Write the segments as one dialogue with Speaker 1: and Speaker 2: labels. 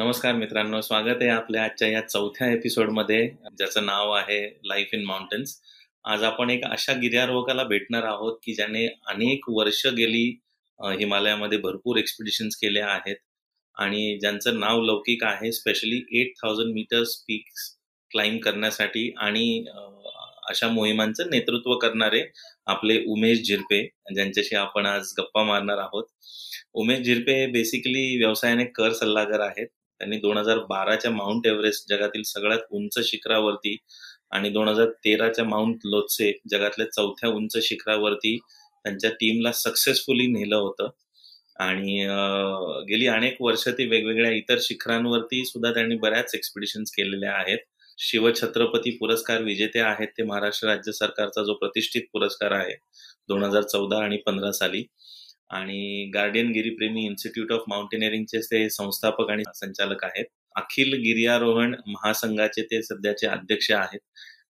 Speaker 1: नमस्कार मित्रांनो स्वागत आहे आपल्या आजच्या या चौथ्या एपिसोडमध्ये ज्याचं नाव आहे लाईफ इन माउंटन्स आज आपण एक अशा गिर्यारोहकाला भेटणार आहोत की ज्याने अनेक वर्ष गेली हिमालयामध्ये भरपूर एक्सपिडिशन्स केल्या आहेत आणि ज्यांचं नाव लौकिक आहे specially eight thousand metres peaks climb करण्यासाठी आणि अशा मोहिमांचं नेतृत्व करणारे आपले उमेश झिरपे ज्यांच्याशी आपण आज गप्पा मारणार आहोत. उमेश झिरपे हे बेसिकली व्यवसायाने कर सल्लागार आहेत. त्यांनी दोन हजार बाराच्या माउंट एव्हरेस्ट जगातील सगळ्यात उंच शिखरावरती आणि दोन हजार तेराच्या माउंट लोत्से जगातल्या चौथ्या उंच शिखरावरती त्यांच्या टीमला सक्सेसफुली नेलं होतं. आणि गेली अनेक वर्ष ती वेगवेगळ्या इतर शिखरांवरती सुद्धा त्यांनी बऱ्याच एक्सपिडिशन्स केलेल्या आहेत. शिवछत्रपती पुरस्कार विजेते आहेत ते महाराष्ट्र राज्य सरकारचा जो प्रतिष्ठित पुरस्कार आहे दोन हजार चौदा आणि पंधरा साली. आणि गार्डियन गिरीप्रेमी इन्स्टिट्यूट ऑफ माउंटेनिअरिंगचे ते संस्थापक आणि संचालक आहेत. अखिल गिर्यारोहण महासंघाचे ते सध्याचे अध्यक्ष आहेत.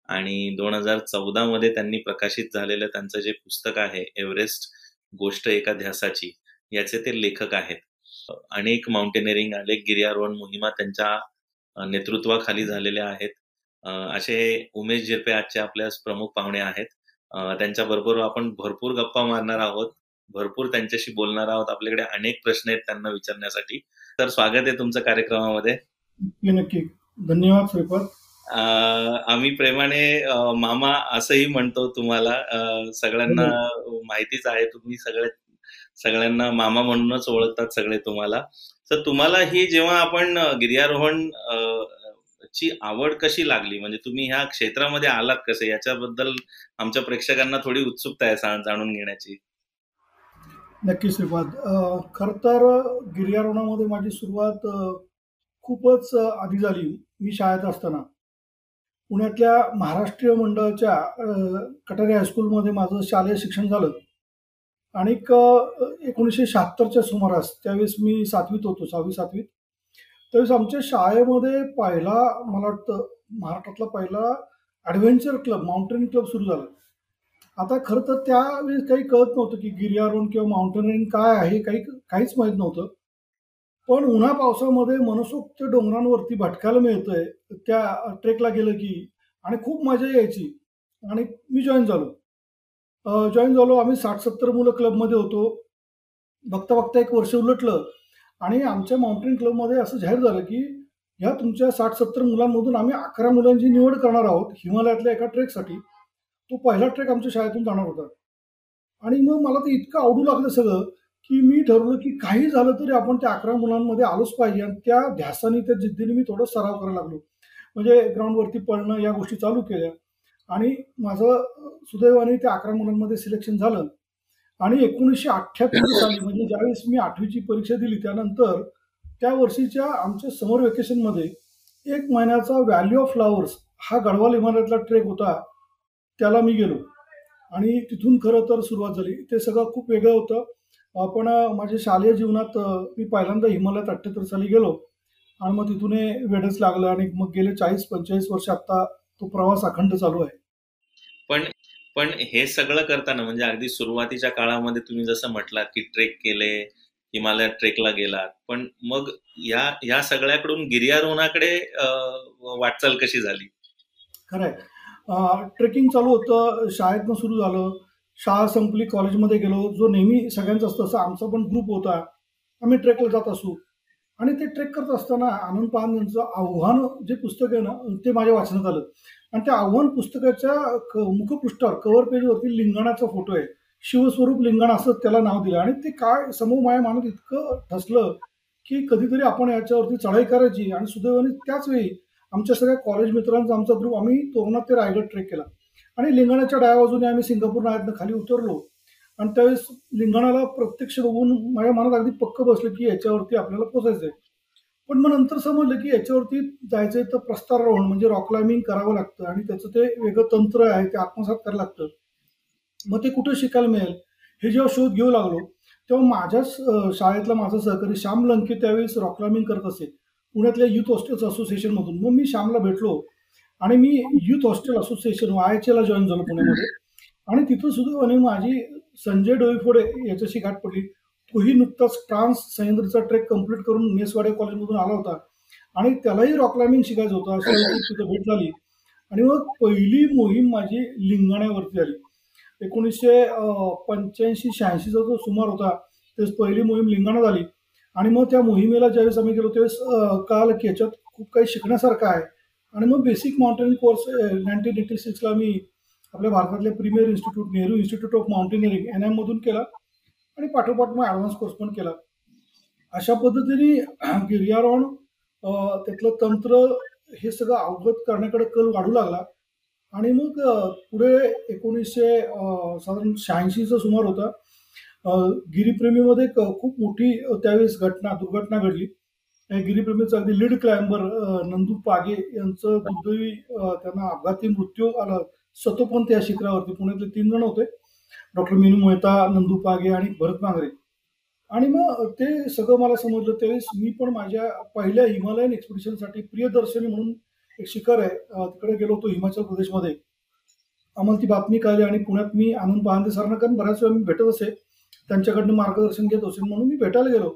Speaker 1: आणि दोन हजार चौदा मध्ये त्यांनी प्रकाशित झालेलं त्यांचं जे पुस्तक आहे एव्हरेस्ट गोष्ट एका ध्यासाची याचे ते लेखक आहेत. अनेक माउंटेनिअरिंग अनेक गिर्यारोहण मोहिमा त्यांच्या नेतृत्वाखाली झालेल्या आहेत. असे उमेश झिरपे आजचे आपल्या प्रमुख पाहुणे आहेत. त्यांच्या त्यांच्याबरोबर आपण भरपूर गप्पा मारणार आहोत. भरपूर त्यांच्याशी बोलणार आहोत. आपल्याकडे अनेक प्रश्न आहेत त्यांना विचारण्यासाठी. तर स्वागत आहे तुमचं कार्यक्रमामध्ये.
Speaker 2: नक्की नक्की. धन्यवाद श्रीपद.
Speaker 1: आम्ही प्रेमाने मामा असंही म्हणतो तुम्हाला सगळ्यांना माहितीच आहे तुम्ही सगळे सगळ्यांना मामा म्हणूनच ओळखतात सगळे तुम्हाला. तर तुम्हाला ही जेव्हा आपण गिर्यारोहण ची आवड कशी लागली? म्हणजे तुम्ही ह्या क्षेत्रामध्ये आलात कसे? याच्याबद्दल आमच्या प्रेक्षकांना थोडी उत्सुकता आहे जाणून घेण्याची.
Speaker 2: नक्की श्रीपाद खर तर गिर्यारोहणामध्ये माझी सुरुवात खूपच आधी झाली. मी शाळेत असताना. पुण्यातल्या महाराष्ट्रीय मंडळाच्या अं, कटारे हायस्कूलमध्ये माझं शालेय शिक्षण झालं. आणि एकोणीसशे शहात्तरच्या सुमारास त्यावेळेस मी सातवीत होतो सहावी सातवीत. त्यावेळेस आमच्या शाळेमध्ये पहिला मला वाटतं महाराष्ट्रातला पहिला ॲडव्हेंचर क्लब माउंटेन क्लब सुरू झाला. आता खरं तर त्यावेळेस काही कळत नव्हतं की गिर्यारोहण किंवा माउंटेनिंग काय आहे काही काहीच माहीत नव्हतं. पण उन्हा पावसामध्ये मनसोक्त डोंगरांवरती भटकायला मिळतंय. त्या ट्रेकला गेलं की आणि खूप मजा यायची. आणि मी जॉईन झालो. जॉईन झालो. आम्ही साठ सत्तर मुलं क्लबमध्ये होतो. बघता बघता एक वर्ष उलटलं. आणि आमच्या माउंटेन क्लबमध्ये असं जाहीर झालं की ह्या तुमच्या साठ सत्तर मुलांमधून आम्ही अकरा मुलांची निवड करणार आहोत हिमालयातल्या एका ट्रेकसाठी. तो पहिला ट्रेक आमच्या शाळेतून जाणार होता. आणि मग मला ते इतकं आवडू लागलं सगळं की मी ठरवलं की काही झालं तरी आपण त्या अकरा मुलांमध्ये आलोच पाहिजे. आणि त्या ध्यासाने त्या जिद्दीने मी थोडं सराव करायला लागलो. म्हणजे ग्राउंडवरती पळणं या गोष्टी चालू केल्या. आणि माझं सुदैवाने त्या अकरा मुलांमध्ये सिलेक्शन झालं. आणि एकोणीसशे अठ्ठ्याहत्तर साली म्हणजे ज्यावेळेस मी आठवीची परीक्षा दिली त्यानंतर त्या वर्षीच्या आमच्या समर वेकेशनमध्ये एक महिन्याचा व्हॅल्यू ऑफ फ्लावर्स हा गढवाल इमारतला ट्रेक होता. त्याला मी गेलो. आणि तिथून खरं तर सुरुवात झाली. ते सगळं खूप वेगळं होतं. आपण माझ्या शालेय जीवनात मी पहिल्यांदा हिमालयात अठ्ठ्याहत्तर साली गेलो. आणि मग तिथून वेडच लागलं आणि मग गेले चाळीस पंचेचाळीस वर्ष आता तो प्रवास अखंड चालू आहे.
Speaker 1: पण पण हे सगळं करताना म्हणजे अगदी सुरुवातीच्या काळामध्ये तुम्ही जसं म्हटलात की ट्रेक केले हिमालयात ट्रेकला गेलात. पण मग या या सगळ्याकडून गिर्यारोहणाकडे वाटचाल कशी झाली?
Speaker 2: खरं आहे. ट्रेकिंग चालू होतं शाळेतनं सुरू झालं शाळा संपली कॉलेजमध्ये गेलो जो नेहमी सगळ्यांचं असतं असं आमचा पण ग्रुप होता. आम्ही ट्रेकला जात असू. आणि ते ट्रेक करत असताना आनंद पान यांचं आव्हान जे पुस्तक आहे ना ते माझ्या वाचनात आलं. आणि त्या आव्हान पुस्तकाच्या क मुखपृष्ठावर कव्हर पेजवरती लिंगाणाचा फोटो आहे. शिवस्वरूप लिंगाण असं त्याला नाव दिलं. आणि ते काय समूह माया मनात इतकं ठसलं की कधीतरी आपण याच्यावरती चढाई करायची आणि सुदैवाने त्याच वेळी आमच्या सगळ्या कॉलेज मित्रांचा आमचा ग्रुप आम्ही तोरणा ते रायगड ट्रेक केला. आणि लिंगणाच्या डाव्या बाजूने आम्ही सिंगापूर नाळ्यातनं खाली उतरलो. आणि त्यावेळेस लिंगाणाला प्रत्यक्ष बघून माझ्या मनात अगदी पक्क बसलं की याच्यावरती आपल्याला पोचायचं आहे पण मग नंतर समजलं की याच्यावरती जायचंय तर प्रस्तारोहण म्हणजे रॉक क्लाइम्बिंग करावं लागतं आणि त्याचं ते वेगळं तंत्र आहे ते आत्मसात करायला लागतं. मग ते कुठं शिकायला मिळेल? हे जेव्हा शोध घेऊ लागलो तेव्हा माझ्याच शाळेतला माझा सहकारी श्याम लंके त्यावेळेस रॉक क्लाइम्बिंग करत असे. पुण्यातल्या युथ हॉस्टेल्स असोसिएशनमधून मग मी श्यामला भेटलो आणि मी youth hostel association I H एला जॉईन झालो पुण्यामध्ये. आणि तिथं सुद्धा माझी संजय डोईफोडे याच्याशी गाठ पडली. तोही नुकताच ट्रान्स सह्याद्रीचा ट्रेक कंप्लीट करून नेसवाडे कॉलेजमधून आला होता. आणि त्यालाही रॉक क्लाइम्बिंग शिकायचं होतं अशा तिथं भेट झाली. आणि मग पहिली मोहीम माझी लिंगाण्यावरती झाली एकोणीसशे पंच्याऐंशी शहाऐंशीचा जो सुमार होता तेच पहिली मोहीम लिंगाणा झाली आणि मग त्या मोहिमेला ज्यावेळेस आम्ही गेलो त्यावेळेस काल की याच्यात खूप काही शिकण्यासारखं आहे. आणि मग basic mountaineering course nineteen eighty सिक्सला मी आपल्या भारतातल्या premier institute Nehru institute of mountaineering N एममधून केला आणि पाठोपाठ मग ॲडव्हान्स कोर्स पण केला. अशा पद्धतीने गिर्यारोहण त्यातलं तंत्र हे सगळं अवगत करण्याकडे कल वाढू लागला. आणि मग पुढे एकोणीसशे साधारण शहाऐंशीचा सुमार होता. गिरीप्रेमीमध्ये खूप मोठी त्यावेळेस घटना दुर्घटना घडली. गिरीप्रेमीचं अगदी लीड क्लाइंबर नंदू पागे यांचं दुर्दैवी त्यांना अपघाती मृत्यू आला. सतोपंत या शिखरावरती पुण्यातले तीन जण होते. डॉक्टर मीनू मेहता नंदू पागे आणि भरत मांगरे. आणि मग ते सगळं मला समजलं. त्यावेळेस मी पण माझ्या पहिल्या हिमालयन एक्सपिडिशनसाठी प्रियदर्शनी म्हणून एक शिखर आहे. तिकडे गेलो होतो हिमाचल प्रदेशमध्ये. आम्हाला ती बातमी कळली आणि पुण्यात मी आनंद पहांदे सरांना कारण बऱ्याच वेळा मी भेटत असे. त्यांच्याकडनं मार्गदर्शन घेत असेल म्हणून मी भेटायला गेलो.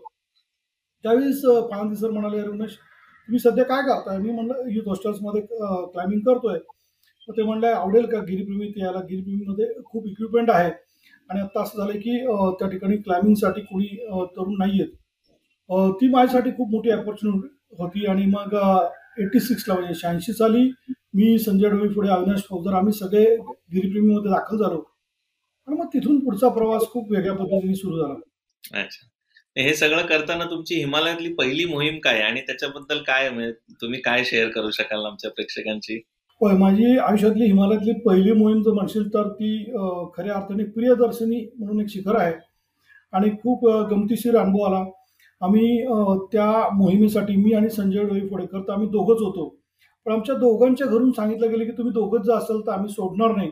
Speaker 2: त्यावेळेस पहांदे सर म्हणाले रमेश तुम्ही सध्या काय करताय? मी म्हणलं युथ हॉस्टेल्समध्ये क्लाइम्बिंग करतोय. तर ते म्हणलं आवडेल का गिरीप्रेमी याला गिरीप्रेमीमध्ये खूप इक्विपमेंट आहे. आणि आत्ता असं झालं की त्या ठिकाणी क्लाइम्बिंगसाठी कोणी तरुण नाही आहेत ती माझ्यासाठी खूप मोठी अपॉर्च्युनिटी होती आणि मग एटी सिक्सला म्हणजे शहाऐंशी साली मी संजय डोळी पुढे अविनाश फौजदार आम्ही सगळे गिरीप्रेमीमध्ये दाखल झालो. आणि मग तिथून पुढचा प्रवास खूप वेगळ्या पद्धतीने सुरू झाला.
Speaker 1: अच्छा. हे सगळं करताना तुमची हिमालयातली पहिली मोहीम काय आणि त्याच्याबद्दल काय म्हणजे तुम्ही काय शेअर करू शकाल आमच्या प्रेक्षकांची
Speaker 2: होय माझी आयुष्यातली हिमालयातली पहिली मोहीम जर म्हणशील तर ती खऱ्या अर्थाने प्रियदर्शनी म्हणून एक शिखर आहे. आणि खूप गमतीशीर अनुभव आला. आम्ही त्या मोहिमेसाठी मी आणि संजय डोई फोडेकर तर आम्ही दोघंच होतो. पण आमच्या दोघांच्या घरून सांगितलं गेलं की तुम्ही दोघंच जर असाल तर आम्ही सोडणार नाही.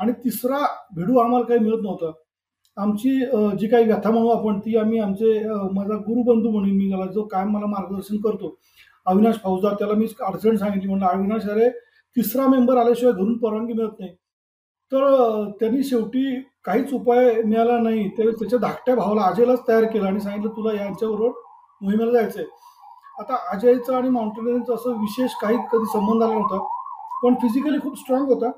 Speaker 2: आणि तिसरा भिडू आम्हाला काही मिळत नव्हतं. आमची जी काही व्यथा म्हणू आपण ती आम्ही आमचे माझा गुरुबंधू म्हणून मी त्याला जो कायम मला मार्गदर्शन करतो. अविनाश फौजदार त्याला मी अडचण सांगितली म्हणलं अविनाश अरे तिसरा मेंबर आल्याशिवाय घरून परवानगी मिळत नाही. तर त्यांनी शेवटी काहीच उपाय मिळाला नाही. ते त्याच्या धाकट्या भावाला अजयलाच तयार केलं आणि सांगितलं तुला यांच्याबरोबर मोहिमेला जायचंय. आता अजयचं आणि माउंटेनियरिंगचं असं विशेष काही कधी संबंध आला नव्हता पण फिजिकली खूप स्ट्रॉंग होता.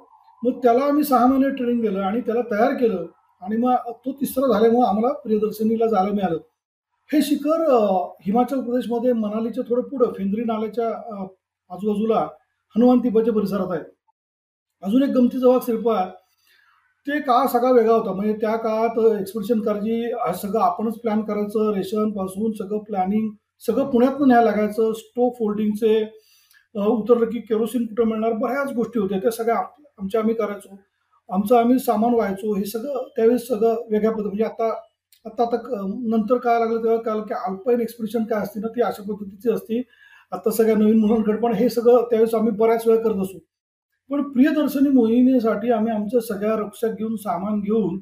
Speaker 2: मग त्याला आम्ही सहा महिने ट्रेनिंग दिलं आणि त्याला तयार केलं. आणि मग तो तिसरा झाल्यामुळे आम्हाला प्रियदर्शनीला जायला मिळालं. हे शिखर हिमाचल प्रदेशमध्ये मनालीच्या थोडं पुढं फेंद्री नाल्याच्या आजूबाजूला हनुमान तिब्बाच्या परिसरात आहे. अजून एक गमतीचा भाग शिल्पा ते काळ सगळा वेगळा होता. म्हणजे त्या काळात एक्सपिडिशन करायची सगळं आपणच प्लॅन करायचं रेशनपासून सगळं प्लॅनिंग सगळं पुण्यातनं न्याय लागायचं स्टोव फोल्डिंगचे उतरलं की केरोसिन कुठं मिळणार बऱ्याच गोष्टी होत्या. त्या सगळ्या आमचे आम्ही करायचो. आमचं आम्ही सामान व्हायचो. हे सगळं त्यावेळेस सगळं वेगळ्या पद्धती म्हणजे आता आता आता नंतर काय लागलं तेव्हा काय की अल्पाईन एक्सप्रेशन काय असते ना ती अशा पद्धतीची असते. आता सगळ्या नवीन मुलांकडे पण हे सगळं त्यावेळेस आम्ही बऱ्याच वेळा करत असू. पण प्रियदर्शनी मोहिमेसाठी आम्ही आमच्या सगळ्या रक्षक घेऊन सामान घेऊन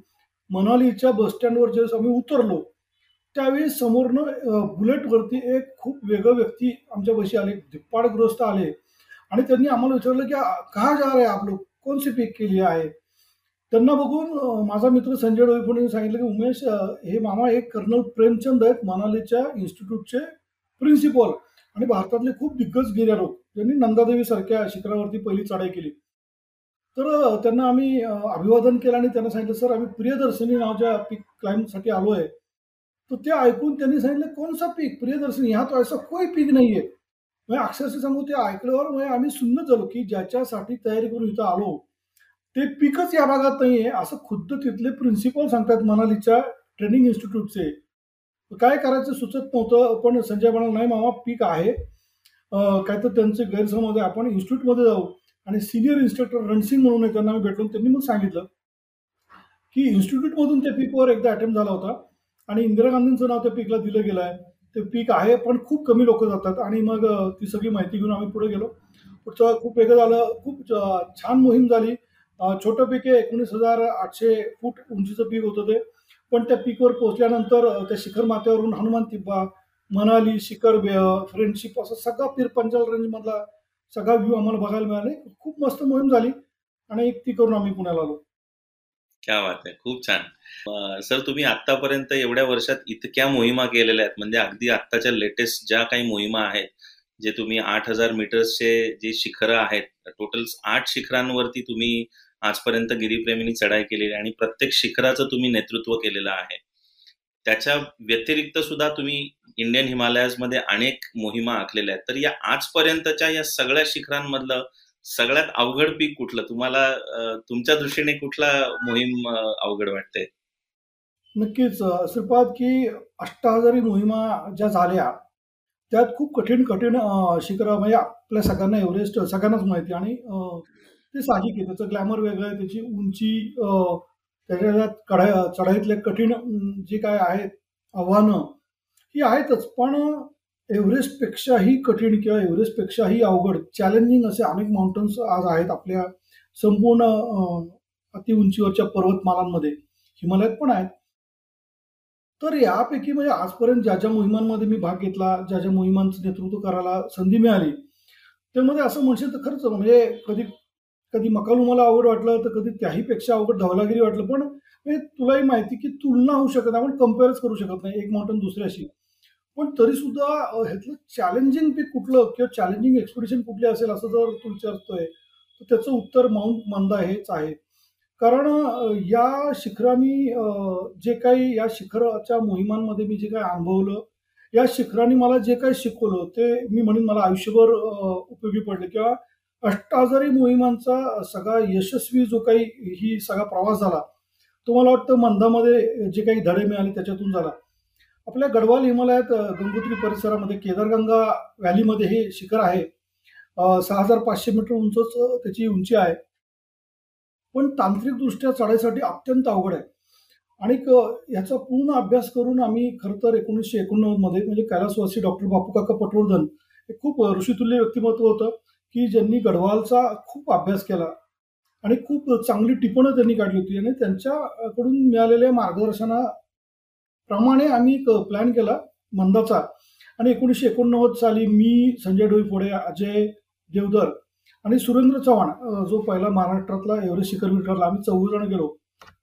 Speaker 2: मनालीच्या बसस्टँडवर ज्यावेळेस आम्ही उतरलो त्यावेळी समोरनं बुलेटवरती एक खूप वेगळं व्यक्ती आमच्या बशी आले धिप्पाडग्रस्त आले. आणि त्यांनी आम्हाला विचारलं की का जा रे आप लोग? कौन पीक केली आहे? त्यांना बघून माझा मित्र संजय डोईफोडे सांगितलं की उमेश हे मामा एक कर्नल प्रेमचंद आहेत मनालीच्या इन्स्टिट्यूटचे प्रिन्सिपल आणि भारतातले खूप दिग्गज गिर्यारोग ज्यांनी नंदादेवी सारख्या शिखरावरती पहिली चढाई केली. तर त्यांना आम्ही अभिवादन केलं आणि त्यांना सांगितलं सर आम्ही प्रियदर्शनी नावाच्या पीक क्लाइम्बसाठी आलो आहे तर ते ऐकून त्यांनी सांगितलं कोणसा पीक प्रियदर्शनी ह्या तो असा कोई पीक नाही आहे म्हणजे अक्षरशः सांगू ते ऐकल्यावर म्हणजे आम्ही सुन्न झालो की ज्याच्यासाठी तयारी करून इथं आलो ते पीकच या भागात नाही आहे असं खुद्द तिथले प्रिन्सिपल सांगतात मनालीच्या ट्रेनिंग इन्स्टिट्यूटचे काय करायचं सुचत नव्हतं पण संजय म्हणाल नाही मामा पीक आहे. काय तर त्यांचे गैरसमज आहे आपण इन्स्टिट्यूटमध्ये जाऊ. आणि सिनियर इन्स्ट्रक्टर रणसिंग म्हणून त्यांना मी भेटलो त्यांनी मग सांगितलं की इन्स्टिट्यूटमधून त्या पीकवर एकदा अटेम्प्ट झाला होता. आणि इंदिरा गांधींचं नाव त्या पीकला दिलं गेलं आहे ते पीक आहे पण खूप कमी लोक जातात. आणि मग ती सगळी माहिती घेऊन आम्ही पुढे गेलो. पुढचं खूप वेगळं झालं खूप छान मोहीम झाली. छोटं पीक आहे एकोणीस हजार आठशे फूट उंचीचं पीक होतं ते. पण त्या पीकवर पोहोचल्यानंतर त्या शिखर माथ्यावरून हनुमान तिब्बा मनाली शिखर फ्रेंडशिप असं सगळा पीर पंचाल रेंजमधला सगळा व्ह्यू आम्हाला बघायला मिळाले. खूप मस्त मोहीम झाली. आणि ती करून आम्ही पुण्याला आलो.
Speaker 1: क्या बात आहे खूप छान. सर तुम्ही आतापर्यंत एवढ्या वर्षात इतक्या मोहिमा केलेल्या आहेत म्हणजे अगदी आत्ताच्या लेटेस्ट ज्या काही मोहिमा आहेत जे तुम्ही आठ हजार मीटर्सचे जे शिखरं आहेत टोटल आठ शिखरांवरती तुम्ही आजपर्यंत गिरीप्रेमींनी चढाई केलेली आणि प्रत्येक शिखराचं तुम्ही नेतृत्व केलेलं आहे. त्याच्या व्यतिरिक्त सुद्धा तुम्ही इंडियन हिमालयाजमध्ये अनेक मोहिमा आखलेल्या आहेत. तर या आजपर्यंतच्या या सगळ्या शिखरांमधलं सगळ्यात अवघड पीक कुठलं? तुम्हाला तुमच्या दृष्टीने कुठला मोहीम अवघड वाटते
Speaker 2: नक्कीच. श्रीपाद की अष्टहजारी मोहिमा ज्या झाल्या त्यात खूप कठीण कठीण शिखर म्हणजे आपल्या सगळ्यांना एव्हरेस्ट सगळ्यांनाच माहिती आणि ते साहजिक आहे. त्याचं ग्लॅमर वेगळं आहे त्याची उंची त्याच्या कढाई चढाईतले कठीण जे काय आहेत आव्हानं ही आहेतच. पण एव्हरेस्टपेक्षाही कठीण किंवा एव्हरेस्टपेक्षाही अवघड. चॅलेंजिंग असे अनेक माउंटन्स आज आहेत आपल्या संपूर्ण अति उंचीवरच्या पर्वतमालांमध्ये. हिमालयात पण आहेत. तर यापैकी म्हणजे आजपर्यंत ज्या ज्या मोहिमांमध्ये मी भाग घेतला ज्या ज्या मोहिमांचं नेतृत्व करायला संधी मिळाली त्यामध्ये असं म्हणशील तर खरंच म्हणजे कधी कधी मकालू मला अवघड वाटलं तर कधी त्याहीपेक्षा अवघड धवलागिरी वाटलं. पण म्हणजे तुलाही माहिती की तुलना होऊ शकत आपण कम्पेअरच करू शकत नाही. एक माउंटन दुसऱ्याशी. पण तरी सुद्धा ह्यातलं चॅलेंजिंग पीक कुठलं किंवा चॅलेंजिंग एक्सपिडिशन कुठली असेल असं जर तू विचारतोय तर त्याचं उत्तर माउंट मंदा हेच आहे. कारण या शिखरांनी जे काही या शिखराच्या मोहिमांमध्ये मी जे काही अनुभवलं या शिखरांनी मला जे काही शिकवलं ते मी म्हणेन मला आयुष्यभर उपयोगी पडले. किंवा अष्टाजारी मोहिमांचा सगळा यशस्वी जो काही ही सगळा प्रवास झाला तो मला वाटतं मंदामध्ये जे काही धडे मिळाले त्याच्यातून झाला. आपल्या गडवाल हिमालयात गंगोत्री परिसरामध्ये केदारगंगा व्हॅलीमध्ये हे शिखर आहे. सहा हजार पाचशे मीटर उंचच त्याची उंची आहे. पण तांत्रिकदृष्ट्या चढायसाठी अत्यंत अवघड आहे. आणि याचा पूर्ण अभ्यास करून आम्ही खरं तर एकोणीसशे एकोणनव्वदमध्ये म्हणजे कैलासवासी डॉक्टर बापू काका पटवर्धन हे खूप ऋषितुल्य व्यक्तिमत्व होतं की ज्यांनी गढवालचा खूप अभ्यास केला. आणि खूप चांगली टिपणं त्यांनी काढली होती. आणि त्यांच्याकडून मिळालेल्या मार्गदर्शना प्रमाणे आम्ही एक प्लॅन केला मंदाचा. आणि एकोणीसशे एकोणनव्वद साली मी संजय डोईफोडे अजय देवधर आणि सुरेंद्र चव्हाण जो पहिला महाराष्ट्रातला एव्हरेस्ट शिखर मिटरला आम्ही चौघजण गेलो.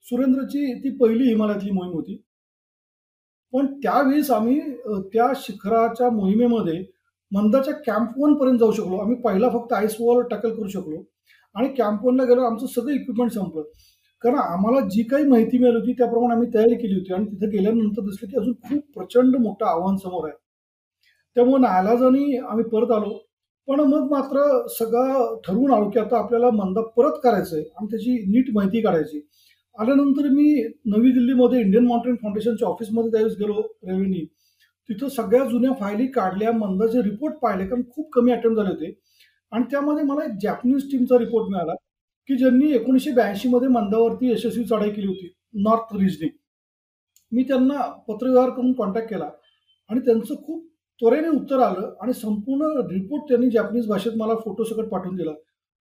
Speaker 2: सुरेंद्रची ती पहिली हिमालयातली मोहीम होती. पण त्यावेळेस आम्ही त्या शिखराच्या मोहिमेमध्ये मंदाच्या कॅम्प वन पर्यंत जाऊ शकलो. आम्ही पहिला फक्त आईस वॉल टॅकल करू शकलो. आणि कॅम्प वनला गेलो आमचं सगळं इक्विपमेंट संपलं. कारण आम्हाला जी काही माहिती मिळाली होती त्याप्रमाणे आम्ही तयारी केली होती. आणि तिथे गेल्यानंतर दिसलं की अजून खूप प्रचंड मोठं आव्हान समोर आहे. त्यामुळे नायलाजाने आम्ही परत आलो. पण मग मात्र सगळं ठरवून आलो की आता आपल्याला मंदा परत करायचंय आणि त्याची नीट माहिती काढायची. आल्यानंतर मी नवी दिल्लीमध्ये इंडियन माउंटेन फाउंडेशनच्या ऑफिसमध्ये त्यावेळेस गेलो रेव्हेन्यू. तिथं सगळ्या जुन्या फायली काढल्या मंदाचे रिपोर्ट पाहिले कारण खूप कमी अटेम्प्ट झाले होते. आणि त्यामध्ये मला एक जॅपनीज टीमचा रिपोर्ट मिळाला. की ज्यांनी एकोणीसशे ब्याऐंशी मध्ये मंदावरती यशस्वी चढाई केली होती नॉर्थ रिजनी मी त्यांना पत्रव्यवहार करून कॉन्टॅक्ट केला आणि त्यांचं खूप त्वरेने उत्तर आलं आणि संपूर्ण रिपोर्ट त्यांनी जॅपनीज भाषेत मला फोटोसकट पाठवून दिला.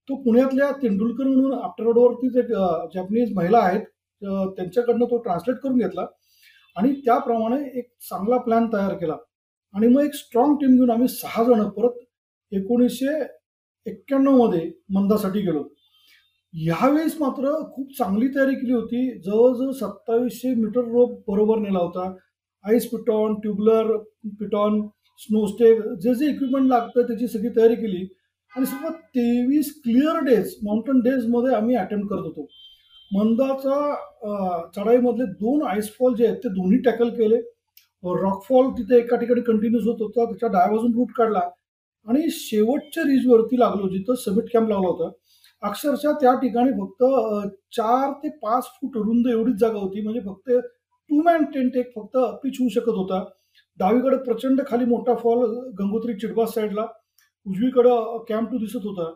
Speaker 2: तो पुण्यातल्या तेंडुलकर म्हणून आफ्टर एक जॅपनीज महिला आहेत त्यांच्याकडनं तो ट्रान्सलेट करून घेतला आणि त्याप्रमाणे एक चांगला प्लॅन तयार केला. आणि मग एक स्ट्रॉंग टीम घेऊन आम्ही सहा जण परत एकोणीसशे एक्क्याण्णवमध्ये मंदासाठी गेलो. ह्यावेळेस मात्र खूप चांगली तयारी केली होती. जवळजवळ सत्तावीसशे मीटर रोप बरोबर नेला होता. आईस पिटॉन ट्युबलर पिटॉन स्नोस्टेक जे जे इक्विपमेंट लागतं त्याची सगळी तयारी केली. आणि सर्व तेवीस क्लिअर डेज माउंटन डेजमध्ये आम्ही अटेम्प्ट करत होतो. मंदाचा चढाईमधले दोन आईसफॉल जे आहेत ते दोन्ही टॅकल केले. रॉकफॉल तिथे एका ठिकाणी कंटिन्यूस होत होता. त्याच्या डाव्या रूट काढला. आणि शेवटच्या रिजवरती लागलो जिथं समिट कॅम्प लावला होता. अक्षरशः त्या ठिकाणी फक्त चार ते पाच फूट रुंद एवढीच जागा होती. म्हणजे फक्त टू मॅन टेंट एक फक्त पिच होऊ शकत होता. डावीकडे प्रचंड खाली मोठा फॉल गंगोत्री चिडबास साईडला उजवीकडं कॅम्प टू दिसत होता.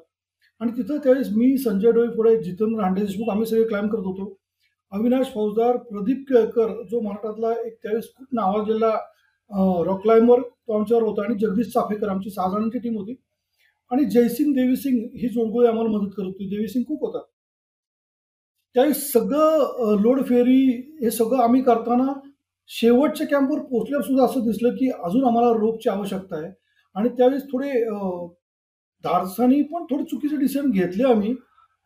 Speaker 2: आणि तिथं त्यावेळेस मी संजय डोई पुढे जितेंद्र हांडे देशमुख आम्ही सगळे क्लाइम करत होतो. अविनाश फौजदार प्रदीप केळकर जो महाराष्ट्रातला एक त्यावेळेस खूप नावाजलेला रॉक क्लाइंबर तो आमच्यावर होता. आणि जगदीश चाफेकर आमची सहा जणांची टीम होती. आणि जयसिंग देवीसिंग ही जोडगोळी आम्हाला मदत करत होती. देवीसिंग खूप होता. त्यावेळेस सगळं लोड फेरी हे सगळं आम्ही करताना शेवटच्या कॅम्पवर पोहोचल्यावर सुद्धा असं दिसलं की अजून आम्हाला रोपची आवश्यकता आहे. आणि त्यावेळेस थोडे धाडसानी पण थोडे चुकीचे डिसिजन घेतले आम्ही.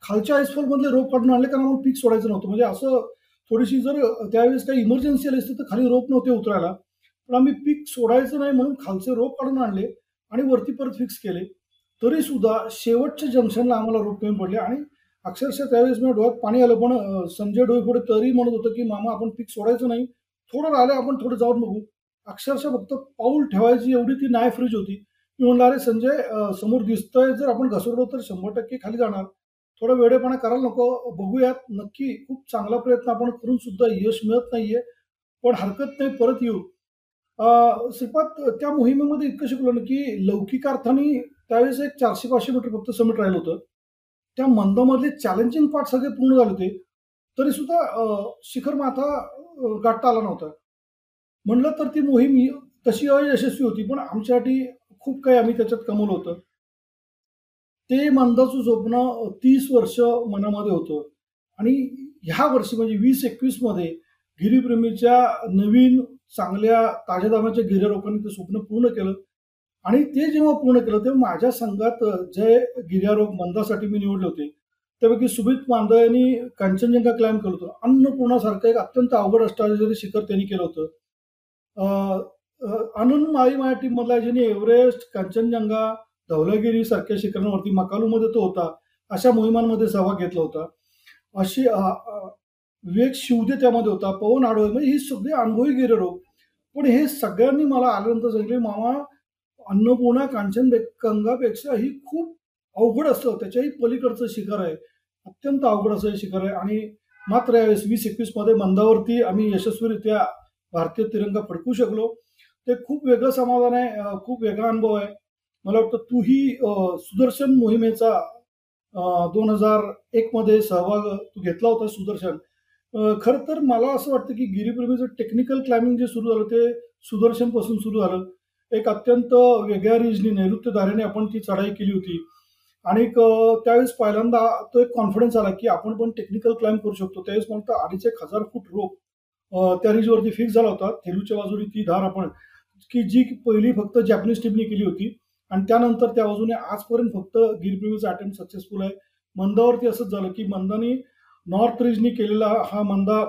Speaker 2: खालच्या आईसफॉलमधले रोप काढून आणले कारण आम्हाला पीक सोडायचं नव्हतं. म्हणजे असं थोडीशी जर त्यावेळेस काही इमर्जन्सी आली असते तर खाली रोप नव्हते उतरायला. पण आम्ही पीक सोडायचं नाही म्हणून खालचे रोप काढून आणले आणि वरती परत फिक्स केले. तरी सुद्धा शेवटच्या जंक्शनला आम्हाला रोप कमी पडले आणि अक्षरशः त्यावेळेस मी डोळ्यात पाणी आलं पण संजय डोईफोडे तरी म्हणत होतं की मामा आपण पीक सोडायचं नाही. थोडं राहिलं आपण थोडं जाऊन बघू. अक्षरशः फक्त पाऊल ठेवायची एवढी ती नाय फ्रीज होती. मी म्हणलं अरे संजय समोर दिसतंय जर आपण घसरलो तर शंभर टक्के खाली जाणार. थोडा वेळेपणा करायला नको बघूयात. नक्की खूप चांगला प्रयत्न आपण करून सुद्धा यश मिळत नाहीये. पण हरकत नाही परत येऊ. श्रीपात त्या मोहिमेमध्ये इतकं शिकलो ना की लौकिकार्थाने त्यावेळेस एक चारशे पाचशे मीटर फक्त समिट राहिलं होतं. त्या मंदामधले चॅलेंजिंग पार्ट सगळे पूर्ण झाले होते. तरी सुद्धा शिखर माथा गाठता आला नव्हता. म्हणलं तर ती मोहीम तशी अयशस्वी होती पण आमच्यासाठी खूप काही आम्ही त्याच्यात कमवलं होतं. ते मंदाचं स्वप्न तीस वर्ष मनामध्ये होतं. आणि ह्या वर्षी म्हणजे वीस एकवीसमध्ये गिरीप्रेमीच्या नवीन चांगल्या ताज्या दामाच्या गिर्यारोकांनी ते स्वप्न पूर्ण केलं. आणि ते जेव्हा पूर्ण केलं तेव्हा माझ्या संघात जे गिर्यारोग मंदासाठी मी निवडले होते त्यापैकी सुमित मांदा यांनी कांचनजंगा क्लाइम केलं होतं. अन्नपूर्णासारखं एक अत्यंत अवघड असणारे शिखर त्यांनी केलं होतं. आनंद माळी माझ्या टीम मधला ज्यांनी एव्हरेस्ट कांचनजंगा धवलागिरी सारख्या शिखरांवरती मकालूमध्ये तो होता अशा मोहिमांमध्ये सहभाग घेतला होता. अशी विवेक शिवदे त्यामध्ये होता पवन आडोळे म्हणजे ही सगळे अनुभवी गेले रोग पण हे सगळ्यांनी मला आल्यानंतर सांगितले मामा अन्नपूर्णा कांचन गंगापेक्षा ही खूप अवघड असतं. त्याच्याही पलीकडचं शिखर आहे. अत्यंत अवघड असं हे शिखर आहे. आणि मात्र यावेळेस वीस एकवीसमध्ये मंदावरती आम्ही यशस्वीरित्या भारतीय तिरंगा फडकू शकलो. ते खूप वेगळं समाधान आहे. खूप वेगळा अनुभव आहे. मला वाटतं तूही सुदर्शन मोहिमेचा दोन हजार एक मध्ये सहभाग तू घेतला होता सुदर्शन. खरं तर मला असं वाटतं की गिरीप्रेमीचं टेक्निकल क्लाइम्बिंग जे सुरू झालं ते सुदर्शनपासून सुरू झालं. एक अत्यंत वेगळ्या रिजनी नैऋत्य आपण ती चढाई केली होती. आणि त्यावेळेस पहिल्यांदा तो एक कॉन्फिडन्स आला की आपण पण टेक्निकल क्लाइम करू शकतो. त्यावेळेस म्हणतं अडीच एक हजार फूट रोप त्या रिजवरती फिक्स झाला होता. थेरूच्या बाजूने ती धार आपण की जी पहिली फक्त जॅपनीज टीमने केली होती. आणि त्यानंतर त्या बाजूने आजपर्यंत फक्त गिरप्रेमीचा अटेम्प्ट सक्सेसफुल आहे. मंदावरती असंच झालं की मंदानी नॉर्थ रिजनी केलेला हा मंदा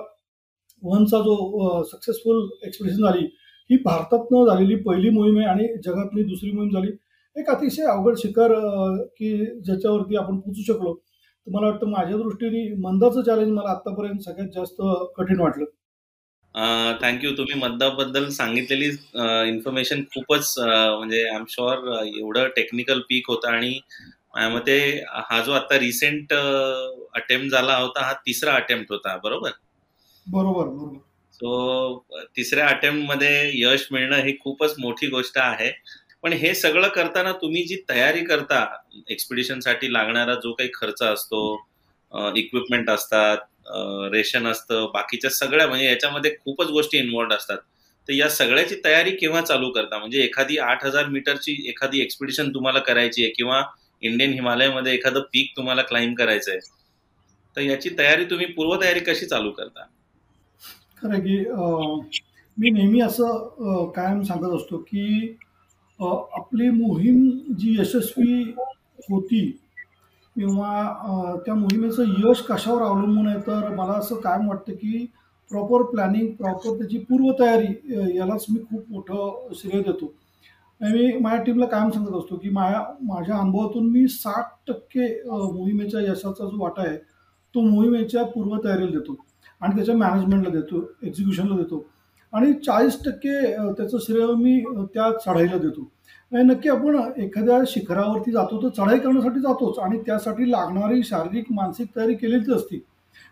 Speaker 2: वनचा जो सक्सेसफुल एक्सप्रेशन झाली. ही भारतातनं झालेली पहिली मोहीम आहे आणि जगातली दुसरी मोहीम झाली. एक अतिशय अवघड शिखर की ज्याच्यावरती आपण पोचू शकलो. तर मला वाटतं माझ्या दृष्टीने मंदाचं चॅलेंज मला आतापर्यंत सगळ्यात जास्त कठीण वाटलं.
Speaker 1: थँक्यू तुम्ही मंदाबद्दल सांगितलेली इन्फॉर्मेशन खूपच म्हणजे आय एम शुअर एवढं टेक्निकल पीक होतं आणि माझ्या मते हा जो आता रिसेंट अटेम्प्ट झाला होता हा तिसरा अटेम्प्ट होता बरोबर?
Speaker 2: बरोबर बरोबर.
Speaker 1: सो तिसऱ्या अटेम्प्टमध्ये यश मिळणं ही खूपच मोठी गोष्ट आहे. पण हे सगळं करताना तुम्ही जी तयारी करता एक्सपिडिशनसाठी लागणारा जो काही खर्च असतो इक्विपमेंट असतात रेशन असतं बाकीच्या सगळ्या म्हणजे याच्यामध्ये खूपच गोष्टी इन्व्हॉल्ड असतात. तर या सगळ्याची तयारी केव्हा चालू करता? म्हणजे एखादी आठ हजार मीटरची एखादी एक्सपिडिशन तुम्हाला करायची आहे किंवा इंडियन हिमालयमध्ये एखादं पीक तुम्हाला क्लाइंब करायचं आहे तर याची तयारी तुम्ही पूर्वतयारी कशी चालू करता?
Speaker 2: खरं की मी नेहमी असं कायम सांगत असतो की आपली मोहीम जी यशस्वी होती किंवा त्या मोहिमेचं यश कशावर अवलंबून आहे तर मला असं कायम वाटतं की प्रॉपर प्लॅनिंग प्रॉपर त्याची पूर्वतयारी यालाच मी खूप मोठं श्रेय देतो. मी माझ्या टीमला कायम सांगत असतो की माझ्या माझ्या अनुभवातून मी साठ टक्के मोहिमेच्या यशाचा जो वाटा आहे तो मोहिमेच्या पूर्वतयारीला देतो. आणि त्याच्या मॅनेजमेंटला देतो एक्झिक्युशनला देतो. आणि चाळीस टक्के त्याचं श्रेय मी त्या चढाईला देतो. नाही नक्की आपण एखाद्या शिखरावरती जातो तर चढाई करण्यासाठी जातोच आणि त्यासाठी लागणारी शारीरिक मानसिक तयारी केलेलीच असते.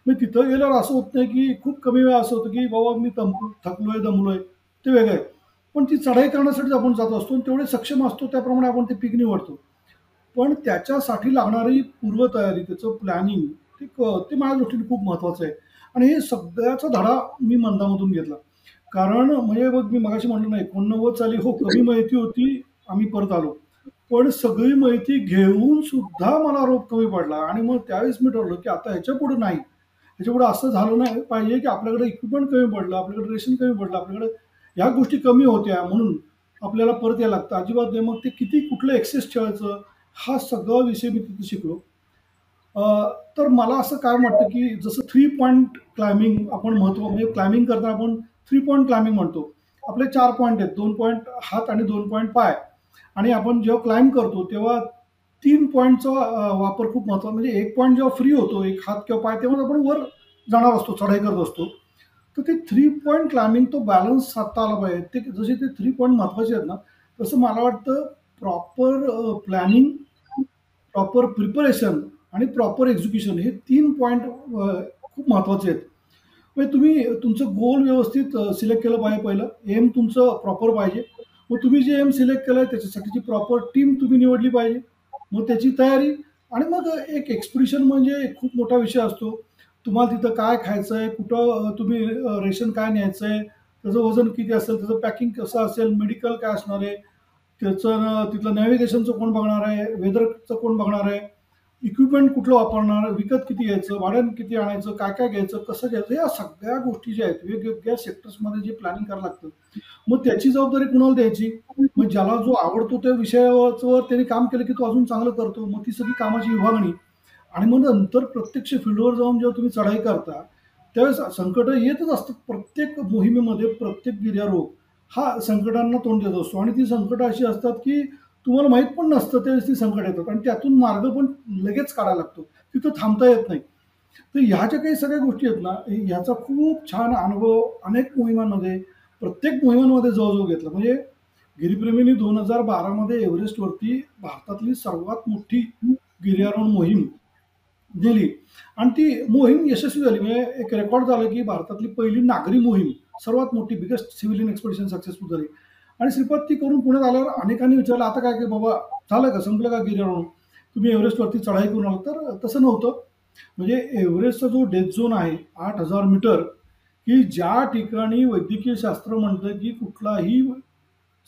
Speaker 2: मी तिथं गेल्यावर असं होत नाही की खूप कमी वेळा असं होतं की बाबा मी तम थकलोय दमलोय ते वेगळं आहे. पण ती चढाई करण्यासाठी आपण जात असतो आणि तेवढे सक्षम असतो त्याप्रमाणे आपण ते पीक निवडतो. पण त्याच्यासाठी लागणारी पूर्वतयारी त्याचं प्लॅनिंग ते ते माझ्या दृष्टीने खूप महत्त्वाचं आहे. आणि हे सगळ्याचा धडा मी मंदामधून घेतला. कारण म्हणजे बघ मी मगाशी म्हटलं नाही एकोणनव्वद साली हो कमी माहिती होती आम्ही परत आलो. पण सगळी माहिती घेऊन सुद्धा मला रोप कमी पडला. आणि मग त्यावेळेस मी ठरलो की आता ह्याच्या पुढे नाही. ह्याच्या पुढे असं झालं नाही पाहिजे की आपल्याकडे इक्विपमेंट कमी पडलं आपल्याकडे रेशन कमी पडलं आपल्याकडे ह्या गोष्टी कमी होत्या. म्हणून आपल्याला परत यायला लागतं. अजिबात नाही. मग ते किती कुठलं एक्सेस ठेवायचं हा सगळा विषय मी तिथे शिकलो. तर मला असं काय वाटतं की जसं थ्री पॉईंट क्लाइम्बिंग आपण महत्त्व म्हणजे क्लाइम्बिंग करताना आपण थ्री पॉईंट क्लाइम्बिंग म्हणतो. आपले चार पॉईंट आहेत दोन पॉईंट हात आणि दोन पॉईंट पाय. आणि आपण जेव्हा क्लाइम्ब करतो तेव्हा तीन पॉईंटचा वापर खूप महत्त्वाचा म्हणजे एक पॉईंट जेव्हा फ्री होतो एक हात किंवा पाय तेव्हा आपण वर जाणार असतो चढाई करत असतो. तर ते थ्री पॉईंट क्लाइम्बिंग तो बॅलन्स साधता आला पाहिजे. ते जसे ते थ्री पॉईंट महत्त्वाचे आहेत ना तसं मला वाटतं प्रॉपर प्लॅनिंग प्रॉपर प्रिपरेशन आणि प्रॉपर एक्झिक्युशन हे तीन पॉईंट खूप महत्त्वाचे आहेत. म्हणजे तुम्ही तुमचं गोल व्यवस्थित सिलेक्ट केलं पाहिजे पहिलं. एम तुमचं प्रॉपर पाहिजे. मग तुम्ही जे एम सिलेक्ट केलं आहे त्याच्यासाठीची प्रॉपर टीम तुम्ही निवडली पाहिजे. मग त्याची तयारी. आणि मग एक एक्सपिडिशन म्हणजे खूप मोठा विषय असतो. तुम्हाला तिथं काय खायचं आहे कुठं तुम्ही रेशन काय न्यायचं आहे त्याचं वजन किती असेल त्याचं पॅकिंग कसं असेल मेडिकल काय असणार आहे त्याचं तिथलं नॅव्हिगेशनचं कोण बघणार आहे वेदरचं कोण बघणार आहे इक्विपमेंट कुठलं वापरणार विकत किती घ्यायचं भाड्यानं किती आणायचं काय काय घ्यायचं कसं घ्यायचं या सगळ्या गोष्टी ज्या आहेत वेगवेगळ्या सेक्टर्समध्ये जे प्लॅनिंग करावं लागतं. मग त्याची जबाबदारी कुणाला द्यायची? मग ज्याला जो आवडतो त्या विषयावर त्यांनी काम केलं की तो अजून चांगलं करतो मग ती सगळी कामाची विभागणी. आणि मग नंतर प्रत्यक्ष फील्डवर जाऊन जेव्हा तुम्ही चढाई करता त्यावेळेस संकट येतच असतात. प्रत्येक मोहिमेमध्ये प्रत्येक गिर्यारोग हा संकटांना तोंड देत असतो. आणि ती संकटं अशी असतात की तुम्हाला माहीत पण नसतं त्यावेळेस ती संकट येतात आणि त्यातून मार्ग पण लगेच काढायला लागतो. तिथं थांबता येत नाही. तर ह्या ज्या काही सगळ्या गोष्टी आहेत ना ह्याचा खूप छान अनुभव अनेक मोहिमांमध्ये प्रत्येक मोहिमांमध्ये जवळजवळ घेतला. म्हणजे गिरीप्रेमींनी दोन हजार बारामध्ये एव्हरेस्टवरती भारतातली सर्वात मोठी गिर्यारोहण मोहीम दिली. आणि ती मोहीम यशस्वी झाली. म्हणजे एक रेकॉर्ड झालं की भारतातली पहिली नागरी मोहीम सर्वात मोठी बिगेस्ट सिव्हिलियन एक्सपेडिशन सक्सेसफुल झाली. आणि श्रीपाद ती करून पुण्यात आल्यावर अनेकांनी विचारलं आता काय की बाबा झालं का? संपलं का गिर्यारोहण तुम्ही एव्हरेस्टवरती चढाई करून आला तर तसं नव्हतं. म्हणजे एव्हरेस्टचा जो डेथ झोन आहे आठ हजार मीटर की ज्या ठिकाणी वैद्यकीय शास्त्र म्हणतं की कुठलाही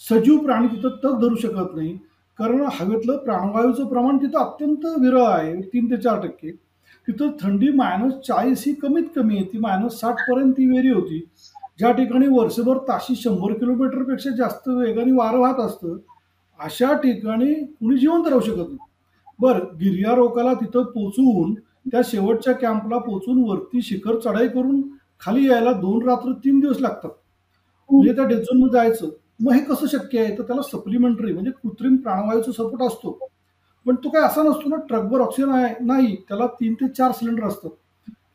Speaker 2: सजीव प्राणी तिथं तग धरू शकत नाही कारण हवेतलं प्राणवायूचं प्रमाण तिथं अत्यंत विरळ आहे तीन ते चार टक्के. तिथं थंडी मायनस चाळीस ही कमीत कमी आहे ती मायनस साठपर्यंत ती वेरी होती. ज्या ठिकाणी वर्षभर ताशी शंभर किलोमीटरपेक्षा जास्त वेगाने वारं वाहत असतं अशा ठिकाणी कुणी जिवंत राहू शकत नाही. बरं गिर्यारोकाला तिथं पोचवून त्या शेवटच्या कॅम्पला पोचून वरती शिखर चढाई करून खाली यायला दोन रात्र तीन दिवस लागतात. म्हणजे त्या डेझोनमध्ये जायचं मग हे कसं शक्य आहे? तर त्याला सप्लिमेंटरी म्हणजे कृत्रिम प्राणवायूचा सपोर्ट असतो. पण तो काय असा नसतो ना ट्रकभर ऑक्सिजन आहे नाही त्याला तीन ते चार सिलेंडर असतात.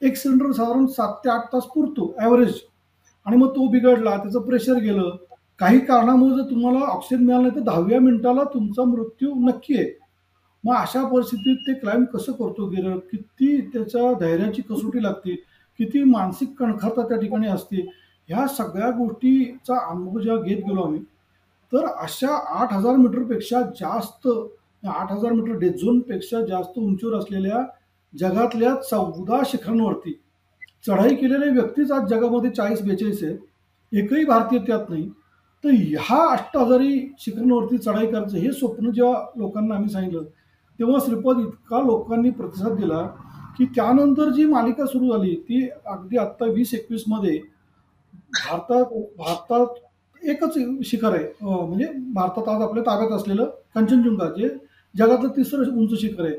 Speaker 2: एक सिलेंडर साधारण सात ते आठ तास पुरतो ॲव्हरेज. आणि मग तो बिघडला त्याचं प्रेशर गेलं. काही कारणामुळे जर तुम्हाला ऑक्सिजन मिळालं नाही तर दहाव्या मिनिटाला तुमचा मृत्यू नक्की आहे. मग अशा परिस्थितीत ते क्लाइम कसं करतो गेलं किती त्याच्या धैर्याची कसोटी लागते? किती मानसिक कणखरता त्या ठिकाणी असते? ह्या सगळ्या गोष्टीचा अनुभव जेव्हा घेत गेलो आम्ही तर अशा आठ हजार मीटरपेक्षा जास्त आठ हजार मीटर डेझोनपेक्षा झोनपेक्षा जास्त उंचीवर असलेल्या जगातल्या चौदा शिखरांवरती चढाई केलेले व्यक्तीच आज जगामध्ये चाळीस बेचाळीस आहे एकही भारतीय त्यात नाही. तर ह्या अष्टहजारी शिखरांवरती चढाई करायचं हे स्वप्न जेव्हा लोकांना आम्ही सांगितलं तेव्हा श्रीपद इतका लोकांनी प्रतिसाद दिला की त्यानंतर जी मालिका सुरू झाली ती अगदी आत्ता वीस एकवीसमध्ये भारतात भारतात एकच शिखर आहे. म्हणजे भारतात आज आपल्या ताब्यात असलेलं कंचनजुंगा जे जगातलं तिसरं उंच शिखर आहे.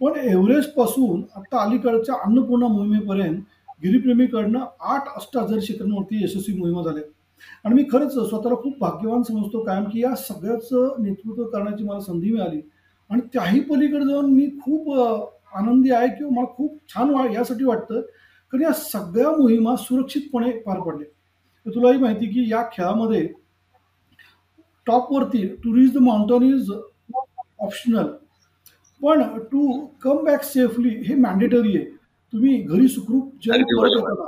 Speaker 2: पण एव्हरेस्टपासून आत्ता अलीकडच्या अन्नपूर्णा मोहिमेपर्यंत गिरीप्रेमीकडनं आठ अष्टहजार शिखरांवरती यशस्वी मोहिमा झाल्या. आणि मी खरंच स्वतःला खूप भाग्यवान समजतो कायम की या सगळ्याचं नेतृत्व करण्याची मला संधी मिळाली. आणि त्याही पलीकडे जाऊन मी खूप आनंदी आहे किंवा मला खूप छान वा यासाठी वाटतं कारण या सगळ्या मोहिमा सुरक्षितपणे पार पडल्या. तुलाही माहिती की या खेळामध्ये टॉपवरती to the mountain is optional. पण टू कम बॅक सेफली हे मॅन्डेटरी आहे. तुम्ही घरी सुखरूप जेव्हा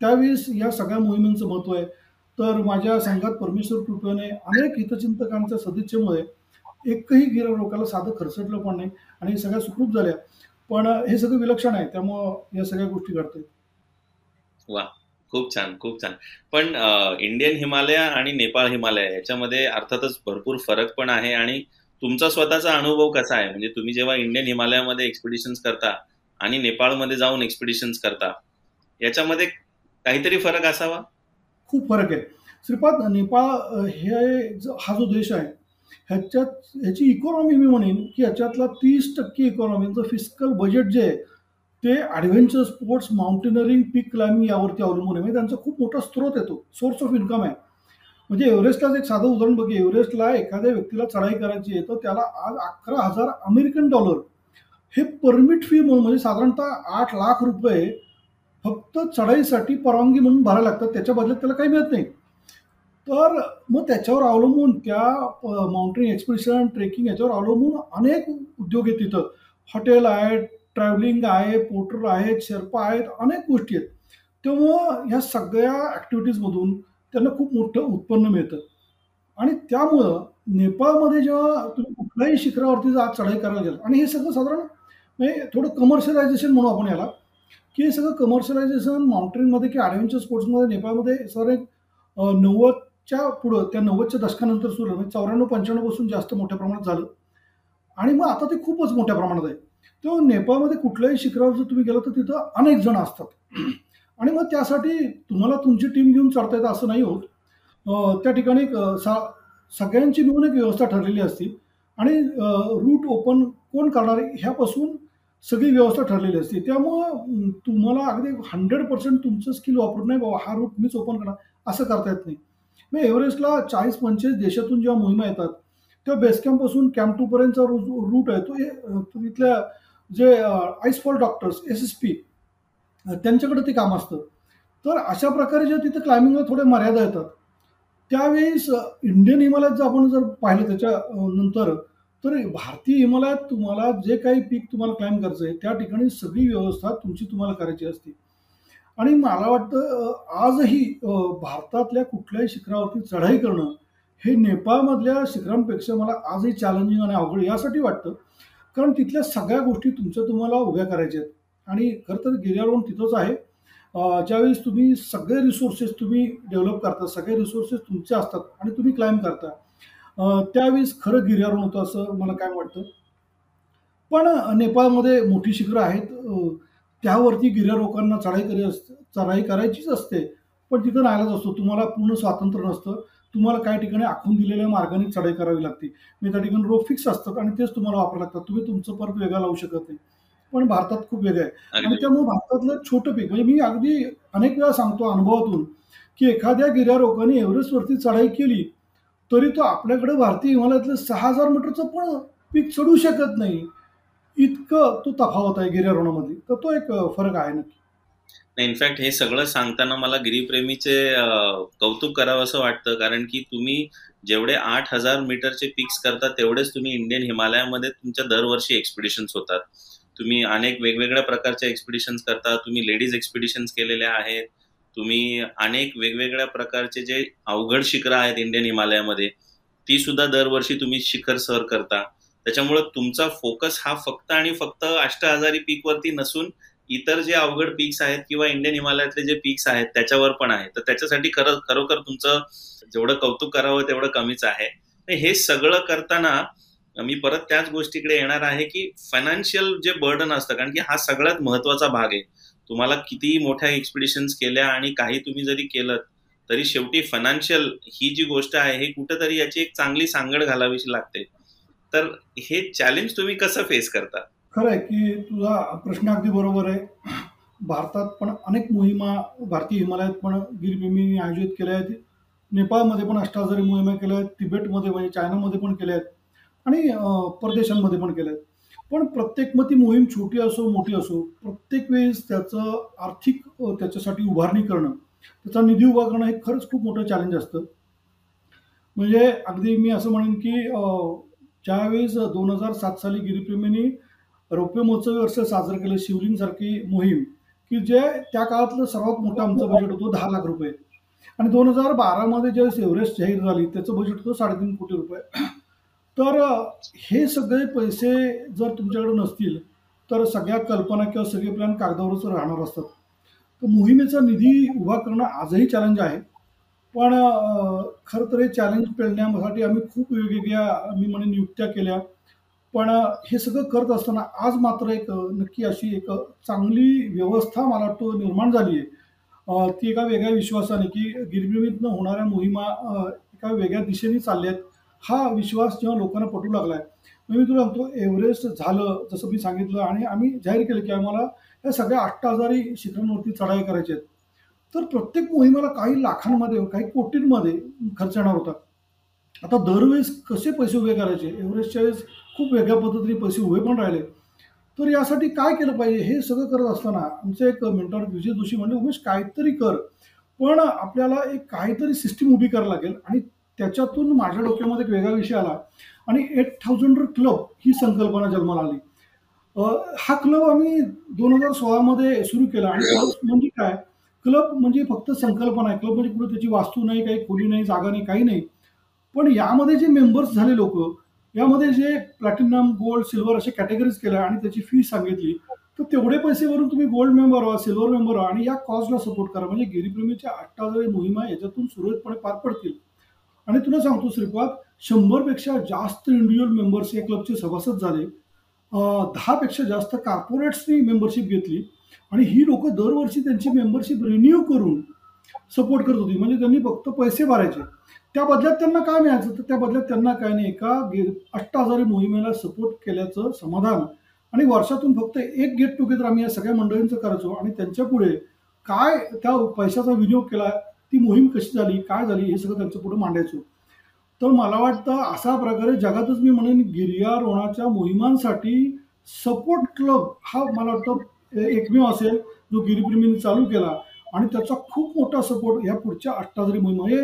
Speaker 2: त्यावेळेस या सगळ्या मोहिमेचं महत्त्व आहे. तर माझ्या संघात परमेश्वर कृपेने अनेक हितचिंतकांच्या सदिच्छेमुळे एकही गिरारोकाला साधं खरचटलं पण नाही आणि सगळ्या सुखरूप झाल्या. पण हे सगळं विलक्षण आहे. त्यामुळं या सगळ्या गोष्टी घडतात.
Speaker 1: वा खूप छान खूप छान. पण इंडियन हिमालय आणि नेपाळ हिमालय याच्यामध्ये अर्थातच भरपूर फरक पण आहे आणि तुमचा स्वतःचा अनुभव कसा आहे? म्हणजे तुम्ही जेव्हा इंडियन हिमालयामध्ये एक्सपिडिशन करता आणि नेपाळमध्ये जाऊन एक्सपिडिशन्स करता. याच्यामध्ये काहीतरी फरक असावा?
Speaker 2: खूप फरक आहे. श्रीपाद नेपाळ हे हा जो देश आहे ह्याच्यात ह्याची इकॉनॉमी मी म्हणेन की ह्याच्यातला तीस टक्के इकॉनॉमीचं फिजिकल बजेट जे आहे ते adventure sports mountaineering peak climbing यावरती अवलंबून आहे. म्हणजे त्यांचा खूप मोठा स्रोत येतो सोर्स ऑफ इन्कम आहे. म्हणजे एव्हरेस्टलाच एक साधं उदाहरण बघ एव्हरेस्टला एखाद्या व्यक्तीला चढाई करायची आहे तर त्याला आज अकरा हजार अमेरिकन डॉलर हे परमिट फी म्हणून म्हणजे साधारणतः आठ लाख रुपये फक्त चढाईसाठी परवानगी म्हणून भरायला लागतात. त्याच्या बदल्यात त्याला काही मिळत नाही. तर मग त्याच्यावर अवलंबून त्या माउंटेन एक्सपिडिशन ट्रेकिंग याच्यावर अवलंबून अनेक उद्योग आहेत तिथं. हॉटेल आहेत ट्रॅव्हलिंग आहे पोर्टर आहेत शेर्पा आहेत अनेक गोष्टी आहेत. तेव्हा ह्या सगळ्या ॲक्टिव्हिटीजमधून त्यांना खूप मोठं उत्पन्न मिळतं. आणि त्यामुळं नेपाळमध्ये जेव्हा तुम्ही कुठल्याही शिखरावरती आज चढाई करायला गेला आणि हे सगळं साधारण म्हणजे थोडं कमर्शियलायझेशन म्हणू आपण याला. की हे सगळं कमर्शियलायझेशन माउंटेनमध्ये की ॲडव्हेंचर स्पोर्ट्समध्ये नेपाळमध्ये सर एक नव्वदच्या पुढं त्या नव्वदच्या दशकानंतर सुरू म्हणजे चौऱ्याण्णव पंच्याण्णवपासून जास्त मोठ्या प्रमाणात झालं. आणि मग आता ते खूपच मोठ्या प्रमाणात आहे. तो नेपाळमध्ये कुठल्याही शिखरावर जर तुम्ही गेला तर तिथं अनेक जण असतात. आणि मग त्यासाठी तुम्हाला तुमची टीम घेऊन चढता येतं असं नाही होत. त्या ठिकाणी सा सगळ्यांची मिळून एक व्यवस्था ठरलेली असते. आणि रूट ओपन कोण करणार ह्यापासून सगळी व्यवस्था ठरलेली असते. त्यामुळं तुम्हाला अगदी हंड्रेड पर्सेंट तुमचं स्किल वापरून नाही बाबा हा रूट मीच ओपन करणार असं करता येत नाही. मग एव्हरेस्टला चाळीस पंचेचाळीस देशातून जेव्हा मोहिमा येतात तेव्हा बेस कॅम्पपासून कॅम्प टूपर्यंतचा रूट आहे तो तिथल्या जे icefall doctors S S P त्यांच्याकडे ते काम असतं. तर अशा प्रकारे जे तिथं क्लाइम्बिंगला थोडे मर्यादा येतात त्यावेळेस इंडियन हिमालयात जर आपण जर पाहिलं त्याच्या नंतर तर भारतीय हिमालयात तुम्हाला जे काही पीक तुम्हाला क्लाइम करायचं आहे त्या ठिकाणी सगळी व्यवस्था तुमची तुम्हाला करायची असते. आणि मला वाटतं आजही भारतातल्या कुठल्याही शिखरावरती चढाई करणं हे नेपाळमधल्या शिखरांपेक्षा मला आजही चॅलेंजिंग आणि अवघड यासाठी वाटतं. कारण तिथल्या सगळ्या गोष्टी तुमच्या तुम्हाला उभ्या करायच्या आहेत. आणि खरं तर गिर्यारोहण तिथंच आहे. ज्यावेळेस तुम्ही सगळे रिसोर्सेस तुम्ही डेव्हलप करता सगळे रिसोर्सेस तुमचे असतात आणि तुम्ही क्लाइम करता. त्यावेळेस खरं गिर्यारोहण होतं असं मला काय वाटतं. पण नेपाळमध्ये मोठी शिखरं आहेत. त्यावरती गिर्यारोहकांना चढाई करी असते चढाई करायचीच असते. पण तिथं नायलाच असतो. तुम्हाला पूर्ण स्वातंत्र्य नसतं. तुम्हाला काही ठिकाणी आखून दिलेल्या मार्गाने चढाई करावी लागते. मी त्या ठिकाणी रोप फिक्स असतात आणि तेच तुम्हाला वापरावं लागतात. तुम्ही तुमचं परत वेगळा लावू शकत नाही. पण भारतात खूप वेगळं आहे. आणि त्यामुळे भारतातलं छोटं पीक म्हणजे मी अगदी अनेक वेळा सांगतो अनुभवातून की एखाद्या गिर्यारोहकाने एव्हरेस्टवरती चढाई केली तरी तो आपल्याकडे भारतीय हिमालयातलं सहा हजार मीटरचं पण पीक चढू शकत नाही. इतकं तो तफावत आहे गिर्यारोहणामध्ये. तर तो एक फरक आहे नक्की.
Speaker 1: इनफॅक्ट हे सगळं सांगताना मला गिरीप्रेमीचे कौतुक करावं असं वाटतं. कारण की तुम्ही जेवढे आठ हजार मीटरचे पिक्स करता तेवढेच तुम्ही इंडियन हिमालयामध्ये तुमच्या दरवर्षी एक्सपिडिशन्स होतात. तुम्ही अनेक वेगवेगळ्या प्रकारच्या एक्सपिडिशन्स करता. तुम्ही लेडीज एक्सपिडिशन्स केलेल्या आहेत. तुम्ही अनेक वेगवेगळ्या प्रकारचे जे अवघड शिखरं आहेत इंडियन हिमालयामध्ये ती सुद्धा दरवर्षी तुम्ही शिखर सर करता. त्याच्यामुळे तुमचा फोकस हा फक्त आणि फक्त अष्टहजारी पीक वरती नसून इतर जे अवघड पीक्स आहेत किंवा इंडियन हिमालयातले जे पीक्स आहेत त्याच्यावर पण आहे. तर त्याच्यासाठी खरं खरोखर तुमचं जेवढं कौतुक करावं तेवढं कमीच आहे. हे सगळं करताना मी परत त्याच गोष्टीकडे येणार आहे की फायनान्शियल जे बर्डन असतं कारण की हा सगळ्यात महत्त्वाचा भाग आहे. तुम्हाला किती मोठ्या एक्सपिडिशन्स केल्या आणि काही तुम्ही जरी केलं तरी शेवटी फायनान्शियल ही जी गोष्ट आहे हे कुठंतरी याची एक चांगली सांगड घालावीशी लागते. तर हे चॅलेंज तुम्ही कसं फेस करता?
Speaker 2: खरं आहे की तुझा प्रश्न अगदी बरोबर आहे. भारतात पण अनेक मोहिमा भारतीय हिमालयात पण गिरबिमी आयोजित केल्या आहेत. नेपाळमध्ये पण अष्टाहजारी मोहिमा केल्या आहेत तिबेटमध्ये म्हणजे चायनामध्ये पण केल्या आहेत आणि परदेशांमध्ये पण केल्या आहेत. पण प्रत्येक मग ती मोहीम छोटी असो मोठी असो प्रत्येक वेळेस त्याचं आर्थिक त्याच्यासाठी उभारणी करणं त्याचा निधी उभा करणं हे खरंच खूप मोठं चॅलेंज असतं. म्हणजे अगदी मी असं म्हणेन की ज्यावेळेस दोन हजार सात साली गिरीप्रेमींनी रौप्य महोत्सवी वर्ष साजरं केलं शिवलिंगसारखी मोहीम की जे त्या काळातलं सर्वात मोठं आमचं बजेट होतं दहा लाख रुपये. आणि दोन हजार बारामध्ये ज्यावेळेस एव्हरेस्ट जाहीर झाली त्याचं बजेट होतं साडेतीन कोटी रुपये. तर हे सगळे पैसे जर तुमच्याकडे नसतील तर सगळ्या कल्पना किंवा सगळे प्लॅन कागदावरच राहणार असतात. तर मोहिमेचा निधी उभा करणं आजही चॅलेंज आहे. पण खरं तर हे चॅलेंज पेलण्यासाठी आम्ही खूप वेगवेगळ्या मी म्हणे नियुक्त्या केल्या. पण हे सगळं करत असताना आज मात्र एक नक्की अशी एक चांगली व्यवस्था मला वाटतं निर्माण झाली आहे. ती एका वेगळ्या विश्वासाने की गिरमिळीतनं होणाऱ्या मोहिमा एका वेगळ्या दिशेने चालल्या आहेत हा विश्वास जेव्हा लोकांना पटू लागला आहे मग मी तुला सांगतो एव्हरेस्ट झालं जसं मी सांगितलं आणि आम्ही जाहीर केलं की आम्हाला या सगळ्या आठ हजारी शिखरांवरती चढाई करायची आहेत तर प्रत्येक मोहिमेला काही लाखांमध्ये काही कोटींमध्ये खर्च येणार होता. आता दरवेळेस कसे पैसे उभे करायचे? एव्हरेस्टच्या वेळेस खूप वेगळ्या पद्धतीने पैसे उभे पण राहिले. तर यासाठी काय केलं पाहिजे हे सगळं करत असताना आमचे एक मेंटर विजय जोशी म्हणजे उमेश काहीतरी कर. पण आपल्याला एक काहीतरी सिस्टीम उभी करायला लागेल आणि त्याच्यातून माझ्या डोक्यामध्ये एक वेगळा विषय आला. आणि एट थाउजंड क्लब ही संकल्पना जन्माला आली. हा क्लब आम्ही दोन हजार सोळामध्ये सुरू केला. आणि म्हणजे काय? क्लब म्हणजे फक्त संकल्पना आहे. क्लब म्हणजे कुठे त्याची वास्तू नाही काही खोली नाही जागा नाही काही नाही. पण यामध्ये जे मेंबर्स झाले लोक यामध्ये जे प्लॅटिनम गोल्ड सिल्वर असे कॅटेगरीज केल्या आणि त्याची फी सांगितली तर तेवढे पैसे भरून तुम्ही गोल्ड मेंबर व्हा सिल्वर मेंबर व्हा आणि या कॉजला सपोर्ट करा. म्हणजे गिरीप्रेमीच्या अठ्ठावीस मोहिमा याच्यातून सुरळीतपणे पार पडतील. आणि तुला सांगतो श्रीपाद शंभरपेक्षा जास्त इंडिव्हिज्युअल मेंबर्स या क्लबचे सभासद झाले. दहापेक्षा जास्त कॉर्पोरेट्सनी मेंबरशिप घेतली. आणि ही लोक दरवर्षी त्यांची मेंबरशिप रिन्यू करून सपोर्ट करत होती. म्हणजे त्यांनी फक्त पैसे भरायचे. त्या बदल्यात त्यांना काय मिळायचं? तर त्या बदल्यात त्यांना काय नाही एका गे अष्टाजारी मोहिमेला सपोर्ट केल्याचं समाधान. आणि वर्षातून फक्त एक गेट टुगेदर आम्ही या सगळ्या मंडळींचं करायचो. आणि त्यांच्या पुढे काय त्या पैशाचा विनियोग केला? ती मोहीम कशी झाली काय झाली हे सगळं त्यांचं पुढे मांडायचो. तर मला वाटतं अशा प्रकारे जगातच मी म्हणेन गिर्यारोहणाच्या मोहिमांसाठी सपोर्ट क्लब हा मला वाटतं एकमेव असेल जो गिरीप्रेमींनी चालू केला. आणि त्याचा खूप मोठा सपोर्ट या पुढच्या अठ्ठाजरी मोहिमा हे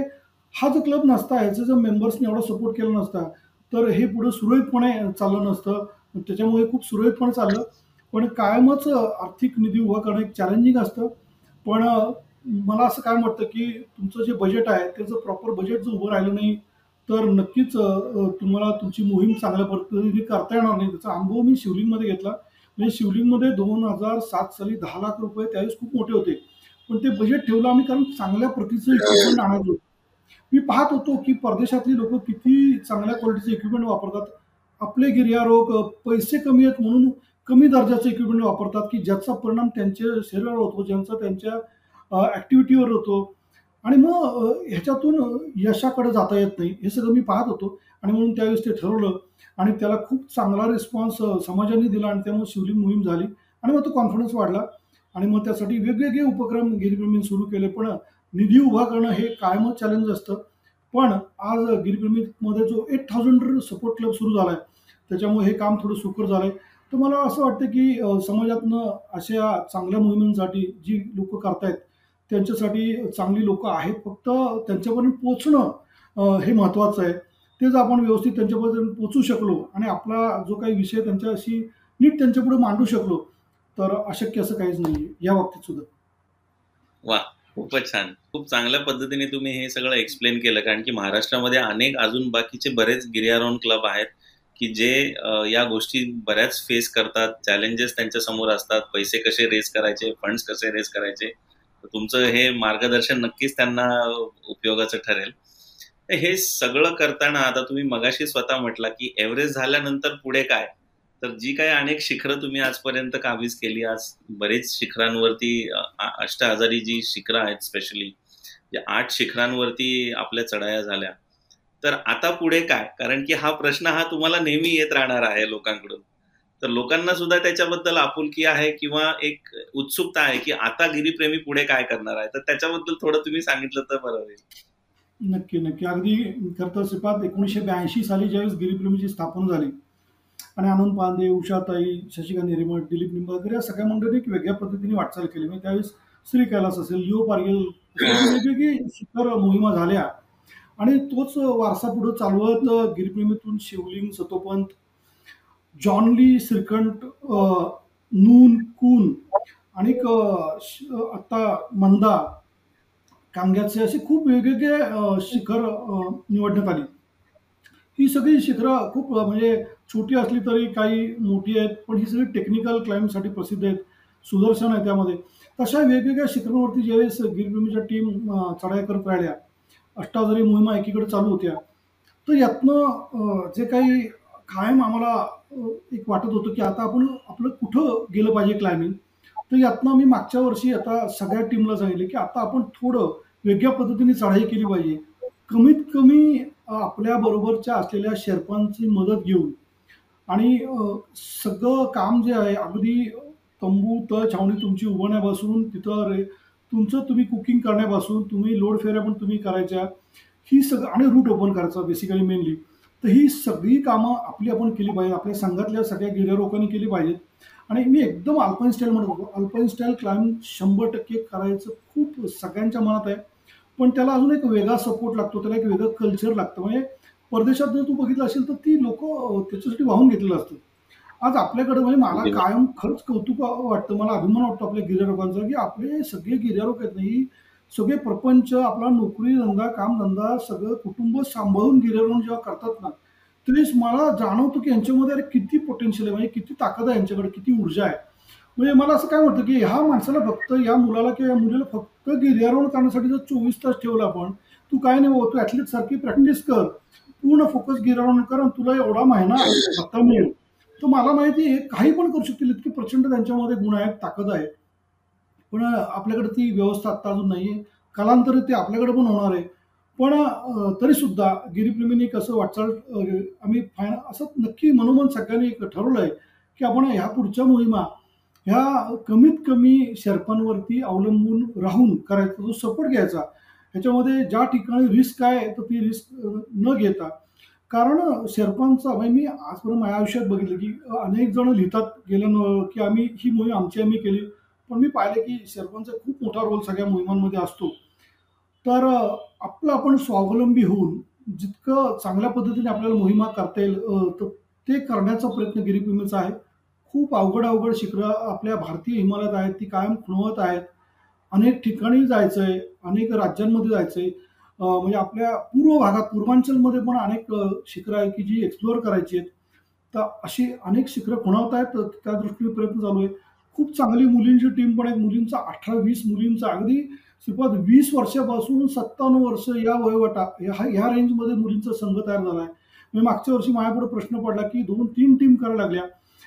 Speaker 2: हा जो क्लब नसता ह्याचं जर मेंबर्सने एवढा सपोर्ट केला नसता तर हे पुढे सुरळीतपणे चाललं नसतं. त्याच्यामुळे खूप सुरळीतपणे चाललं. पण कायमच आर्थिक निधी उभा करणं एक चॅलेंजिंग असतं. पण मला असं काय वाटतं की तुमचं जे बजेट आहे त्याचं प्रॉपर बजेट जर उभं राहिलं नाही तर नक्कीच तुम्हाला तुमची मोहीम चांगल्या पद्धतीने करता येणार नाही. त्याचा अनुभव मी शिवलिंगमध्ये घेतला. म्हणजे शिवलिंगमध्ये दोन हजार सात साली दहा लाख रुपये त्यावेळेस खूप मोठे होते. पण ते बजेट ठेवलं आम्ही कारण चांगल्या प्रतीचं इक्विपमेंट आणायचो. मी पाहत होतो की परदेशातली लोक किती चांगल्या क्वालिटीचे इक्विपमेंट वापरतात. आपले गिर्यारोग पैसे कमी आहेत म्हणून कमी दर्जाचे इक्विपमेंट वापरतात की ज्याचा परिणाम त्यांच्या शरीरावर होतो ज्यांचा त्यांच्या ॲक्टिव्हिटीवर होतो. आणि मग ह्याच्यातून यशाकडे जाता येत नाही. हे सगळं मी पाहत होतो. आणि म्हणून त्यावेळेस ते ठरवलं. आणि त्याला खूप चांगला रिस्पॉन्स समाजाने दिला आणि त्यामुळे शिवलिंग मोहीम झाली. आणि मग तो कॉन्फिडन्स वाढला. आणि मग त्यासाठी वेगवेगळे उपक्रम गिरीप्रेमींनी सुरू केले. पण निधी उभा करणं हे कायमच चॅलेंज असतं. पण आज गिरीप्रेमीमध्ये जो एट थाउजंड सपोर्ट क्लब सुरू झाला आहे त्याच्यामुळे हे काम थोडं सुकर झालं आहे तर मला असं वाटतं की समाजातनं अशा चांगल्या मोहिमांसाठी जी लोक करतायत त्यांच्यासाठी चांगली लोक आहेत. फक्त त्यांच्यापर्यंत पोचणं हे महत्त्वाचं आहे. तेच आपण व्यवस्थित त्यांच्यापर्यंत पोचू शकलो आणि आपला जो काही विषय त्यांच्याशी नीट त्यांच्यापुढे मांडू शकलो तर अशक्य असं काहीच नाही या बाबतीत सुद्धा.
Speaker 1: वा खूपच छान. खूप चांगल्या पद्धतीने तुम्ही हे सगळं एक्सप्लेन केलं. कारण की महाराष्ट्रामध्ये अनेक अजून बाकीचे बरेच गिर्यारोहण क्लब आहेत की जे या गोष्टी बऱ्याच फेस करतात. चॅलेंजेस त्यांच्यासमोर असतात. पैसे कसे रेस करायचे? फंड्स कसे रेस करायचे? तुमचं हे मार्गदर्शन नक्कीच त्यांना उपयोगाचं ठरेल. हे सगळं करताना आता तुम्ही मगाशी स्वतः म्हटला की एव्हरेस्ट झाल्यानंतर पुढे काय? तर जी काय अनेक शिखरं तुम्ही आजपर्यंत काबीज केली आज बरेच शिखरांवरती अष्ट हजारी जी शिखरं आहेत स्पेशली आठ शिखरांवरती आपल्या चढाया झाल्या. तर आता पुढे काय? कारण की हा प्रश्न हा तुम्हाला नेहमी येत राहणार आहे लोकांकडून. तर लोकांना सुद्धा त्याच्याबद्दल आपुलकी आहे किंवा एक उत्सुकता आहे की आता गिरीप्रेमी पुढे काय करणार आहे? तर त्याच्याबद्दल थोडं तुम्ही सांगितलं तर बरं होईल.
Speaker 2: नक्की नक्की. अगदी खरंतर सिपात एकोणीसशे ब्याऐंशी साली ज्यावेळेस गिरीप्रेमीची स्थापना झाली आणि आनंद पांडे उषाताई शशिकांत हिरेमठ दिलीप निंबाळकर या सगळ्या मंडळींनी एक वेगळ्या पद्धतीने वाटचाल केली. म्हणजे त्यावेळेस श्री कैलास असेल लिओ पारगेल वेगवेगळी शिखर मोहिमा झाल्या. आणि तोच वारसा पुढे चालवत गिरीप्रेमीतून शिवलिंग सतोपंत जॉनली श्रीकंठ नून कून आणि आता मंदा कांग्याचे असे खूप वेगवेगळे शिखर निवडण्यात आली. ही सगळी शिखरं खूप म्हणजे छोटी असली तरी काही मोठी आहेत पण ही सगळी टेक्निकल क्लाइम्बसाठी प्रसिद्ध आहेत सुदर्शन आहे त्यामध्ये. तशा वेगवेगळ्या शिखरांवरती ज्यावेळेस गिरभूमीच्या टीम चढाई करत राहिल्या अष्टाजरी मोहिमा एकीकडे चालू होत्या तर यातनं जे काही कायम आम्हाला एक वाटत होतं की आता आपण आपलं कुठं गेलं पाहिजे क्लायमिंग तर यातनं मी मागच्या वर्षी आता सगळ्या टीमला सांगितले की आता आपण थोडं वेगळ्या पद्धतीने चढाई केली पाहिजे. कमीत कमी आपल्या बरोबरच्या असलेल्या शेर्पांची मदत घेऊन. आणि सगळं काम जे आहे अगदी तंबू तळ छावणी तुमची उभण्यापासून तिथं रे तुमचं तुम्ही कुकिंग करण्यापासून तुम्ही लोड फेऱ्या पण तुम्ही करायच्या. ही सगळं आणि रूट ओपन करायचा बेसिकली मेनली तर ही सगळी कामं आपली आपण केली पाहिजे. आपल्या संघातल्या सगळ्या गिर्यारोकांनी केली पाहिजेत. आणि मी एकदम अल्पाईन स्टाईल म्हणत होतो अल्पाईन स्टाईल क्लाइम्ब शंभर टक्के करायचं खूप सगळ्यांच्या मनात आहे. पण त्याला अजून एक वेगळा सपोर्ट लागतो. त्याला एक वेगळं कल्चर लागतं. म्हणजे परदेशात जर तू बघितलं असेल तर ती लोक त्याच्यासाठी वाहून घेतलेलं असतं. आज आपल्याकडे म्हणजे मला कायम खरंच कौतुक वाटतं. मला अभिमान वाटतो आपल्या गिर्यारोगांचा की आपले सगळे गिर्यारोग आहेत नाही सगळे प्रपंच आपला नोकरी धंदा कामधंदा सगळं कुटुंब सांभाळून गिर्यारोहण जेव्हा करतात ना तरी मला जाणवतो की यांच्यामध्ये अरे किती पोटेन्शियल आहे म्हणजे किती ताकद आहे यांच्याकडे किती ऊर्जा आहे. म्हणजे मला असं काय वाटतं की ह्या माणसाला फक्त या मुलाला किंवा या मुलीला फक्त गिर्यारोहण करण्यासाठी जर चोवीस तास ठेवलं आपण तू काय नाही तू ॲथलीट सारखी प्रॅक्टिस कर. पूर्ण फोकस गिर्यारोहण कर आणि तुला एवढा महिना आता मिळेल. तर मला माहिती आहे काही पण करू शकतील इतकी प्रचंड त्यांच्यामध्ये गुण आहेत ताकद आहे. पण आपल्याकडे ती व्यवस्था आत्ता अजून नाही आहे कालांतरित ते आपल्याकडे पण होणार आहे. पण तरीसुद्धा गिरीप्रेमींनी कसं वाटचाल आम्ही फाय असं नक्की मनोमन सगळ्यांनी एक ठरवलं आहे की आपण ह्या पुढच्या मोहिमा ह्या कमीत कमी शर्पांवरती अवलंबून राहून करायचा जो सपोर्ट घ्यायचा ह्याच्यामध्ये ज्या ठिकाणी रिस्क आहे तर ती रिस्क न घेता. कारण शेर्पांचा म्हणजे मी आजपर्यंत माझ्या आयुष्यात बघितलं की अनेक जण लिहितात गेल्यानं की आम्ही ही मोहीम आमची आम्ही केली. पण मी पाहिलं की शेर्पांचा खूप मोठा रोल सगळ्या मोहिमांमध्ये असतो. तर आपलं आपण स्वावलंबी होऊन जितकं चांगल्या पद्धतीने आपल्याला मोहिमा करता येईल तर ते करण्याचा प्रयत्न गिरीप्रेमीचा आहे. खूप अवघड अवघड शिखरं आपल्या भारतीय हिमालयात आहेत ती कायम खुणवत आहेत. अनेक ठिकाणी जायचं आहे अनेक राज्यांमध्ये जायचं आहे म्हणजे आपल्या पूर्व भागात पूर्वांचलमध्ये पण अनेक शिखरं आहेत की जी एक्सप्लोअर करायची आहेत. तर अशी अनेक शिखरं खुणवत आहेत त्या दृष्टीने प्रयत्न चालू आहे. खूप चांगली मुलींची टीम पण आहे मुलींचा अठरा वीस मुलींचा अगदी श्रीपाद वीस वर्षापासून सत्तावन्न वर्ष या वयोगटा ह्या रेंजमध्ये मुलींचा संघ तयार झाला आहे. म्हणजे मागच्या वर्षी माझ्यापुढे प्रश्न पडला की दोन तीन टीम करायला लागल्या.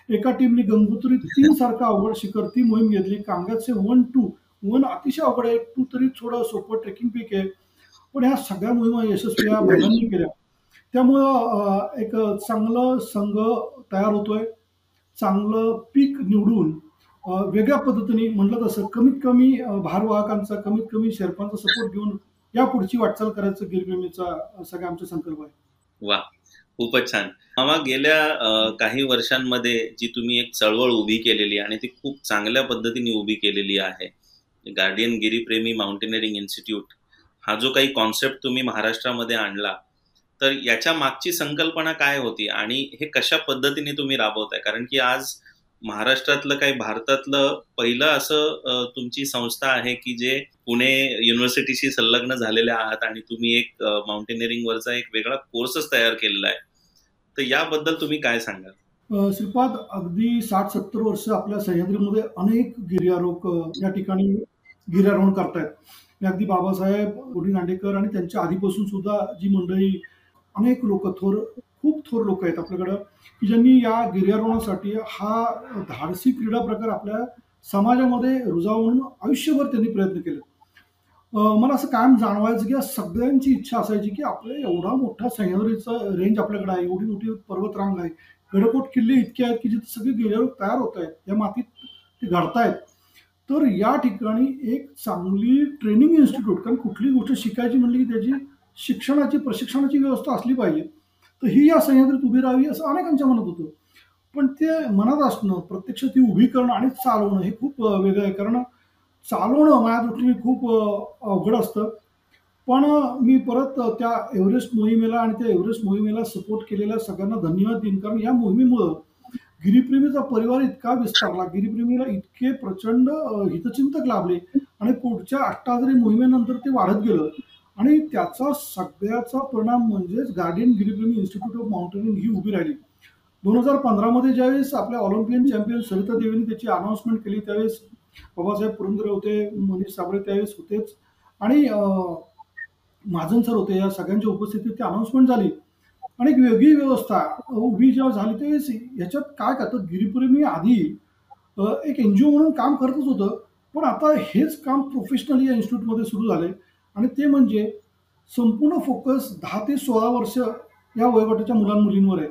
Speaker 2: एका टीमने गंगोत्री तीन सारखा अवघड शिखर ती मोहीम घेतली. कांग्रेसचे वन टू वन अतिशय अवघड आहे. टू तरी थोडं सोपं ट्रेकिंग पीक आहे. पण ह्या सगळ्या मोहिमा यशस्वी या महिलांनी केल्या. त्यामुळं एक चांगलं संघ तयार होतोय. चांगलं पीक निवडून वेगळ्या पद्धतीने म्हटलं तसं कमीत कमी भारवाहकांचा कमीत कमी शेर्पांचा सपोर्ट घेऊन या पुढची वाटचाल करायचं गिरगिमीचा सगळा आमचा संकल्प आहे.
Speaker 1: वा खूपच छान. मामा गेल्या काही वर्षांमध्ये जी तुम्ही एक चळवळ उभी केलेली आणि ती खूप चांगल्या पद्धतीने उभी केलेली आहे गार्डियन गिरीप्रेमी माउंटेनिअरिंग इन्स्टिट्यूट हा जो काही कॉन्सेप्ट तुम्ही महाराष्ट्रामध्ये आणला तर याच्या मागची संकल्पना काय होती आणि हे कशा पद्धतीने तुम्ही राबवताय? कारण की आज महाराष्ट्रातलं काही भारतातलं पहिलं असं तुमची संस्था आहे की जे पुणे युनिव्हर्सिटीशी संलग्न झालेले आहात आणि तुम्ही एक माउंटेनिअरिंग वरचा एक वेगळा कोर्सच तयार केलेला आहे. तर याबद्दल तुम्ही काय सांगाल?
Speaker 2: श्रीपाद अगदी साठ सत्तर वर्ष आपल्या सह्याद्रीमध्ये अनेक गिर्यारोहक या ठिकाणी गिर्यारोहण करतायत. अगदी बाबासाहेब गोडी नांडेकर आणि त्यांच्या आधीपासून सुद्धा जी मंडळी अनेक लोक थोर खूप थोर लोक आहेत आपल्याकडं की ज्यांनी या गिर्यारोहणासाठी हा धाडसी क्रीडा प्रकार आपल्या समाजामध्ये रुजावून आयुष्यभर त्यांनी प्रयत्न केले. मला असं कायम जाणवायचं की सगळ्यांची इच्छा असायची की आपल्या एवढा मोठा सह्याद्रीचा रेंज आपल्याकडे आहे एवढी मोठी पर्वतरांग आहे गडकोट किल्ले इतके आहेत की जिथे सगळे गिर्यारोह तयार होत आहेत या मातीत ते घडतायत. तर या ठिकाणी एक चांगली ट्रेनिंग इन्स्टिट्यूट कारण कुठली गोष्ट शिकायची म्हणली की त्याची शिक्षणाची प्रशिक्षणाची व्यवस्था असली पाहिजे. तर ही या सह्याद्रीत उभी राहावी असं अनेकांच्या मनात होतं. पण ते मनात असणं प्रत्यक्ष ती उभी करणं आणि चालवणं हे खूप वेगळं आहे. कारण चालवणं माझ्या दृष्टीने खूप अवघड असतं. पण मी परत त्या एव्हरेस्ट मोहिमेला आणि त्या एव्हरेस्ट मोहिमेला सपोर्ट केलेल्या सगळ्यांना धन्यवाद देईन. कारण या मोहिमेमुळं गिरीप्रेमीचा परिवार इतका विस्तारला गिरीप्रेमीला इतके प्रचंड हितचिंतक लाभले आणि पुढच्या अष्टाधारी मोहिमेनंतर ते वाढत गेलं. आणि त्याचा सगळ्याचा परिणाम म्हणजेच guardian Giripremi institute of mountaineering ही उभी राहिली. दोन हजार पंधरामध्ये ज्यावेळेस आपल्या ऑलिम्पियन चॅम्पियन सरिता देवीने त्याची अनाऊन्समेंट केली त्यावेळेस बाबासाहेब पुरंदरे होते मनीष साबळे त्यावेळेस होतेच. आणि महाजन सर होते या सगळ्यांच्या उपस्थितीत ती अनाऊन्समेंट झाली. आणि एक वेगळी व्यवस्था उभी जेव्हा झाली त्यावेळेस ह्याच्यात काय करतं गिरीप्रेमी आधी एक एन जी ओ म्हणून काम करतच होतं. पण आता हेच काम प्रोफेशनली या इन्स्टिट्यूटमध्ये सुरू झाले आणि ते म्हणजे संपूर्ण फोकस दहा ते सोळा वर्ष या वयोगटाच्या मुलांमुलींवर आहे.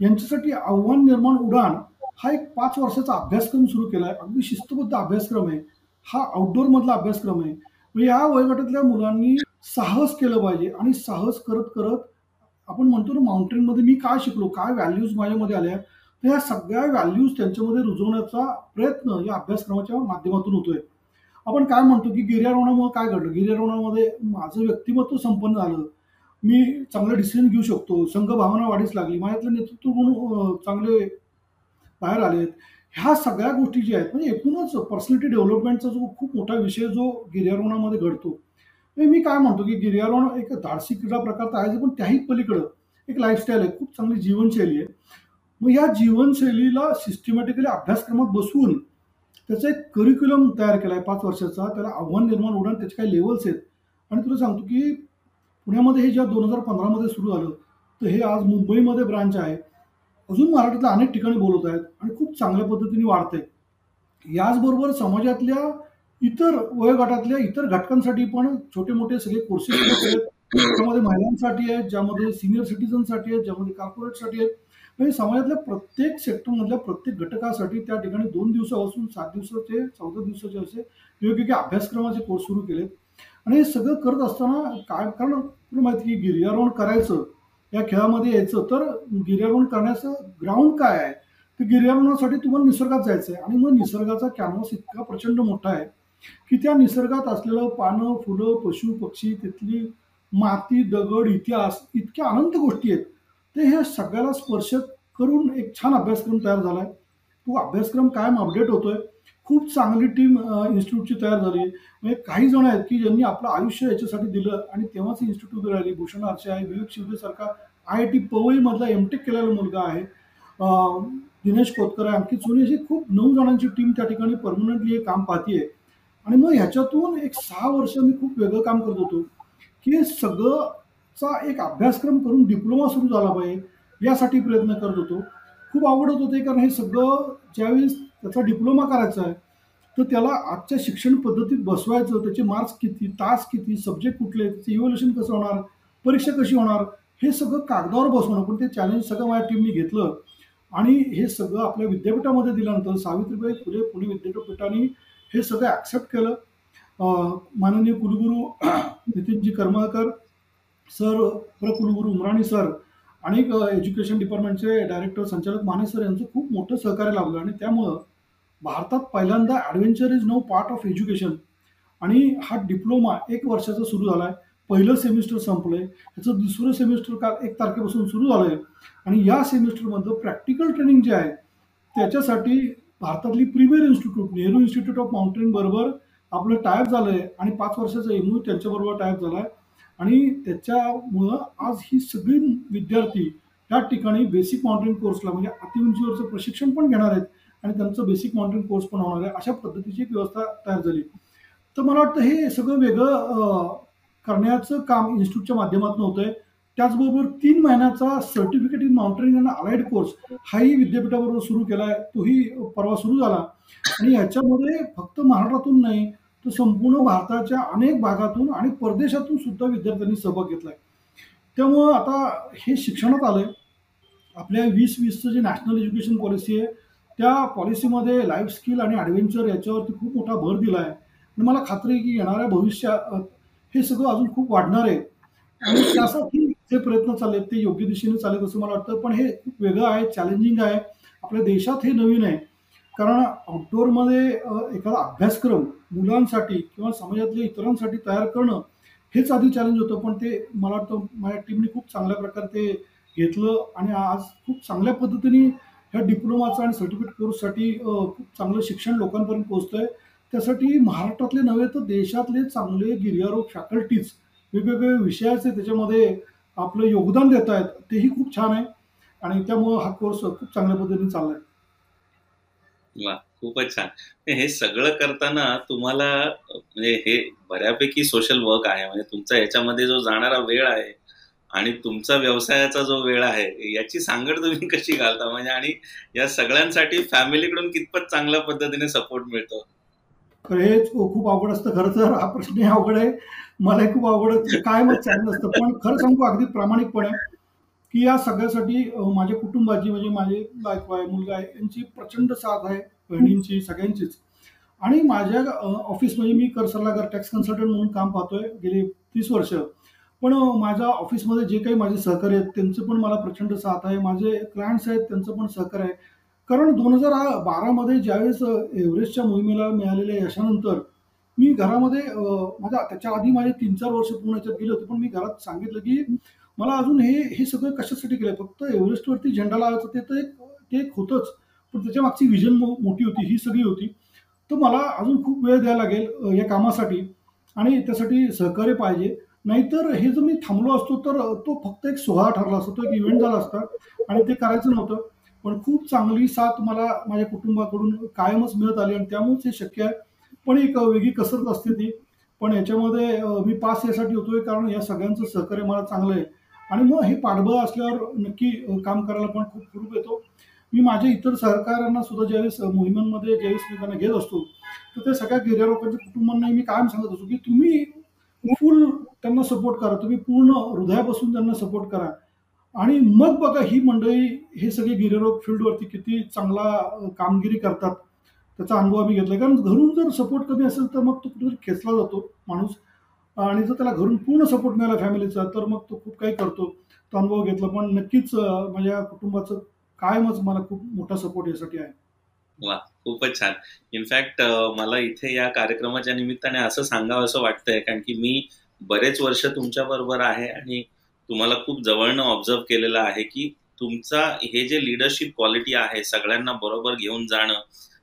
Speaker 2: यांच्यासाठी आव्हान निर्माण उडाण हा एक पाच वर्षाचा अभ्यासक्रम सुरू केला आहे अगदी शिस्तबद्ध अभ्यासक्रम आहे. हा आउटडोर मधला अभ्यासक्रम आहे. म्हणजे या वयोगटातल्या मुलांनी साहस केलं पाहिजे आणि साहस करत करत आपण म्हणतो ना माउंटेन मध्ये मी काय शिकलो काय व्हॅल्यूज माझ्यामध्ये आल्या तर या सगळ्या व्हॅल्यूज त्यांच्यामध्ये रुजवण्याचा प्रयत्न या अभ्यासक्रमाच्या माध्यमातून होतोय. आपण काय म्हणतो की गिर्यारोहणामुळे काय घडलं? गिर्यारोहणामध्ये माझं व्यक्तिमत्व संपन्न झालं. मी चांगले डिसिजन घेऊ शकतो. संघ भावना वाढीस लागली. माझ्यातलं नेतृत्व गुण चांगले बाहेर आलेत ह्या सगळ्या गोष्टी ज्या आहेत म्हणजे एकूणच पर्सनॅलिटी डेव्हलपमेंटचा जो खूप मोठा विषय जो गिर्यारोहणामध्ये घडतो. म्हणजे मी काय म्हणतो की गिर्यारोहण एक धाडसी क्रीडा प्रकार तर आहे पण त्याही पलीकडं एक लाईफस्टाईल आहे. खूप चांगली जीवनशैली आहे. मग या जीवनशैलीला सिस्टमॅटिकली अभ्यासक्रमात बसवून त्याचा एक करिक्युलम तयार केला आहे पाच वर्षाचा. त्याला आव्हान निर्माण उडण त्याचे काही लेवल्स आहेत. आणि तुला सांगतो की पुण्यामध्ये हे जेव्हा दोन हजार पंधरामध्ये सुरू झालं तर हे आज मुंबईमध्ये ब्रांच आहे. अजून महाराष्ट्रातल्या अनेक ठिकाणी बोलत आहेत आणि खूप चांगल्या पद्धतीने वाढत आहेत याचबरोबर समाजातल्या इतर वयोगटातल्या इतर घटकांसाठी पण छोटे मोठे सगळे कोर्सेस आहेत ज्यामध्ये महिलांसाठी आहेत ज्यामध्ये सिनियर सिटीजनसाठी आहेत ज्यामध्ये कॉर्पोरेटसाठी आहेत. म्हणजे समाजातल्या प्रत्येक सेक्टरमधल्या प्रत्येक घटकासाठी त्या ठिकाणी दोन दिवसापासून सात दिवसाचे चौदा दिवसाचे असे वेगवेगळे अभ्यासक्रमाचे कोर्स सुरू केलेत. आणि हे सगळं करत असताना काय कारण तुला माहिती की गिर्यारोहण करायचं या खेळामध्ये यायचं तर गिर्यारोहण करण्याचं ग्राउंड काय आहे? तर गिर्यारोहणासाठी तुम्हाला निसर्गात जायचं आहे आणि मग निसर्गाचा कॅनव्हास इतका प्रचंड मोठा आहे की त्या निसर्गात असलेलं पानं फुलं पशु पक्षी तिथली माती दगड इतिहास इतक्या अनंत गोष्टी आहेत. ते हे सगळ्याला स्पर्श करून एक छान अभ्यासक्रम तयार झाला आहे तो अभ्यासक्रम कायम अपडेट होतोय. खूप चांगली टीम इन्स्टिट्यूटची तयार झाली म्हणजे काही जण आहेत की ज्यांनी आपलं आयुष्य याच्यासाठी दिलं आणि तेव्हाच इन्स्टिट्यूट राहिली. भूषण आरशे आहे विवेक शिवदेसारखा आय आय टी पवईमधला एम टेक केलेला मुलगा आहे. दिनेश कोतकर आहे. अंकित सोनी अशी खूप नऊ जणांची टीम त्या ठिकाणी परमनंटली हे काम पाहतीये. आणि मग ह्याच्यातून एक सहा वर्ष मी खूप वेगळं काम करत होतो. की सगळंचा एक अभ्यासक्रम करून डिप्लोमा सुरू झाला पाहिजे. यासाठी प्रयत्न करत होतो. खूप आवडत होते कारण हे सगळं ज्यावेळेस त्याचा डिप्लोमा करायचा आहे तर त्याला आजच्या शिक्षण पद्धतीत बसवायचं त्याचे मार्क्स किती तास किती सब्जेक्ट कुठले त्याचे इव्हल्युशन कसं होणार परीक्षा कशी होणार हे सगळं कागदावर बसवणं पण ते चॅलेंज सगळं माझ्या टीमने घेतलं. आणि हे सगळं आपल्या विद्यापीठामध्ये दिल्यानंतर सावित्रीबाई फुले पुणे विद्यापीठाने हे सगळं ॲक्सेप्ट केलं. माननीय कुलगुरू नितीनजी करमळकर सर प्रकुलगुरू उमराणी सर आणि एज्युकेशन डिपार्टमेंटचे डायरेक्टर संचालक माने सर यांचं खूप मोठं सहकार्य लाभलं आणि त्यामुळं भारतात पहिल्यांदा adventure is no part of education आणि हा डिप्लोमा एक वर्षाचा सुरू झाला आहे पहिलं सेमिस्टर संपलं आहे त्याचं दुसरं सेमिस्टर काल एक तारखेपासून सुरू झालं आहे आणि या सेमिस्टरमधलं प्रॅक्टिकल ट्रेनिंग जे आहे त्याच्यासाठी भारतातली premier institute Nehru institute of mountain बरोबर आपलं टायप झालं आहे आणि पाच वर्षाचा एमयू त्यांच्याबरोबर टायप झाला आहे आणि त्याच्यामुळं आज ही सगळी विद्यार्थी त्या ठिकाणी बेसिक माउंटेन कोर्सला म्हणजे अतिउंचीवरचं प्रशिक्षण पण घेणार आहेत आणि त्यांचं बेसिक माउंटेन कोर्स पण होणार आहे अशा पद्धतीची एक व्यवस्था तयार झाली. तर मला वाटतं हे सगळं वेगळं करण्याचं काम इन्स्टिट्यूटच्या माध्यमातून होतं आहे त्याचबरोबर तीन महिन्याचा certificate in mountaining and allied course हाही विद्यापीठाबरोबर सुरू केला आहे तोही परवा सुरू झाला. आणि ह्याच्यामध्ये फक्त महाराष्ट्रातून नाही तर संपूर्ण भारताच्या अनेक भागातून आणि परदेशातून सुद्धा विद्यार्थ्यांनी सहभाग घेतलाय. त्यामुळं आता हे शिक्षणात आलंय. आपल्या वीस वीसचं जे नॅशनल एज्युकेशन पॉलिसी आहे त्या पॉलिसीमध्ये लाईफ स्किल आणि ॲडव्हेंचर याच्यावरती खूप मोठा भर दिला आहे आणि मला खात्री आहे की येणाऱ्या भविष्यात हे सगळं अजून खूप वाढणार आहे. आणि त्यासाठी जे प्रयत्न चालले ते योग्य दिशेने चालेल असं मला वाटतं. पण हे खूप वेगळं आहे चॅलेंजिंग आहे. आपल्या देशात हे नवीन आहे. कारण आउटडोअरमध्ये एखादा अभ्यासक्रम मुलांसाठी किंवा समाजातल्या इतरांसाठी तयार करणं हेच आधी चॅलेंज होतं. पण ते मला वाटतं माझ्या टीमने खूप चांगल्या प्रकारे ते घेतलं आणि आज खूप चांगल्या पद्धतीने ह्या डिप्लोमाचा आणि सर्टिफिकेट कोर्ससाठी खूप चांगलं शिक्षण लोकांपर्यंत पोहोचतं आहे त्यासाठी महाराष्ट्रातले नव्हे तर देशातले चांगले गिर्यारोग फॅकल्टीज वेगवेगळे विषयाचे त्याच्यामध्ये आपलं योगदान देत आहेत तेही खूप छान आहे. आणि त्यामुळं हा कोर्स खूप चांगल्या पद्धतीने चालला आहे
Speaker 1: वा खूपच छान. हे सगळं करताना तुम्हाला म्हणजे हे बऱ्यापैकी सोशल वर्क आहे. म्हणजे तुमचा याच्यामध्ये जो जाणारा वेळ आहे आणि तुमचा व्यवसायाचा जो वेळ आहे याची सांगड तुम्ही कशी घालता? म्हणजे आणि या सगळ्यांसाठी फॅमिलीकडून कितपत चांगल्या पद्धतीने सपोर्ट मिळतो?
Speaker 2: हेच खूप आवड असतं. खरं तर हा प्रश्न अवघड आहे. मलाही खूप आवडत काय मग चाललं असतं? पण खरं सांगू अगदी प्रामाणिकपणे की या सगळ्यासाठी माझ्या कुटुंबाची म्हणजे माझे बायको आहे मुलगा आहे यांची प्रचंड साथ आहे बहिणींची सगळ्यांचीच. आणि माझ्या ऑफिस म्हणजे मी कर सल्लागार टॅक्स कन्सल्टंट म्हणून काम पाहतोय गेली तीस वर्ष. पण माझ्या ऑफिसमध्ये जे काही माझे सहकारी आहेत त्यांचं पण मला प्रचंड साथ आहे. माझे क्लायंट्स आहेत त्यांचं पण सहकार्य आहे. कारण दोन हजार बारामध्ये ज्यावेळेस एव्हरेस्टच्या मोहिमेला मिळालेल्या यशानंतर मी घरामध्ये माझ्या त्याच्या आधी माझे तीन चार वर्ष पूर्ण याच्यात गेले होते पण मी घरात सांगितलं की मला अजून हे हे सगळं कशासाठी केलं फक्त एव्हरेस्टवरती झेंडा लावायचं ते तर एक ते एक होतंच. पण त्याच्या मागची व्हिजन मोठी होती ही सगळी होती. तर मला अजून खूप वेळ द्यायला लागेल या कामासाठी. आणि त्यासाठी सहकार्य पाहिजे. नाहीतर हे जर मी थांबलो असतो तर तो फक्त एक सोहळा ठरला असतो तो एक इव्हेंट झाला असता. आणि ते करायचं नव्हतं. पण खूप चांगली साथ मला माझ्या कुटुंबाकडून कायमच मिळत आली आणि त्यामुळेच हे शक्य आहे. पण एक वेगळी कसरत असते ती. पण याच्यामध्ये मी पास यासाठी होतोय कारण या सगळ्यांचं सहकार्य मला चांगलं आहे. आणि मग हे पाठबळ असल्यावर नक्की काम करायला पण खूप खूप येतो. मी माझ्या इतर सहकाऱ्यांना सुद्धा ज्यावेळेस मोहिमांमध्ये ज्यावेळेस मी त्यांना घेत असतो तर त्या सगळ्या गिर्यारोपांच्या कुटुंबांनाही मी कायम सांगत असतो की तुम्ही फुल त्यांना सपोर्ट करा तुम्ही पूर्ण हृदयापासून त्यांना सपोर्ट करा. आणि मग बघा ही मंडळी हे सगळे गिर्यारोप फील्डवरती किती चांगला कामगिरी करतात त्याचा अनुभव आम्ही घेतला कारण घरून जर सपोर्ट कमी असेल तर मग तो कुठेतरी खेचला जातो माणूस. आणि जर त्याला घरून पूर्ण सपोर्ट मिळाला फॅमिलीचा तर मग तो खूप काही करतो. तो अनुभव घेतला पण नक्कीच माझ्या कुटुंबाचं कायमच मला खूप मोठा सपोर्ट यासाठी आहे.
Speaker 1: वा खूपच छान. इनफॅक्ट मला इथे या कार्यक्रमाच्या निमित्ताने असं सांगावं असं वाटतंय कारण की मी बरेच वर्ष तुमच्या बरोबर आहे आणि तुम्हाला खूप जवळनं ऑब्झर्व केलेलं आहे की तुमचा हे जे लिडरशिप क्वालिटी आहे सगळ्यांना बरोबर घेऊन जाणं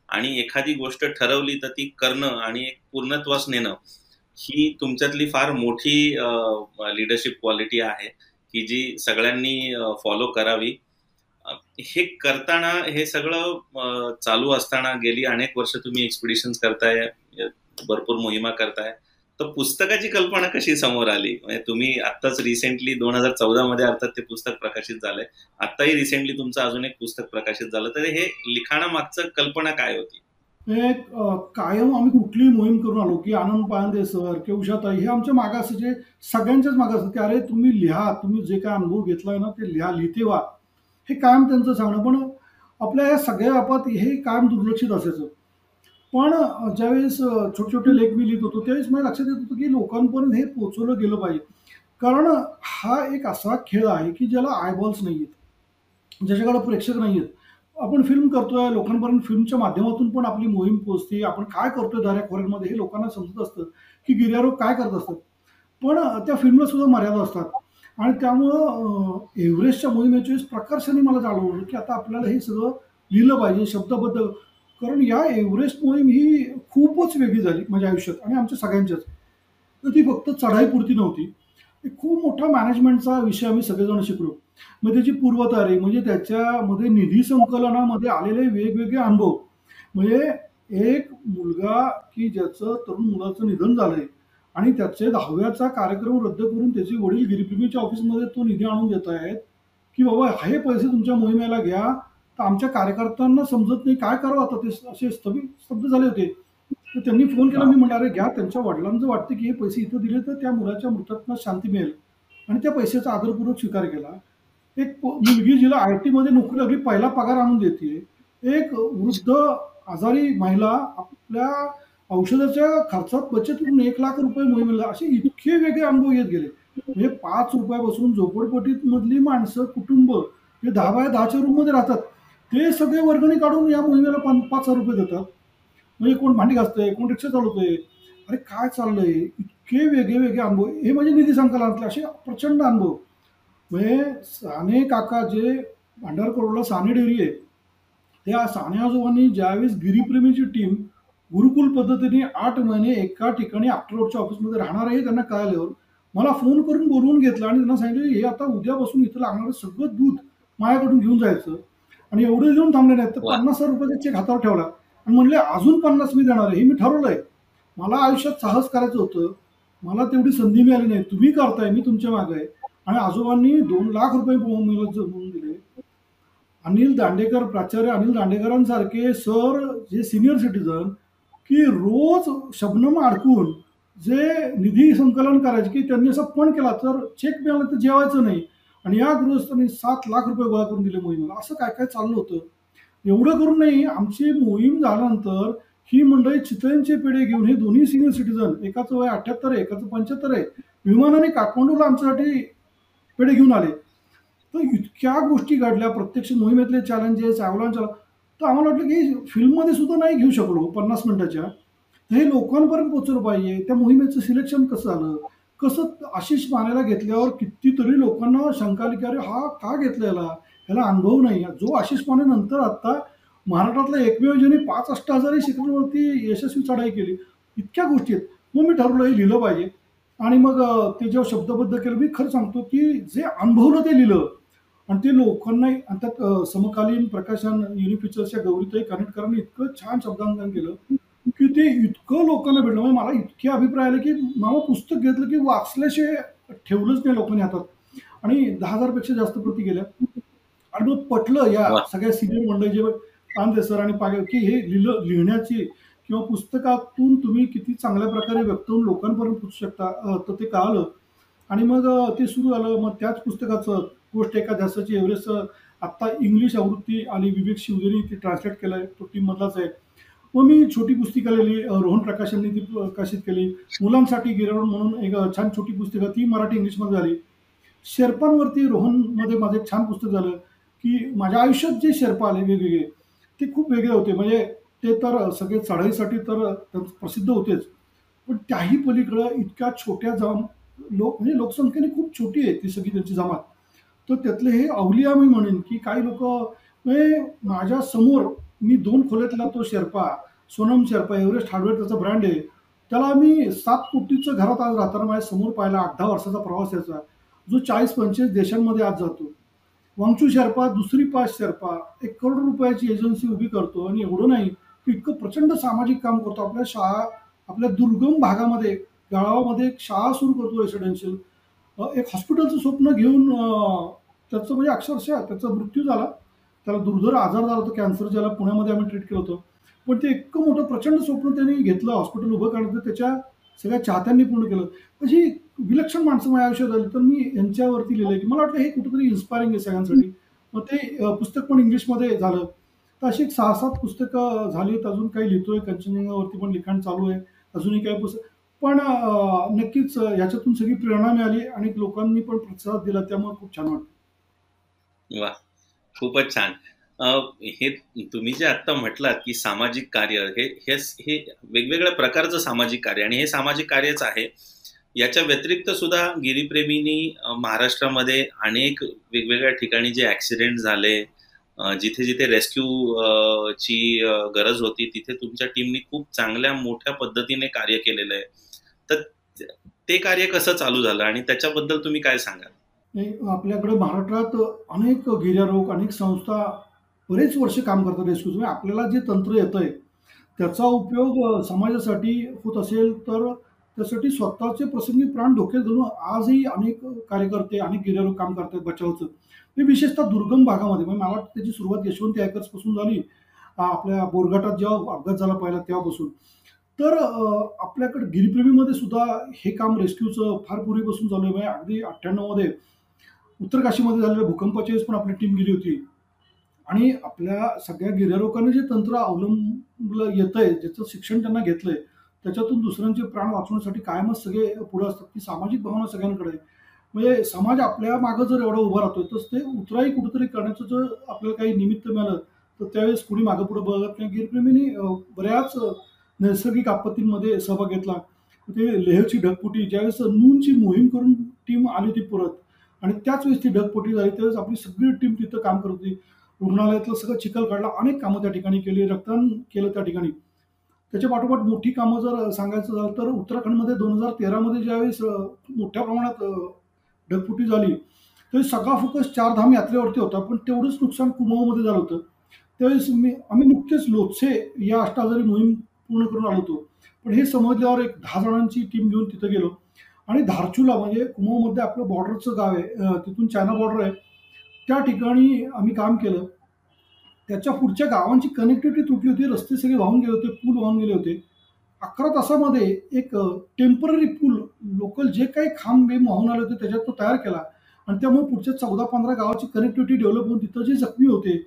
Speaker 1: आणि एखादी गोष्ट ठरवली तर ती करणं आणि एक पूर्णत्वास नेणं ही तुमच्यातली फार मोठी लिडरशिप क्वालिटी आहे की जी सगळ्यांनी फॉलो करावी. हे करताना हे सगळं चालू असताना गेली अनेक वर्ष तुम्ही एक्सपिडिशन करताय भरपूर मोहिमा करताय तर पुस्तकाची कल्पना कशी समोर आली? म्हणजे तुम्ही आत्ताच रिसेंटली दोन हजार चौदा मध्ये अर्थात ते पुस्तक प्रकाशित झालंय. आत्ताही रिसेंटली तुमचं अजून एक पुस्तक प्रकाशित झालं. तर हे लिखाणामागचं कल्पना काय होती?
Speaker 2: एक कायम आम्ही कुठलीही मोहीम करून आलो की आनंद पांदे सर किंवा उषाताई हे आमच्या मागास जे सगळ्यांच्याच मागास की अरे तुम्ही लिहा तुम्ही जे काय अनुभव घेतलाय ना ते लिहा लिहिते वा हे कायम त्यांचं सांगणं पण आपल्या या सगळ्या आपात हे कायम दुर्लक्षित असायचं. पण ज्यावेळेस छोटे छोटे लेख मी लिहित होतो त्यावेळेस मला लक्षात येत होतं की लोकांपर्यंत हे पोचवलं गेलं पाहिजे. कारण हा एक असा खेळ आहे की ज्याला आयबॉल्स नाही आहेत ज्याच्याकडे प्रेक्षक नाही आहेत आपण फिल्म करतोय लोकांपर्यंत फिल्मच्या माध्यमातून पण आपली मोहीम पोचते आपण काय करतोय दऱ्या खोऱ्यांमध्ये हे लोकांना समजत असतं की गिर्यारोग काय करत असतात. पण त्या फिल्मला सुद्धा मर्यादा असतात. आणि त्यामुळं एव्हरेस्टच्या मोहिमेच्या प्रकर्षाने मला जाणवलं की आता आपल्याला हे सगळं लिहिलं पाहिजे शब्दबद्ध कारण या एव्हरेस्ट मोहीम ही खूपच वेगळी झाली माझ्या आयुष्यात आणि आमच्या सगळ्यांच्याच. तर ती फक्त चढाईपुरती नव्हती. खूप मोठा मॅनेजमेंटचा विषय आम्ही सगळेजण शिकलो. मग त्याची पूर्वतारी म्हणजे त्याच्यामध्ये निधी संकलनामध्ये आलेले वेगवेगळे अनुभव. म्हणजे एक मुलगा की ज्याचं तरुण मुलाचं निधन झालंय आणि त्याचे दहाव्याचा कार्यक्रम रद्द करून त्याचे वडील गिरिप्रेमीच्या ऑफिसमध्ये तो निधी आणून देत आहेत की बाबा हे पैसे तुमच्या मोहिमेला घ्या तर आमच्या कार्यकर्त्यांना समजत नाही काय करावं आता ते? असे स्तभी स्तब्ध झाले होते. तर त्यांनी फोन केला मी म्हणाले घ्या त्यांच्या वडिलांचं वाटतं की हे पैसे इथं दिले तर त्या मुलाच्या मृतात्मा शांती मिळेल. आणि त्या पैशाचा आदरपूर्वक स्वीकार केला. एक मुलगी जिला आय टीमध्ये नोकरी लागली पहिला पगार आणून देते. एक वृद्ध आजारी महिला आपल्या औषधाच्या खर्चात बचत करून एक लाख रुपये मोहिमेला असे इतके वेगळे अनुभव येत गेले. म्हणजे पाच रुपयापासून झोपडपट्टीत मधली माणसं कुटुंब जे दहा बाय दहाच्या रूममध्ये राहतात. ते सगळे वर्गणी काढून या मोहिमेला पाच हजार रुपये देतात. म्हणजे कोण भांडी घासतंय कोण रिक्षा चालवतोय? अरे काय चाललंय? इतके वेगळे वेगळे अनुभव. हे म्हणजे निधी संकलनातले असे प्रचंड अनुभव. म्हणजे साने काका जे भांडार करोडला साने डेअरी आहे त्या साने आजोबांनी ज्यावेळेस गिरीप्रेमीची टीम गुरुकुल पद्धतीने आठ महिने एका ठिकाणी आफ्टर रोडच्या ऑफिसमध्ये राहणार आहे त्यांना कळल्यावर मला फोन करून बोलवून घेतलं आणि त्यांना सांगितलं हे आता उद्यापासून इथं लागणारं सगळं दूध माझ्याकडून घेऊन जायचं. आणि एवढे घेऊन थांबले नाहीत. तर पन्नास हजार रुपयाचा चेक हातावर ठेवला. म्हणले अजून पन्नास मी देणार आहे. हे मी ठरवलंय. मला आयुष्यात साहस करायचं होतं. मला तेवढी संधी मिळाली नाही. तुम्ही करताय मी तुमच्या मागे आहे. आणि आजोबांनी दोन लाख रुपये जमवून दिले. अनिल दांडेकर प्राचार्य अनिल दांडेकरांसारखे सर जे सिनियर सिटीजन की रोज शबनम अडकून जे निधी संकलन करायचे की त्यांनी असं पण केला तर चेक मिळाला तर जेवायचं नाही. आणि या गृहस्थांनी सात लाख रुपये गोळा करून दिले मोहिमेला. असं काय काय चाललं होतं? एवढं करूनही नाही आमची मोहीम झाल्यानंतर ही मंडळी चितळ्यांचे पेढे घेऊन हे दोन्ही सिनियर सिटीजन एकाचं वय अठ्याहत्तर आहे एकाचं पंच्याहत्तर आहे विमानाने काठमांडूला आमच्यासाठी पेढे घेऊन आले. तर इतक्या गोष्टी घडल्या. प्रत्यक्ष मोहिमेतले चॅलेंजेस अवलांच तर आम्हाला वाटलं की फिल्ममध्ये सुद्धा नाही घेऊ शकलो पन्नास मिनिटाच्या. तर हे लोकांपर्यंत पोचलं पाहिजे. त्या मोहिमेचं सिलेक्शन कसं झालं? कसं आशिष मानायला घेतल्यावर कितीतरी लोकांना शंका आली की अरे हा का घेतलेला? ह्याला अनुभव नाही जो आशिष माने नंतर आत्ता महाराष्ट्रातल्या एकमेव ज्यांनी पाच अष्टहजारी शिखरांवरती यशस्वी चढाई केली इतक्या गोष्टी आहेत. मग मी ठरवलं हे लिहिलं पाहिजे. आणि मग ते जेव्हा शब्दबद्ध केलं मी खरं सांगतो की जे अनुभवलं ते लिहिलं. आणि ते लोकांना आणि त्यात समकालीन प्रकाशन युनिफिचरच्या गौरीतही कनेक्ट इतकं छान शब्दांकन केलं की ते इतकं लोकांना भेटलं. म्हणजे मला इतके अभिप्राय आले की मामा पुस्तक घेतलं की वाचल्याशिवाय ठेवलंच नाही लोकांनी हातात. आणि दहा हजारपेक्षा जास्त प्रती गेल्या. आणि मग पटलं या. सगळ्या सिनियर मंडळी जे कांते सर आणि पागे की हे लिहिलं लिहिण्याची किंवा पुस्तकातून तुम्ही किती चांगल्या प्रकारे व्यक्त होऊन लोकांपर्यंत पोचू शकता तर ते कळालं. आणि मग ते सुरू झालं. मग त्याच पुस्तकाचं गोष्ट एका ध्यासाची एव्हरेस्ट आत्ता इंग्लिश आवृत्ती आणि विवेक शिवदेनी ती ट्रान्सलेट केलं आहे तो टीममधलाच आहे. मग मी छोटी पुस्तिका लिहिली रोहन प्रकाशांनी ती प्रकाशित केली. मुलांसाठी गिरवण म्हणून एक छान छोटी पुस्तिका ती मराठी इंग्लिशमध्ये झाली. शेर्पांवरती रोहनमध्ये माझं एक छान पुस्तक झालं. की माझ्या आयुष्यात जे शेर्पा आले वेगवेगळे ते खूप वेगळे होते. म्हणजे ते तर सगळे चढाईसाठी तर त्यांचं प्रसिद्ध होतेच. पण त्याही पलीकडं इतक्या छोट्या जाम लोक म्हणजे लोकसंख्येने खूप छोटी आहे ती सगळी त्यांची जमात. तर त्यातले हे अवलिया मी म्हणेन की काही लोक म्हणजे माझ्यासमोर मी दोन खोल्यातला तो शेर्पा सोनम शेर्पा एव्हरेस्ट हार्डवेअर त्याचा ब्रँड आहे. त्याला मी सात कोटीचं घरात आज राहताना माझ्यासमोर पाहिला आठ दहा वर्षाचा प्रवास याचा जो चाळीस पंचेचाळीस देशांमध्ये आज जातो. वांगचू शेर्पा दुसरी पाच शेर्पा एक करोड रुपयाची एजन्सी उभी करतो आणि एवढं नाही की इतकं प्रचंड सामाजिक काम करतो. आपल्या शाळा आपल्या दुर्गम भागामध्ये गावामध्ये एक शाळा सुरू करतो रेसिडेन्शियल एक हॉस्पिटलचं स्वप्न घेऊन त्याचं म्हणजे अक्षरशः त्याचा मृत्यू झाला. त्याला दुर्धर आजार झाला होता कॅन्सर ज्याला पुण्यामध्ये आम्ही ट्रीट केलं होतं. पण ते इतकं मोठं प्रचंड स्वप्न त्यांनी घेतलं हॉस्पिटल उभं करण्याचं त्याच्या सगळ्या चाहत्यांनी पूर्ण केलं. अशी विलक्षण माणसं माझ्या आयुष्यात आली. तर मी यांच्यावरती लिहिलं की मला वाटतं हे कुठेतरी इन्स्पायरिंग आहे सगळ्यांसाठी. मग ते पुस्तक पण इंग्लिशमध्ये झालं. तर अशी एक सहा सात पुस्तकं झालीत अजून काही लिहितोय. कंचनजंगावरती पण लिखाण चालू आहे. अजूनही काही पुस्तक पण नक्कीच याच्यातून सगळी प्रेरणा मिळाली आणि लोकांनी पण प्रतिसाद दिला. त्यामुळे खूप छान वाटतं
Speaker 1: वा खूपच छान. हे तुम्ही जे आता म्हटलात की सामाजिक कार्य हे हे हे वेगवेगळ्या प्रकारचं सामाजिक कार्य आणि हे सामाजिक कार्यच आहे. याच्या व्यतिरिक्त सुद्धा गिरीप्रेमींनी महाराष्ट्रामध्ये अनेक वेगवेगळ्या ठिकाणी जे ऍक्सिडेंट झाले जिथे जिथे रेस्क्यू ची गरज होती तिथे तुमच्या टीमनी खूप चांगल्या मोठ्या पद्धतीने कार्य केलेलं आहे. तर ते कार्य कसं चालू झालं आणि त्याच्याबद्दल तुम्ही काय सांगाल?
Speaker 2: आपल्याकडे महाराष्ट्रात अनेक गिर्यारोग अनेक संस्था बरेच वर्ष काम करतात रेस्क्यू आपल्याला जे तंत्र येतं आहे त्याचा उपयोग समाजासाठी होत असेल तर त्यासाठी स्वतःचे प्रसंगी प्राण धोक्यात घालून आजही अनेक कार्यकर्ते अनेक गिर्यारोग काम करतात बचावचं. ते विशेषतः दुर्गम भागामध्ये म्हणजे मला वाटतं त्याची सुरुवात यशवंती पासून झाली. आपल्या बोरघाटात जेव्हा अपघात झाला पहिला तेव्हापासून. तर आपल्याकडे गिरीप्रेमीमध्ये सुद्धा हे काम रेस्क्यूचं फार पूर्वीपासून चालू आहे. म्हणजे अगदी अठ्ठ्याण्णवमध्ये उत्तर काशीमध्ये झालेल्या भूकंपाच्या वेळेस पण आपली टीम गेली होती. आणि आपल्या सगळ्या गिर्यारोकांनी जे तंत्र अवलंबलं येतं आहे ज्याचं शिक्षण त्यांना घेतलंय त्याच्यातून दुसऱ्यांचे प्राण वाचवण्यासाठी कायमच सगळे पुढे असतात. ती सामाजिक भावना सगळ्यांकडे म्हणजे समाज आपल्या मागं जर एवढा उभा राहतोय तर ते उतराई कुठेतरी करण्याचं जर आपल्याला काही निमित्त मिळालं तर त्यावेळेस कुणी मागं पुढे बघत नाही. गिरप्रेमींनी बऱ्याच नैसर्गिक आपत्तींमध्ये सहभाग घेतला. ते लेहची ढगपुटी ज्यावेळेस नूनची मोहीम करून टीम आली होती परत आणि त्याच वेळेस ती ढगपोटी झाली त्यावेळेस आपली सगळी टीम तिथं काम करत होती. रुग्णालयातलं सगळं चिखल काढला अनेक कामं त्या ठिकाणी केली रक्तदान केलं त्या ठिकाणी. त्याच्या पाठोपाठ मोठी कामं जर सांगायचं झालं तर उत्तराखंडमध्ये दोन हजार तेरामध्ये ज्यावेळेस मोठ्या प्रमाणात ढगफुटी झाली त्यावेळी सगळा फोकस चारधाम यात्रेवरती होता. पण तेवढंच नुकसान कुमाऊमध्ये झालं होतं. त्यावेळेस मी आम्ही नुकतेच लोटसे या अष्टाजारी मोहीम पूर्ण करून आलो होतो. पण हे समजल्यावर एक दहा जणांची टीम घेऊन तिथं गेलो. आणि धारचुला म्हणजे कुमाऊमध्ये आपलं बॉर्डरचं गाव आहे तिथून चायना बॉर्डर आहे. त्या ठिकाणी आम्ही काम केलं. त्याच्या पुढच्या गावांची कनेक्टिव्हिटी तुटली होती रस्ते सगळे वाहून गेले होते पूल वाहून गेले होते. अकरा तासामध्ये एक टेंपररी पूल लोकल जे काही खांब बेम वाहून आले होते त्याच्यात तो तयार केला. आणि त्यामुळे पुढच्या चौदा पंधरा गावाची कनेक्टिव्हिटी डेव्हलप होऊन तिथं जे जखमी होते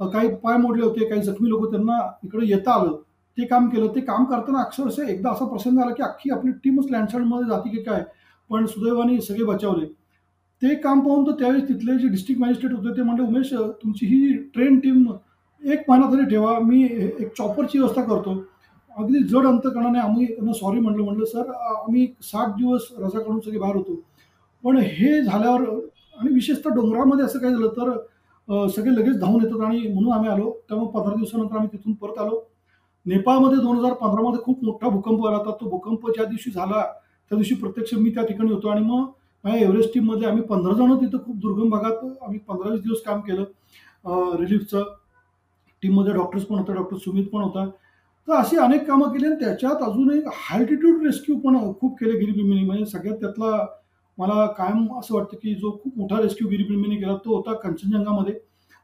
Speaker 2: काही पाय मोडले होते काही जखमी लोक त्यांना इकडे येता आलं ते काम केलं. ते काम करताना अक्षरशः एकदा असा प्रसंग आला की अख्खी आपली टीमच लँडस्लाईडमध्ये जाते की काय? पण सुदैवाने सगळे बचावले. ते काम पाहून तर त्यावेळेस तिथले जे डिस्ट्रिक्ट मॅजिस्ट्रेट होते ते म्हणले उमेश तुमची ही ट्रेन टीम एक महिना तरी ठेवा. मी एक चॉपरची व्यवस्था करतो. अगदी जड अंतकरणाने आम्ही त्यांना सॉरी म्हणलं म्हणलं सर आम्ही सात दिवस रजा काढून सगळे बाहेर होतो. पण हे झाल्यावर आणि विशेषतः डोंगरामध्ये असं काय झालं तर सगळे लगेच धावून येतात आणि म्हणून आम्ही आलो. त्यामुळे पंधरा दिवसानंतर आम्ही तिथून परत आलो. नेपाळमध्ये दोन हजार पंधरामध्ये खूप मोठा भूकंप आला होता. तो भूकंप ज्या दिवशी झाला त्या दिवशी प्रत्यक्ष मी त्या ठिकाणी होतो आणि मग माझ्या एव्हरेस्ट टीममध्ये आम्ही पंधरा जण तिथं खूप दुर्गम भागात आम्ही पंधरा वीस दिवस काम केलं रिलीफचं टीममध्ये डॉक्टर्स पण होता डॉक्टर सुमित पण होता. तर अशी अनेक कामं केली आणि त्याच्यात अजून एक हायटिट्यूड रेस्क्यू पण खूप केले गिरीप्रेमीने म्हणजे सगळ्यात त्यातला मला कायम असं वाटतं की जो खूप मोठा रेस्क्यू गिरीप्रेमीने केला तो होता कंचनजंगामध्ये.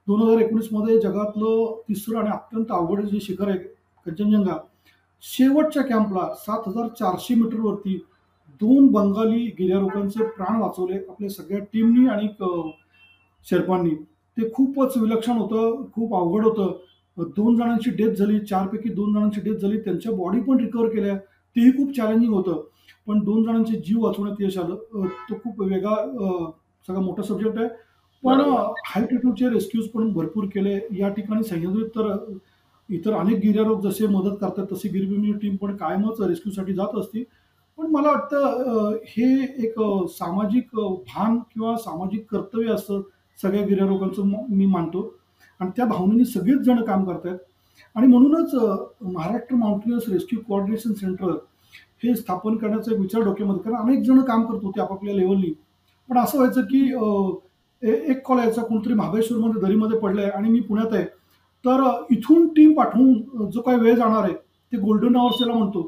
Speaker 2: दोन हजार एकोणीसमध्ये जगातलं तिसरं आणि अत्यंत अवघड जे शिखर आहे कंचनजंगा शेवटच्या कॅम्पला सात हजार चारशे मीटरवरती दोन बंगाली गिर्यारोहकांचे प्राण वाचवले. आपल्या सगळ्या टीमनी आणि शेर्पांनी. ते खूपच विलक्षण होतं खूप अवघड होतं. दोन जणांची डेथ झाली चारपैकी दोन जणांची डेथ झाली त्यांच्या बॉडी पण रिकवर केल्या. तेही खूप चॅलेंजिंग होतं. पण दोन जणांचे जीव वाचवण्यात यश आलं. तो खूप वेगळा सगळा मोठा सब्जेक्ट आहे. पण हायटिट्यूडचे रेस्क्यूज पण भरपूर केले. या ठिकाणी सह्याद्रीत तर इतर अनेक गिर्यारोग जसे मदत करतात तसे गिरबिमी टीम पण कायमच रेस्क्यूसाठी जात असते पण मला वाटतं हे एक सामाजिक भान किंवा सामाजिक कर्तव्य असतं. सगळ्या गिर्यारोगांचं मी मानतो. आणि त्या भावनेने सगळेच जण काम करतात आणि म्हणूनच Maharashtra mountaineers rescue coordination centre हे स्थापन करण्याचा एक विचार डोक्यामध्ये कारण अनेक जण काम करत होते आपापल्या लेवलनी पण असं व्हायचं की एक कॉल यायचा कोणतरी महाबळेश्वरमध्ये दरीमध्ये पडलं आहे आणि मी पुण्यात आहे. तर इथून टीम पाठवून जो काही वेळ जाणार आहे ते गोल्डन आवर्स त्याला म्हणतो.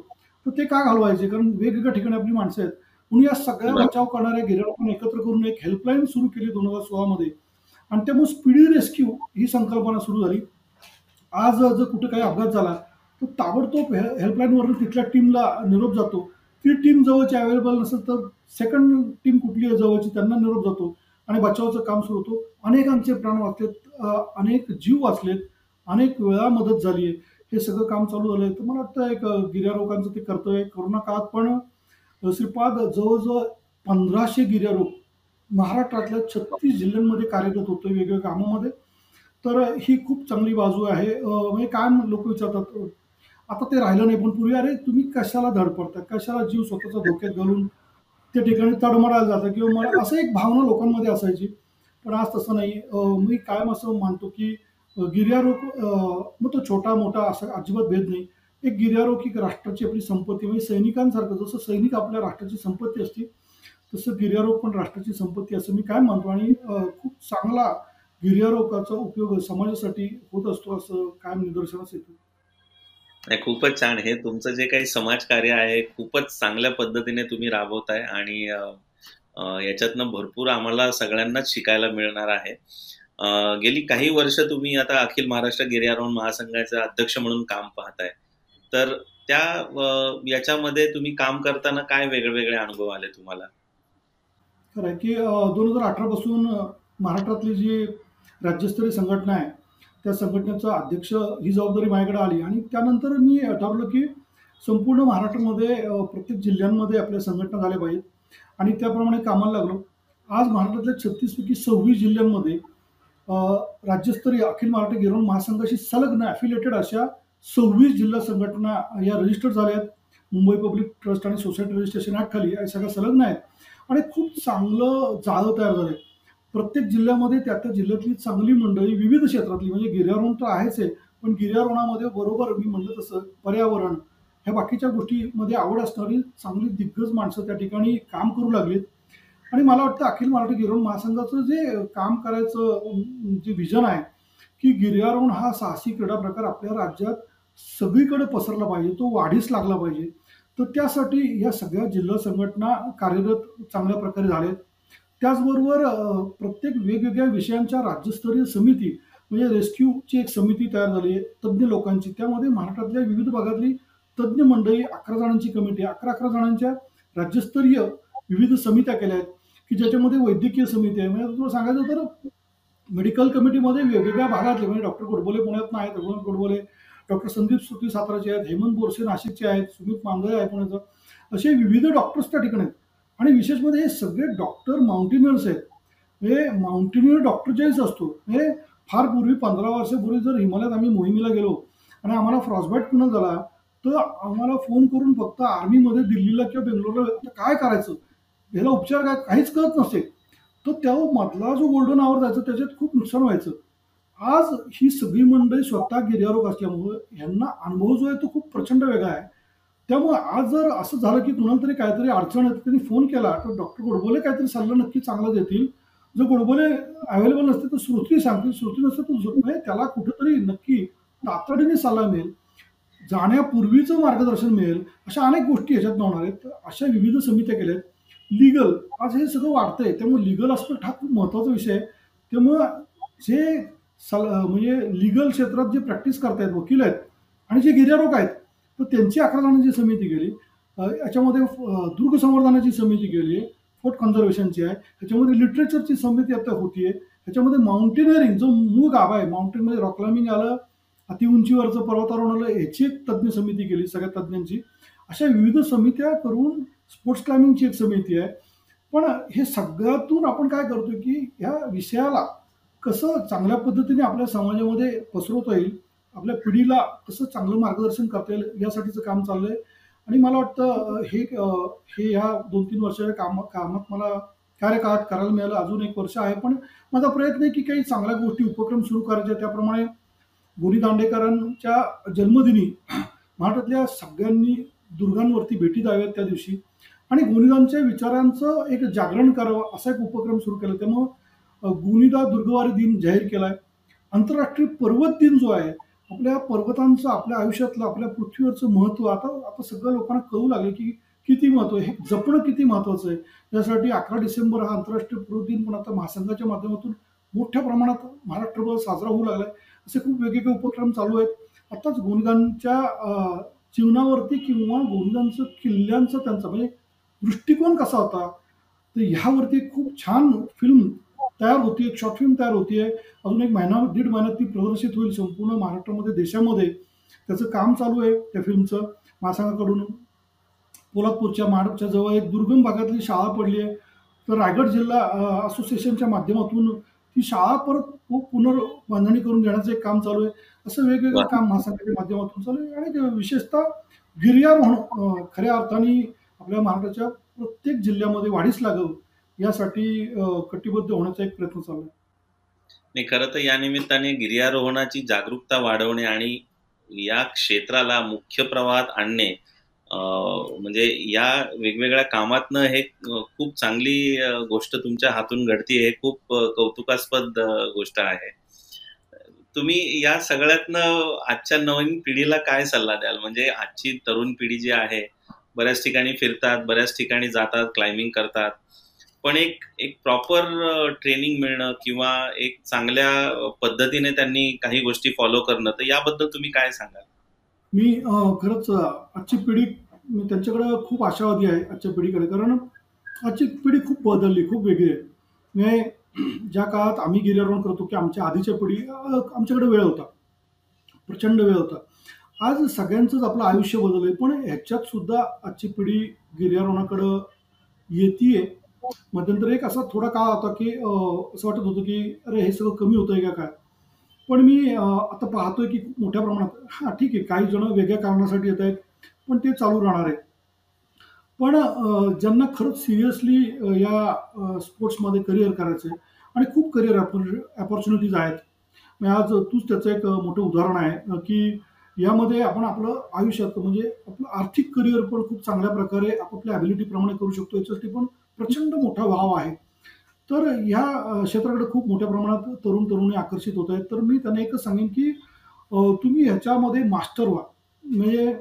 Speaker 2: तर ते का घालवायचे? कारण वेगवेगळ्या ठिकाणी आपली माणसं आहेत. म्हणून या सगळ्या बचाव करणाऱ्या गिरायकांना एकत्र करून एक हेल्पलाईन सुरू केली दोन हजार सोळामध्ये. आणि त्यामुळे स्पीडी रेस्क्यू ही संकल्पना सुरू झाली. आज जर कुठे काही अपघात झाला तर ताबडतोब हे हेल्पलाईनवरून तिथल्या टीमला निरोप जातो. ती टीम जवळची अवेलेबल नसेल तर सेकंड टीम कुठली आहे जवळची त्यांना निरोप जातो आणि बचावाचं काम सुरू होतो. अनेकांचे प्राण वाचलेत अनेक जीव वाचलेत अनेक वेळा मदत झाली आहे हे सगळं काम चालू झालं आहे तर मला वाटतं एक गिर्यारोगांचं ते कर्तव्य आहे. काळात पण श्रीपाद जवळजवळ पंधराशे गिर्यारोग महाराष्ट्रातल्या छत्तीस जिल्ह्यांमध्ये कार्यरत होतो वेगवेगळ्या कामामध्ये. तर ही खूप चांगली बाजू आहे. म्हणजे काय लोक विचारतात? आता ते राहिलं नाही पण पूर्वी अरे तुम्ही कशाला धडपडता कशाला जीव स्वतःचा धोक्यात घालून त्या ठिकाणी तडमडायला जातं? किंवा मला असं एक भावना लोकांमध्ये असायची. पण आज तसं नाही. मी कायम असं मानतो की गिर्यारोग मग तो छोटा मोठा असा अजिबात भेद नाही. एक गिर्यारोग ही राष्ट्राची आपली संपत्ती म्हणजे सैनिकांसारखं जसं सैनिक आपल्या राष्ट्राची संपत्ती असते तसं गिर्यारोपण राष्ट्राची संपत्ती असं मी काय मानतो आणि खूप चांगला गिर्यारोगाचा उपयोग समाजासाठी होत असतो असं काय निदर्शनास येतो.
Speaker 1: खूपच छान. हे तुमचं जे काही समाजकार्य आहे खूपच चांगल्या पद्धतीने तुम्ही राबवताय आणि याच्यातनं भरपूर आम्हाला सगळ्यांनाच शिकायला मिळणार आहे. गेली काही वर्ष तुम्ही आता अखिल महाराष्ट्र गिर्यारोहण महासंघाचा अध्यक्ष म्हणून काम पाहताय. तर त्या याच्यामध्ये तुम्ही काम करताना काय वेगळे वेगळे अनुभव आले तुम्हाला?
Speaker 2: खरं आहे की दोन हजार अठरा पासून महाराष्ट्रातली जी राज्यस्तरीय संघटना आहे त्या संघटनेचा अध्यक्ष ही जबाबदारी माझ्याकडे आली. आणि त्यानंतर मी ठरवलं की संपूर्ण महाराष्ट्रामध्ये प्रत्येक जिल्ह्यांमध्ये आपल्या संघटना झाल्या पाहिजेत. आणि त्याप्रमाणे कामाला लागलो. आज महाराष्ट्रातल्या छत्तीसपैकी सव्वीस जिल्ह्यांमध्ये राज्यस्तरीय अखिल महाराष्ट्र गिरोण महासंघाशी संलग्न ॲफिलेटेड अशा सव्वीस जिल्हा संघटना या रजिस्टर्ड झाल्या आहेत. मुंबई पब्लिक ट्रस्ट आणि सोसायटी रजिस्ट्रेशन ॲक्टखाली या सगळ्या संलग्न आहेत. आणि खूप चांगलं जाळं तयार झालं. प्रत्येक जिल्ह्यामध्ये त्या त्या जिल्ह्यातली चांगली मंडळी विविध क्षेत्रातली म्हणजे गिर्यारोहण तर आहेच आहे पण गिर्यारोहणामध्ये बरोबर मी म्हणलं तसं पर्यावरण ह्या बाकीच्या गोष्टीमध्ये आवड असणारी चांगली दिग्गज माणसं त्या ठिकाणी काम करू लागलीत. आणि मला वाटतं अखिल मराठी गिर्यारोहण महासंघाचं जे काम करायचं जे विजन आहे की गिर्यारोहण हा साहसी क्रीडा प्रकार आपल्या राज्यात सगळीकडे पसरला पाहिजे तो वाढीस लागला पाहिजे. तर त्यासाठी या सगळ्या जिल्हा संघटना कार्यरत चांगल्या प्रकारे झालेत. त्याचबरोबर प्रत्येक वेगवेगळ्या विषयांच्या राज्यस्तरीय समिती म्हणजे रेस्क्यूची एक समिती तयार झाली आहे तज्ज्ञ लोकांची. त्यामध्ये महाराष्ट्रातल्या विविध भागातली तज्ज्ञ मंडळी अकरा जणांची कमिटी अकरा अकरा जणांच्या राज्यस्तरीय विविध समित्या केल्या आहेत की ज्याच्यामध्ये वैद्यकीय समिती आहे. म्हणजे तुला सांगायचं तर मेडिकल कमिटीमध्ये वेगवेगळ्या भागातले म्हणजे डॉक्टर गोडबोले पुण्यात आहेत रघुनाथ गोडबोले डॉक्टर संदीप सुती साताराचे आहेत हेमंत बोरसे नाशिकचे आहेत सुमित मांगळे आहे पुण्याचं. असे विविध डॉक्टर्स त्या ठिकाणी आहेत. आणि विशेष म्हणजे हे सगळे डॉक्टर माउंटेनियर्स आहेत. हे माउंटेनियर डॉक्टर ज्यावेळेस असतो. हे फार पूर्वी पंधरा वर्षापूर्वी जर हिमालयात आम्ही मोहिमेला गेलो आणि आम्हाला फ्रॉस्बाईट पुन्हा झाला तर आम्हाला फोन करून फक्त आर्मीमध्ये दिल्लीला किंवा बेंगलोरला काय करायचं? ह्याला उपचार काय? काहीच कळत नसते. तर त्या मधला जो गोल्डन आवर जायचं त्याच्यात खूप नुकसान व्हायचं. आज ही सगळी मंडळी स्वतः गिर्यारोग असल्यामुळं यांना अनुभव जो आहे तो खूप प्रचंड वेगळा आहे. त्यामुळे आज जर असं झालं की कुणाला तरी काहीतरी अडचण येते त्यांनी फोन केला तर डॉक्टर गोडबोले काहीतरी सल्ला नक्की चांगला देतील. जर गोडबोले अवेलेबल नसते तर श्रुती सांगतील. श्रुती नसते तर म्हणजे त्याला कुठंतरी नक्की तातडीने सल्ला मिळेल. जाण्यापूर्वीचं मार्गदर्शन मिळेल. अशा अनेक गोष्टी ह्याच्यात होणार आहेत. अशा विविध समित्या केल्या आहेत. लिगल आज हे सगळं वाढतंय. त्यामुळे लिगल असणं हा खूप महत्त्वाचा विषय आहे. त्यामुळं जे सल म्हणजे लिगल क्षेत्रात जे प्रॅक्टिस करतायत वकील आहेत आणि जे गिर्यारोग आहेत तर त्यांची अकरा जणांची समिती गेली याच्यामध्ये दुर्ग संवर्धनाची समिती गेली फोर्ट कन्झर्वेशनची आहे त्याच्यामध्ये लिटरेचरची समिती आता आहे याच्यामध्ये माउंटेनिअरिंग जो मूळ गाभा आहे माउंटेनमध्ये रॉक क्लाइम्बिंग आलं अति उंचीवरचं पर्वतारोहण आलं याची एक तज्ज्ञ समिती केली सगळ्या तज्ज्ञांची अशा विविध समित्या करून स्पोर्ट्स क्लाइम्बिंगची एक समिती आहे. पण हे सगळ्यातून आपण काय करतो की ह्या विषयाला कसं चांगल्या पद्धतीने आपल्या समाजामध्ये पसरवता येईल आपल्या पिढीला कसं चांगलं मार्गदर्शन करता येईल यासाठीचं काम चाललंय. आणि मला वाटतं हे हे ह्या दोन तीन वर्षाच्या काम कामात मला कार्यकाळात करायला मिळालं. अजून एक वर्ष आहे पण माझा प्रयत्न आहे की काही चांगल्या गोष्टी उपक्रम सुरू करायचे. त्याप्रमाणे गोरी दांडेकरांच्या जन्मदिनी महाराष्ट्रातल्या सगळ्यांनी दुर्गांवरती भेटी द्याव्यात त्या दिवशी. आणि गोनीदांच्या विचारांचं एक जागरण करावं असा एक उपक्रम सुरू केला. त्यामुळं गुणिदा दुर्गवारी दिन जाहीर केला आहे आंतरराष्ट्रीय पर्वत दिन जो आहे आपल्या पर्वतांचं आपल्या आयुष्यातलं आपल्या पृथ्वीवरचं महत्त्व आता आता सगळ्या लोकांना कळू लागले की किती महत्त्व हे जपणं किती महत्त्वाचं आहे. त्यासाठी अकरा डिसेंबर हा आंतरराष्ट्रीय पर्वत दिन पण आता महासंघाच्या माध्यमातून मोठ्या प्रमाणात महाराष्ट्रभर साजरा होऊ लागला आहे असे खूप वेगवेगळे उपक्रम चालू आहेत. आत्ताच गोनिदांच्या जीवनावरती किंवा गोनिदांचं किल्ल्यांचं त्यांचा म्हणजे दृष्टिकोन कसा होता तर ह्यावरती खूप छान फिल्म तयार होती एक शॉर्ट फिल्म तयार होती. आहे अजून एक महिना दीड महिन्यात ती प्रदर्शित होईल संपूर्ण महाराष्ट्रामध्ये देशामध्ये. त्याचं काम चालू आहे त्या फिल्मचं महासंघाकडून पोलादपूरच्या माडपच्या जवळ एक दुर्गम भागातली शाळा पडली आहे. तर रायगड जिल्हा असोसिएशनच्या माध्यमातून ती शाळा परत पुनर्बांधणी करून घेण्याचं एक काम चालू आहे. असं वेगवेगळं काम महासंघाच्या माध्यमातून चालू आहे. आणि विशेषतः गिर्यारोहण खऱ्या अर्थाने आपल्या महाराष्ट्राच्या प्रत्येक जिल्ह्यामध्ये वाढीस लागावं यासाठी कटिबद्ध होण्याचा एक प्रयत्न चालू आहे.
Speaker 1: नाही खरं तर या निमित्ताने गिर्यारोहणाची जागरूकता वाढवणे आणि या क्षेत्राला मुख्य प्रवाहात आणणे म्हणजे या वेगवेगळ्या कामातनं हे खूप चांगली गोष्ट तुमच्या हातून घडती हे खूप कौतुकास्पद गोष्ट आहे. तुम्ही या सगळ्यातनं आजच्या नवीन पिढीला काय सल्ला द्याल? म्हणजे आजची तरुण पिढी जी आहे बऱ्याच ठिकाणी फिरतात बऱ्याच ठिकाणी जातात क्लाइम्बिंग करतात. पण एक एक प्रॉपर ट्रेनिंग मिळणं किंवा एक चांगल्या पद्धतीने त्यांनी काही गोष्टी फॉलो करणं तर याबद्दल तुम्ही काय सांगाल?
Speaker 2: मी खरंच आजची पिढी मी त्यांच्याकडे खूप आशावादी आहे आजच्या पिढीकडे. कारण आजची पिढी खूप बदलली खूप वेगळी आहे. म्हणजे ज्या काळात आम्ही गिर्यारोहण करतो की आमच्या आधीच्या पिढी आमच्याकडे वेळ होता. प्रचंड वेळ होता. आज सगळ्यांचंच आपलं आयुष्य बदललंय. पण ह्याच्यात सुद्धा आजची पिढी गिर्यारोहणाकडं येते मध्यंतरी एक असा थोडा काळ होता की असं वाटत होतं की अरे हे सगळं कमी होतंय का काय? पण मी आता पाहतोय की मोठ्या प्रमाणात हां ठीक आहे काही जण वेगळ्या कारणासाठी येत आहेत पण ते चालू राहणार आहे पण ज्यांना खरंच सिरियसली या स्पोर्ट्समध्ये करिअर करायचं आहे आणि खूप करिअर अपॉर्च्युनिटीज आहेत. आज तूच त्याचं एक मोठं उदाहरण आहे की यामध्ये आपण आपलं आयुष्यात म्हणजे आपलं आर्थिक करिअर पण खूप चांगल्या प्रकारे आपापल्या ॲबिलिटीप्रमाणे करू शकतो याच्यासाठी पण प्रचंड मोठा वाव आहे. तर ह्या क्षेत्राकडे खूप मोठ्या प्रमाणात तरुण तरुणी आकर्षित होत आहेत. तर मी त्यांना एकच सांगेन की तुम्ही ह्याच्यामध्ये मास्टर व्हा. म्हणजे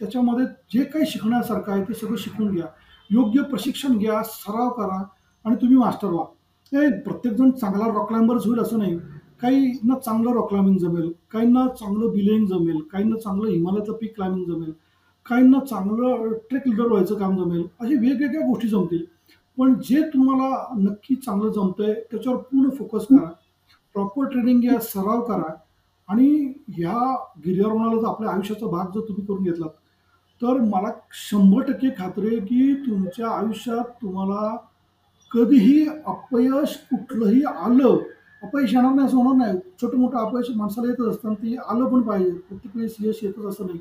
Speaker 2: त्याच्यामध्ये जे काही शिकण्यासारखं आहे ते सगळं शिकून घ्या. योग्य प्रशिक्षण घ्या सराव करा आणि तुम्ही मास्टर व्हा. हे प्रत्येकजण चांगला रॉक क्लाइंबरच होईल असं नाही. काहींना चांगलं रॉक क्लाइम्बिंग जमेल काहींना चांगलं बिलिंग जमेल काहींना चांगलं हिमालयाचं पीक क्लाइम्बिंग जमेल. काहींना चांगलं ट्रेक लिडर व्हायचं काम जमेल अशा वेगवेगळ्या गोष्टी जमतील. पण जे तुम्हाला नक्की चांगलं जमतंय त्याच्यावर पूर्ण फोकस करा. प्रॉपर ट्रेनिंग घ्या सराव करा. आणि ह्या गिर्यारोहणाला जर आपल्या आयुष्याचा भाग जर तुम्ही करून घेतलात तर मला शंभर टक्के खात्री आहे की तुमच्या आयुष्यात तुम्हाला कधीही अपयश कुठलंही आलं अपयश येणार नाही असं होणार नाही. छोटं मोठं अपयश माणसाला येतच असतं ते आलं पण पाहिजे. प्रत्येक वेळेस यश येतच असं नाही.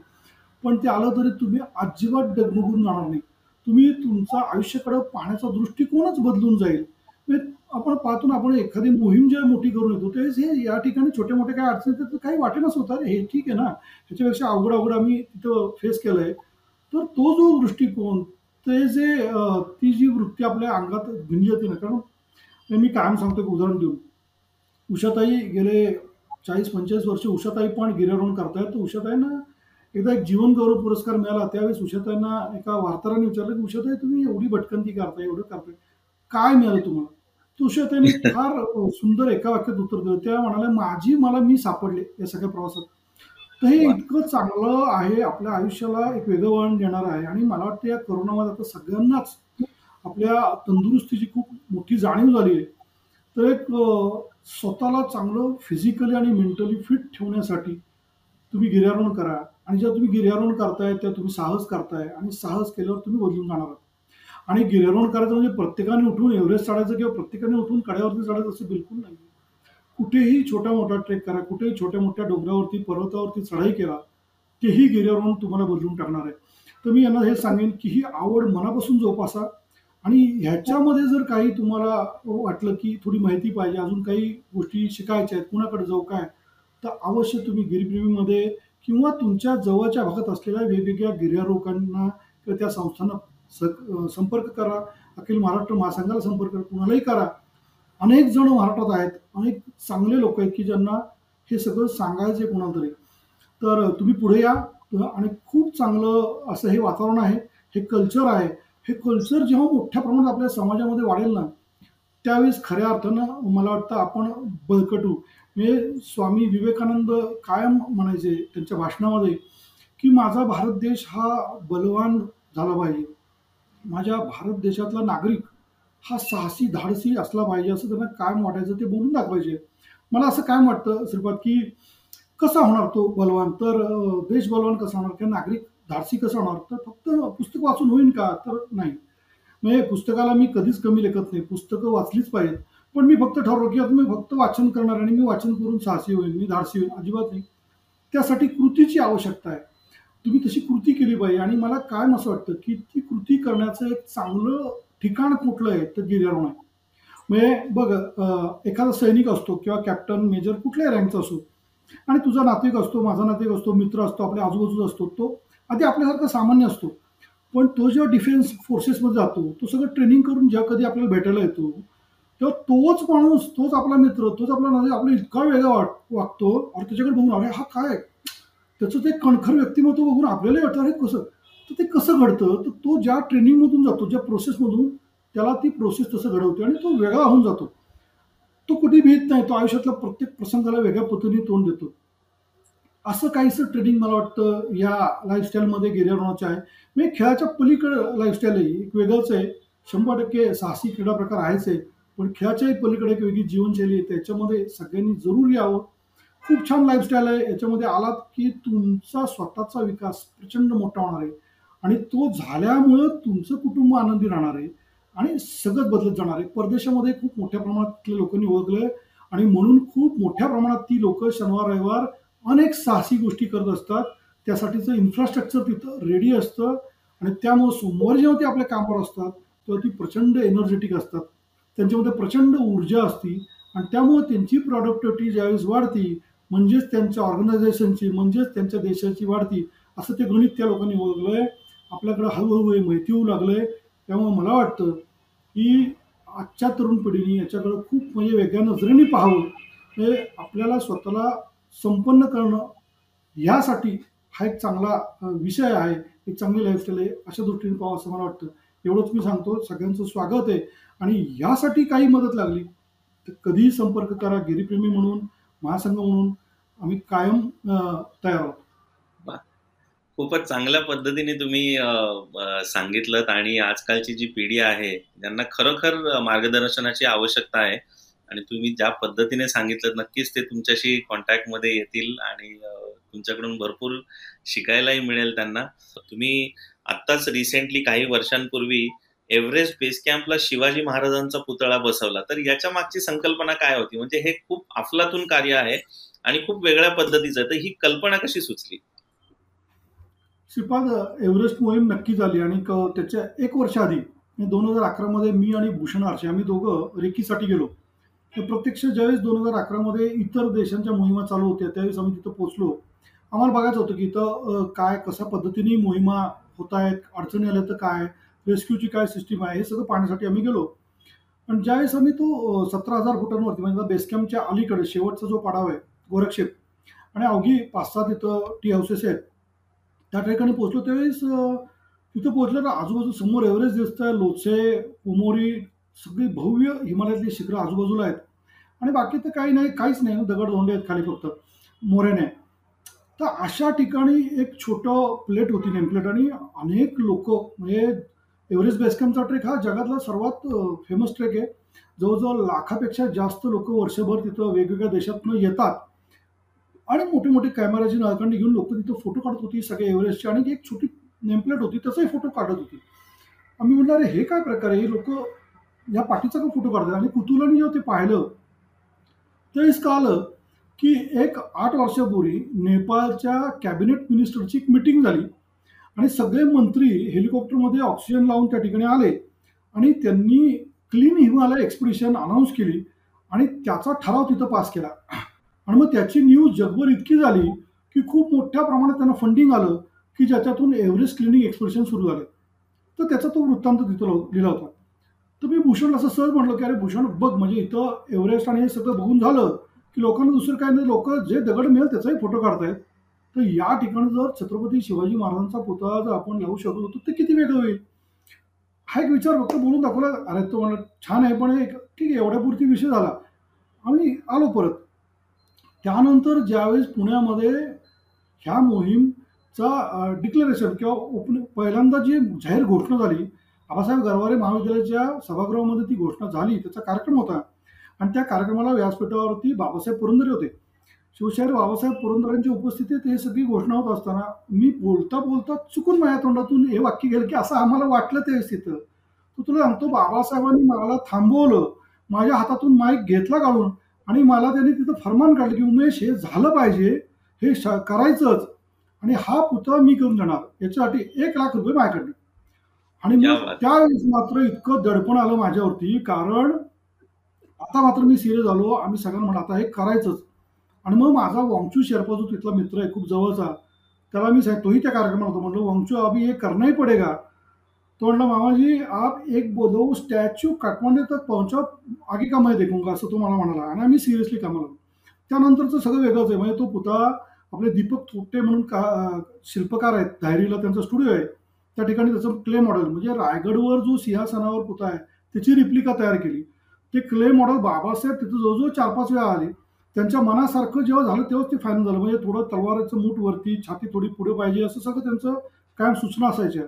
Speaker 2: पण ते आलं तरी तुम्ही अजिबात डगमगून जाणार नाही. तुम्ही तुमचा आयुष्याकडे पाहण्याचा दृष्टिकोनच बदलून जाईल. म्हणजे आपण पाहतो ना आपण एखादी मोहीम जेव्हा मोठी करून येतो तेच हे या ठिकाणी छोटे मोठे काय अडचणी तर काही वाटेनच होतं हे ठीक आहे ना ह्याच्यापेक्षा अवघड अवघड आम्ही तिथं फेस केलं आहे तर तो जो दृष्टिकोन ते जे ती जी वृत्ती आपल्या अंगात भिंजते ना कारण मी कायम सांगतो एक उदाहरण देऊन. उषाताई गेले चाळीस पंचेचाळीस वर्ष उषाताई पण गिर्यारोहण करतायत. तर उषाताईंना एकदा एक जीवन गौरव पुरस्कार मिळाला त्यावेळेस उषाताईंना एका वार्ताहराने विचारलं की उषाताई तुम्ही एवढी भटकंती करताय एवढं करताय. काय मिळालं तुम्हाला? तुषा त्यांनी फार सुंदर एका वाक्यात उत्तर दिलं. त्या म्हणाल्या माझी मला मी सापडले या सगळ्या प्रवासात. तर हे इतकं चांगलं आहे आपल्या आयुष्याला एक वेगळं वळण देणार आहे. आणि मला वाटतं या करोनामध्ये आता सगळ्यांनाच आपल्या तंदुरुस्तीची खूप मोठी जाणीव झाली आहे. तर एक स्वतःला चांगलं फिजिकली आणि मेंटली फिट ठेवण्यासाठी तुम्ही गिर्यारोहण करा. आणि जेव्हा तुम्ही गिर्यारोहण करताय तेव्हा तुम्ही साहस करताय आणि साहस केल्यावर तुम्ही बदलून जाणार आहात. आणि गिर्यारोहण करायचं म्हणजे प्रत्येकाने उठून एव्हरेस्ट चढायचं किंवा प्रत्येकाने उठून कड्यावरती चढायचं असं बिलकुल नाही. कुठेही छोटा मोठा ट्रेक करा कुठेही छोट्या मोठ्या डोंगरावरती पर्वतावरती चढाई केला तेही गिर्यारोहण तुम्हाला बदलून टाकणार आहे. तर मी यांना हे सांगेन की ही आवड मनापासून जोपासा आणि ह्याच्यामध्ये जर काही तुम्हाला वाटलं की थोडी माहिती पाहिजे अजून काही गोष्टी शिकायच्या आहेत कुणाकडे जाऊ काय तर अवश्य तुम्ही गिरिप्रेमीमध्ये किंवा तुमच्या जवळच्या भागात असलेल्या वेगवेगळ्या गिर्यारोहकांना किंवा त्या संस्थांना संपर्क करा. अखिल महाराष्ट्र महासंघाला संपर्क करा कुणालाही करा. अनेक जण महाराष्ट्रात आहेत. अनेक चांगले लोक आहेत की ज्यांना हे सगळं सांगायचं आहे कुणाला तरी. तर तुम्ही पुढे या. आणि खूप चांगलं असं हे वातावरण आहे. हे कल्चर आहे. हे कल्चर जेव्हा मोठ्या प्रमाणात आपल्या समाजामध्ये वाढेल ना त्यावेळेस खऱ्या अर्थानं मला वाटतं आपण बळकटू. म्हणजे स्वामी विवेकानंद कायम म्हणायचे त्यांच्या भाषणामध्ये की माझा भारत देश हा बलवान झाला पाहिजे. माझ्या भारत देशातला नागरिक हा साहसी धाडसी असला पाहिजे असं त्यांना कायम वाटायचं ते बोलून दाखवायचे. मला असं काय वाटतं श्रीपाद की कसा होणार तो बलवान? तर देश बलवान कसा होणार? किंवा नागरिक धाडसी कसा होणार? तर फक्त पुस्तक वाचून होईल का? तर नाही. म्हणजे पुस्तकाला मी कधीच कमी लेखत नाही. पुस्तकं वाचलीच पाहिजेत. पण मी फक्त ठरवलं की आता मी फक्त वाचन करणार आणि मी वाचन करून साहसी होईल मी धाडसी होईल अजिबात नाही. त्यासाठी कृतीची आवश्यकता आहे. तुम्ही तशी कृती केली पाहिजे आणि मला काय असं वाटतं की ती कृती करण्याचं एक चांगलं ठिकाण कुठलं आहे तर गिर्यारोहण आहे. म्हणजे बघ एखादा सैनिक असतो किंवा कॅप्टन मेजर कुठल्याही रँकचा असो आणि तुझा नातेवाईक असतो माझा नातेवाईक असतो मित्र असतो आपल्या आजूबाजूचा असतो तो आधी आपल्यासारखा सामान्य असतो. पण तो जेव्हा डिफेन्स फोर्सेसमध्ये जातो तो सगळं ट्रेनिंग करून जेव्हा कधी आपल्याला भेटायला येतो तेव्हा तोच माणूस तोच आपला मित्र तोच आपला नाते आपला इतका वेगळा वाट वागतो. आणि त्याच्याकडे बघून अरे हा काय? त्याचं ते कणखर व्यक्तिमत्व बघून आपल्याला वाटतं अरे कसं? तर ते कसं घडतं? तर तो ज्या ट्रेनिंगमधून जातो ज्या प्रोसेसमधून त्याला ती प्रोसेस तसं घडवते आणि तो वेगळा होऊन जातो. तो कुठे भीत नाही तो आयुष्यातल्या प्रत्येक प्रसंगाला वेगळ्या पद्धतीने तोंड देतो. असं काहीसं ट्रेनिंग मला वाटतं या लाईफस्टाईलमध्ये गिर्यारोहणाचं आहे. म्हणजे खेळाच्या पलीकडं लाईफस्टाईल आहे एक वेगळंच आहे. शंभर टक्के साहसी क्रीडा प्रकार आहेच आहे. पण खेळाच्याही पलीकडे एक वेगळी जीवनशैली आहे. त्याच्यामध्ये सगळ्यांनी जरूर यावं. खूप छान लाईफस्टाईल आहे. याच्यामध्ये आलात की तुमचा स्वतःचा विकास प्रचंड मोठा होणार आहे. आणि तो झाल्यामुळं तुमचं कुटुंब आनंदी राहणार आहे. आणि सगळं बदलत जाणार आहे. परदेशामध्ये खूप मोठ्या प्रमाणातल्या लोकांनी ओळखलं आणि म्हणून खूप मोठ्या प्रमाणात ती लोक शनिवार रविवार अनेक साहसी गोष्टी करत असतात. त्यासाठीचं इन्फ्रास्ट्रक्चर तिथं रेडी असतं. आणि त्यामुळं सोमवार जेव्हा ते आपल्या कामावर असतात तेव्हा ती प्रचंड एनर्जेटिक असतात. त्यांच्यामध्ये प्रचंड ऊर्जा असती आणि त्यामुळे त्यांची प्रॉडक्टिव्हिटी ज्यावेळेस वाढती म्हणजेच त्यांच्या ऑर्गनायझेशनची म्हणजेच त्यांच्या देशाची वाढती असं ते गणित त्या लोकांनी ओळखलं आहे आपल्याकडं हळूहळू हे माहिती होऊ लागलं आहे त्यामुळे मला वाटतं की आजच्या तरुण पिढीने याच्याकडं खूप म्हणजे वेगळ्या नजरेने पाहावं हे आपल्याला स्वतःला संपन्न करणं ह्यासाठी हा एक चांगला विषय आहे एक चांगली लाईफस्टाईल आहे अशा दृष्टीने पाहावं असं मला वाटतं. एवढंच मी सांगतो. सगळ्यांचं स्वागत आहे. आणि यासाठी काही मदत लागली. तर कधीही संपर्क करा गिरीप्रेमी म्हणून महासंघ म्हणून आम्ही कायम तयार आहोत.
Speaker 1: खूपच चांगल्या पद्धतीने तुम्ही सांगितलं आणि आजकालची जी पिढी आहे त्यांना खरोखर मार्गदर्शनाची आवश्यकता आहे आणि तुम्ही ज्या पद्धतीने सांगितलं नक्कीच ते तुमच्याशी कॉन्टॅक्टमध्ये येतील आणि तुमच्याकडून भरपूर शिकायलाही मिळेल त्यांना. तुम्ही आत्ताच रिसेंटली काही वर्षांपूर्वी एव्हरेस्ट बेस कॅम्पला शिवाजी महाराजांचा पुतळा बसवला. तर याच्या मागची संकल्पना काय होती? म्हणजे हे खूप अफलातून कार्य आहे आणि खूप वेगळ्या पद्धतीचं तर ही कल्पना कशी सुचली?
Speaker 2: श्रीपाद एव्हरेस्ट मोहीम नक्की झाली आणि त्याच्या एक वर्ष आधी म्हणजे दोन हजार अकरा मध्ये मी आणि भूषण आरशे आम्ही दोघं रेकीसाठी गेलो. प्रत्यक्ष ज्यावेळेस दोन हजार अकरा मध्ये इतर देशांच्या मोहिमा चालू होत्या त्यावेळेस आम्ही तिथं पोहोचलो. आम्हाला बघायचं होतं की इथं काय कशा पद्धतीने मोहिमा होत आहेत अडचणी आल्या तर काय? रेस्क्यूची काय सिस्टीम आहे हे सगळं पाहण्यासाठी आम्ही गेलो. आणि ज्यावेळेस आम्ही तो सतरा हजार फुटांवरती म्हणजे बेसकॅम्पच्या अलीकडे शेवटचा जो पाडाव आहे गोरक्षेप आणि अवघी पाच सात तिथं टी हाऊसेस आहेत त्या ठिकाणी पोहोचलो. त्यावेळेस तिथं पोहोचलं तर आजूबाजू समोर एव्हरेस्ट दिसतं आहे लोचे उमोरी सगळी भव्य हिमालयातली शिखरं आजूबाजूला आहेत. आणि बाकी तर काही नाही काहीच नाही दगड धोंडे आहेत खाली फक्त मोऱ्याने. तर अशा ठिकाणी एक छोटं प्लेट होती नेमप्लेट आणि अनेक लोक म्हणजे एव्हरेस्ट बेसकॅम्पचा ट्रेक हा जगातला सर्वात फेमस ट्रेक आहे. जवळजवळ लाखापेक्षा जास्त लोक वर्षभर तिथं वेगवेगळ्या देशातनं येतात. आणि मोठे मोठे कॅमेराची नळकंडी घेऊन लोक तिथं फोटो काढत होती सगळे एव्हरेस्टचे. आणि एक छोटी नेमप्लेट होती त्याचाही फोटो काढत होती. आम्ही म्हणलं अरे हे काय प्रकार आहे? हे लोक या पाठीचा का फोटो काढतात. आणि कुतुलाने जेव्हा ते पाहिलं त्यावेळेस कळालं की एक आठ वर्षापूर्वी नेपाळच्या कॅबिनेट मिनिस्टरची एक मिटिंग झाली. आणि सगळे मंत्री हेलिकॉप्टरमध्ये ऑक्सिजन लावून त्या ठिकाणी आले. आणि त्यांनी क्लीन हिमालय एक्सपिडिशन अनाऊन्स केली आणि त्याचा ठराव तिथं पास केला. आणि मग त्याची न्यूज जगभर इतकी झाली की खूप मोठ्या प्रमाणात त्यांना फंडिंग आलं की ज्याच्यातून एव्हरेस्ट क्लिनिंग एक्सपिडिशन सुरू झाले. तर त्याचा तो वृत्तांत तिथं लिहिला होता. तर मी भूषण असं सहज म्हटलं की अरे भूषण बघ म्हणजे इथं एव्हरेस्ट आणि हे सगळं बघून झालं की लोकांना दुसरं काय नाही. लोक जे दगड मिळेल त्याचाही फोटो काढतायत. तर या ठिकाणी जर छत्रपती शिवाजी महाराजांचा पुतळा जर आपण लावू शकलो तर ते किती वेगळं होईल? हा एक विचार फक्त बोलून दाखवला. अरे तो म्हणा छान आहे पण एक ठीक आहे एवढ्यापुरती विषय झाला. आम्ही आलो परत. त्यानंतर ज्यावेळेस पुण्यामध्ये ह्या मोहीमचा डिक्लेरेशन किंवा ओपन पहिल्यांदा जी जाहीर घोषणा झाली आबासाहेब गरवारे महाविद्यालयाच्या सभागृहामध्ये ती घोषणा झाली त्याचा कार्यक्रम होता. आणि त्या कार्यक्रमाला व्यासपीठावरती बाबासाहेब पुरंदरे होते. शिवशाहीर बाबासाहेब पुरंदरेंच्या उपस्थितीत हे सगळी घोषणा होत असताना मी बोलता बोलता चुकून माझ्या तोंडातून हे वाक्य गेलं की असं आम्हाला वाटलं त्यावेळेस तिथं. तो तुला सांगतो बाबासाहेबांनी मला थांबवलं माझ्या हातातून माईक घेतला काढून आणि मला त्यांनी तिथं फरमान काढलं की उमेश हे झालं पाहिजे हे करायचंच. आणि हा पुतळा मी करून देणार याच्यासाठी एक लाख रुपये माझ्याकडे आणि मग त्यावेळेस मात्र इतकं दडपण आलं माझ्यावरती कारण आता मात्र मी सिरियस झालो आम्ही सगळ्यांना म्हणा आता हे करायचंच. आणि मग माझा वांगचू शेर्पा जो तिथला मित्र आहे खूप जवळचा त्याला मी सांग तोही त्या कार्यक्रमात होतो. म्हटलं वांगचू अभी हे करणंही पडेगा. तो म्हणला मामाजी आप एक बोलो स्टॅच्यू काठमांडू तक पहुंचा आगे का मैं देखूंगा? असं तो मला म्हणाला. आणि आम्ही सिरियसली कामाला त्यानंतरचं सगळं वेगळंच आहे. म्हणजे तो पुतळा आपले दीपक थोपटे म्हणून का शिल्पकार आहेत धायरीला त्यांचा स्टुडिओ आहे. त्या ठिकाणी त्याचं क्ले मॉडेल म्हणजे रायगडवर जो सिंहासनावर पुतळा आहे त्याची रिप्लिका तयार केली. ते क्ले मॉडेल बाबासाहेब तिथं जवळजवळ चार पाच वेळा आले. त्यांच्या मनासारखं जेव्हा झालं तेव्हाच ते फायनल झालं. म्हणजे थोडं तलवाराचं मूठ वरती छाती थोडी पुढे पाहिजे असं सगळं त्यांचं कायम सूचना असायच्या.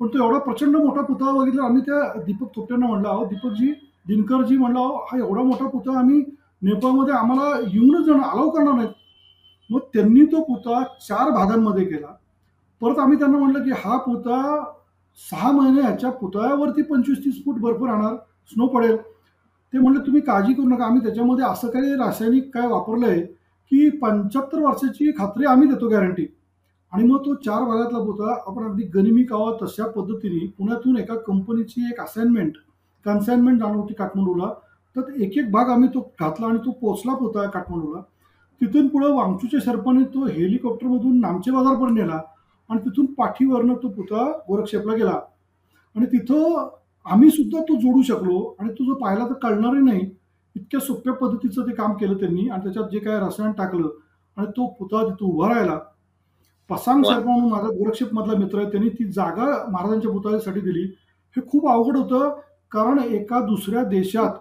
Speaker 2: पण तो एवढा प्रचंड मोठा पुतळा बघितला आम्ही त्या दीपक थोपट्यांना म्हणलं अहो दीपकजी दिनकरजी म्हणलं आहो हा एवढा मोठा पुतळा आम्ही नेपाळमध्ये आम्हाला येऊनच जाणं अलाव करणार नाहीत. मग त्यांनी तो पुतळा चार भागांमध्ये केला. परत आम्ही त्यांना म्हटलं की हा पुतळा सहा महिने ह्याच्या पुतळ्यावरती पंचवीस तीस फूट बर्फ राहणार स्नो पडेल. ते म्हणलं तुम्ही काळजी करू नका आम्ही त्याच्यामध्ये असं काही रासायनिक काय वापरलं आहे की पंच्याहत्तर वर्षाची खात्री आम्ही देतो गॅरंटी आणि मग तो चार भागातला पुतळा आपण अगदी गनिमी कावा तशा पद्धतीने पुण्यातून एका कंपनीची एक असाइनमेंट कन्साइनमेंट जाणवती होती काठमांडूला. तर एक एक भाग आम्ही तो घातला आणि तो पोचला होता काठमांडूला. तिथून पुढं वांगचूच्या सरपाने तो हेलिकॉप्टरमधून नामचे बाजारपर्यंत नेला आणि तिथून पाठीवरनं तो पुतळा गोरक्षेपला गेला. आणि तिथं आम्ही सुद्धा तो जोडू शकलो आणि तो जो पाहिला तर कळणारही नाही. इतक्या सोप्या पद्धतीचं ते काम केलं त्यांनी आणि त्याच्यात जे काय रसायन टाकलं आणि तो पुतळा तिथं उभा राहिला. पसांग सरपा म्हणून माझा गोरक्षेप मधला मित्र आहे त्यांनी ती जागा महाराजांच्या पुतळ्यासाठी दिली. हे खूप अवघड होतं कारण एका दुसऱ्या देशात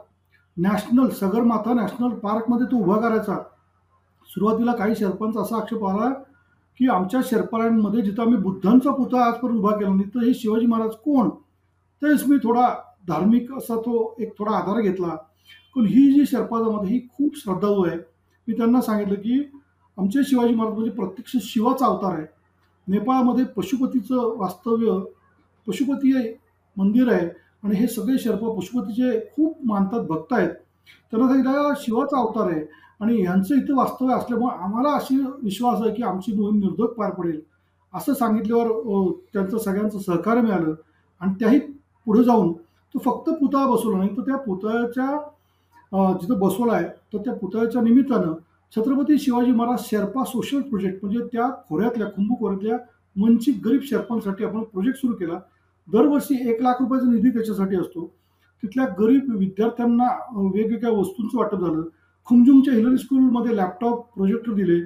Speaker 2: नॅशनल सगरमाथा नॅशनल पार्कमध्ये तो उभा करायचा. सुरुवातीला काही शेर्पांचा असा आक्षेप आला की आमच्या शेर्पाळ्यांमध्ये जिथं आम्ही बुद्धांचा पुतळा आजपर्यंत उभा केला नाही तर हे शिवाजी महाराज कोण? त्यावेळेस मी थोडा धार्मिक असा तो एक थोडा आधार घेतला. पण ही जी शर्पा जमात ही खूप श्रद्धाळू आहे. मी त्यांना सांगितलं की आमचे शिवाजी महाराज म्हणजे प्रत्यक्ष शिवाचा अवतार आहे. नेपाळमध्ये पशुपतीचं वास्तव्य पशुपती मंदिर आहे आणि हे सगळे शर्प पशुपतीचे खूप मानतात भक्त आहेत. त्यांना सांगितलं शिवाचा अवतार आहे. आणि ह्यांचं इथं वास्तव्य असल्यामुळे आम्हाला अशी विश्वास आहे की आमची मोहीम निर्धोक पार पडेल. असं सांगितल्यावर त्यांचं सगळ्यांचं सहकार्य मिळालं. आणि त्याही पुढे जाऊन तो फक्त पुतळा बसवला नाही तर त्या पुतळ्याच्या जिथं बसवला आहे तर त्या पुतळ्याच्या निमित्तानं छत्रपती शिवाजी महाराज शेर्पा सोशल प्रोजेक्ट म्हणजे त्या खोऱ्यातल्या खुंबू खोऱ्यातल्या वंचित गरीब शेर्पांसाठी आपण प्रोजेक्ट सुरू केला. दरवर्षी एक लाख रुपयाचा निधी त्याच्यासाठी असतो. तिथल्या गरीब विद्यार्थ्यांना वेगवेगळ्या वस्तूंचं वाटप झालं. खुमजुमच्या हिलरी स्कूलमध्ये लॅपटॉप प्रोजेक्टर दिले.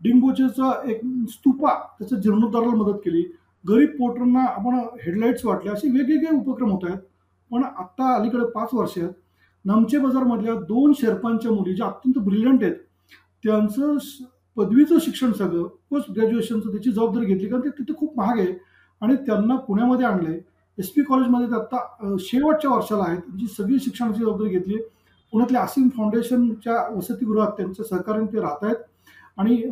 Speaker 2: डिंगोचेचा एक स्तूपा त्याच्या जीर्णोद्धाराला मदत केली. गरीब पोर्टरना आपण हेडलाईट्स वाटले असे वेगवेगळे उपक्रम होत आहेत. पण आत्ता अलीकडे पाच वर्षात नामचे बाजारमधल्या दोन शेर्पांच्या मुली ज्या अत्यंत ब्रिलियंट आहेत त्यांचं पदवीचं शिक्षण सगळं पोस्ट ग्रॅज्युएशनचं त्याची जबाबदारी घेतली कारण ते तिथे खूप महाग आहे. आणि त्यांना पुण्यामध्ये आणले एस पी कॉलेजमध्ये ते आत्ता शेवटच्या वर्षाला आहेत. जी सगळी शिक्षणाची जबाबदारी घेतली. पुण्यातल्या आसिम फाउंडेशनच्या वसतिगृहात त्यांच्या सहकार्याने ते राहत आहेत. आणि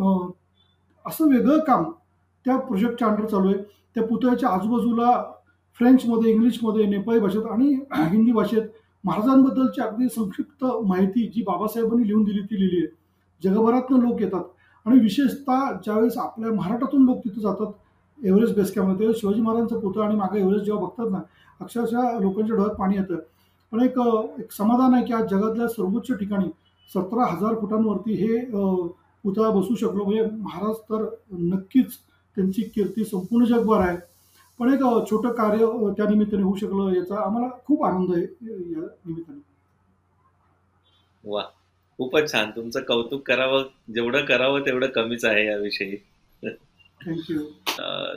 Speaker 2: असं वेगळं काम त्या प्रोजेक्टच्या अंडर चालू आहे. त्या पुतळ्याच्या आजूबाजूला फ्रेंचमध्ये इंग्लिशमध्ये नेपाळी भाषेत आणि हिंदी भाषेत महाराजांबद्दलची अगदी संक्षिप्त माहिती जी बाबासाहेबांनी लिहून दिली ती लिहिली आहे. जगभरातनं लोक येतात आणि विशेषतः ज्यावेळेस आपल्या महाराष्ट्रातून लोक तिथं जातात एव्हरेस्ट बेस कॅम्पमध्ये शिवाजी महाराजांचा पुतळा आणि मागे एव्हरेस्ट जेव्हा बघतात ना अक्षरशः लोकांच्या डोळ्यात पाणी येतं. पण एक एक समाधान आहे की आज जगातल्या सर्वोच्च ठिकाणी सतरा हजार फुटांवरती हे पुतळा बसू शकलो. म्हणजे महाराज तर नक्कीच त्यांची कीर्ती संपूर्ण जगभर आहे. पण एक छोटं कार्य त्या निमित्ताने होऊ शकलं याचा आम्हाला खूप आनंद आहे या निमित्ताने.
Speaker 1: वा खूपच छान. तुमचं कौतुक करावं जेवढं करावं तेवढं कमीच आहे याविषयी.
Speaker 2: थँक्यू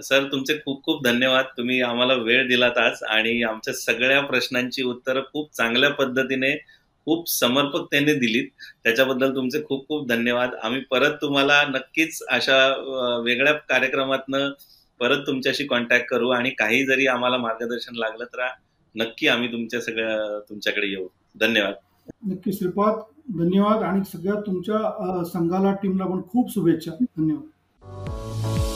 Speaker 1: सर तुमचे खूप खूप धन्यवाद. तुम्ही आम्हाला वेळ दिलात आज आणि आमच्या सगळ्या प्रश्नांची उत्तरं खूप चांगल्या पद्धतीने खूप समर्पकतेने दिलीत. त्याच्याबद्दल तुमचे खूप खूप धन्यवाद. आम्ही परत तुम्हाला नक्कीच अशा वेगळ्या कार्यक्रमातनं परत तुमच्याशी कॉन्टॅक्ट करू आणि काही जरी आम्हाला मार्गदर्शन लागलं तर नक्की आम्ही तुमच्या सगळ्या तुमच्याकडे येऊ. धन्यवाद.
Speaker 2: नक्की श्रीपाद धन्यवाद आणि सगळ्या तुमच्या संघाला टीमला पण खूप शुभेच्छा. धन्यवाद.